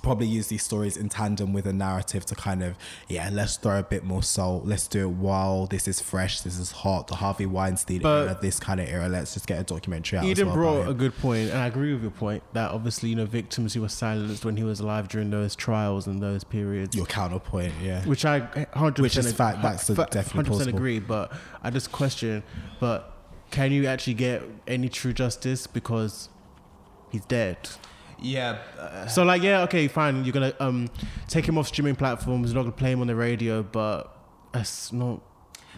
probably use these stories in tandem with a narrative to kind of yeah let's throw a bit more salt let's do it while this is fresh this is hot the harvey weinstein But- era this kind of era let's just get a documentary out Eden well brought a good point, and I agree with your point that obviously you know victims who were silenced when he was alive during those trials and those periods. your counterpoint yeah which I hundred Which is fact, that's definitely hundred percent plausible. agree. But I just question, but can you actually get any true justice because he's dead? Yeah, uh, So like, yeah, okay, fine. You're gonna um take him off streaming platforms. You're not gonna play him on the radio, but that's not.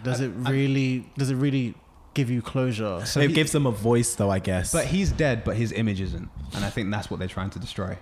Does I- it I- really? Does it really give you closure? So it he- gives them a voice, though, I guess. But he's dead, but his image isn't, and I think that's what they're trying to destroy.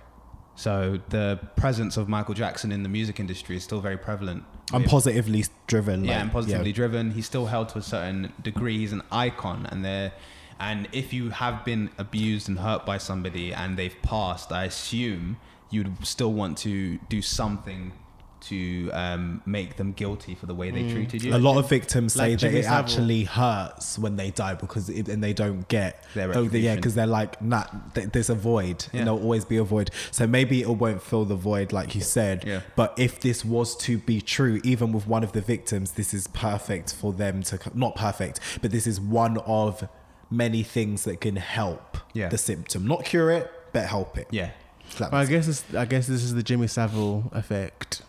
So the presence of Michael Jackson in the music industry is still very prevalent. I'm positively driven. yeah, like, and positively yeah. driven. He's still held to a certain degree. He's an icon, and there, and if you have been abused and hurt by somebody and they've passed, I assume you'd still want to do something to um, make them guilty for the way they treated you. A lot of victims say Like that Jimmy it Savile. actually hurts when they die because it, and they don't get Their oh, yeah because they're like nah th- there's a void Yeah. and there'll always be a void so maybe it won't fill the void like you said Yeah. but if this was to be true even with one of the victims this is perfect for them to not perfect but this is one of many things that can help Yeah. the symptom not cure it but help it yeah. Well, I guess it's, I guess this is the Jimmy Savile effect.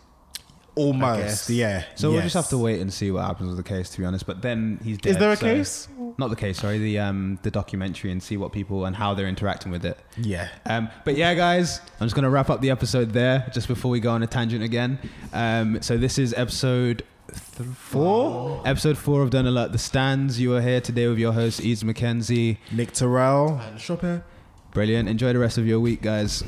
almost yeah So we'll just have to wait and see what happens with the case, to be honest. But then he's dead. Is there a so- case? Not the case, sorry. The um the documentary and see what people and how they're interacting with it. yeah Um, but yeah, guys, I'm just gonna wrap up the episode there, just before we go on a tangent again. Um, so this is episode th- four, episode four of Don't Alert the Stans. You are here today with your host Eads McKenzie. Nick Terrell And Chopin. Brilliant. Enjoy the rest of your week, guys.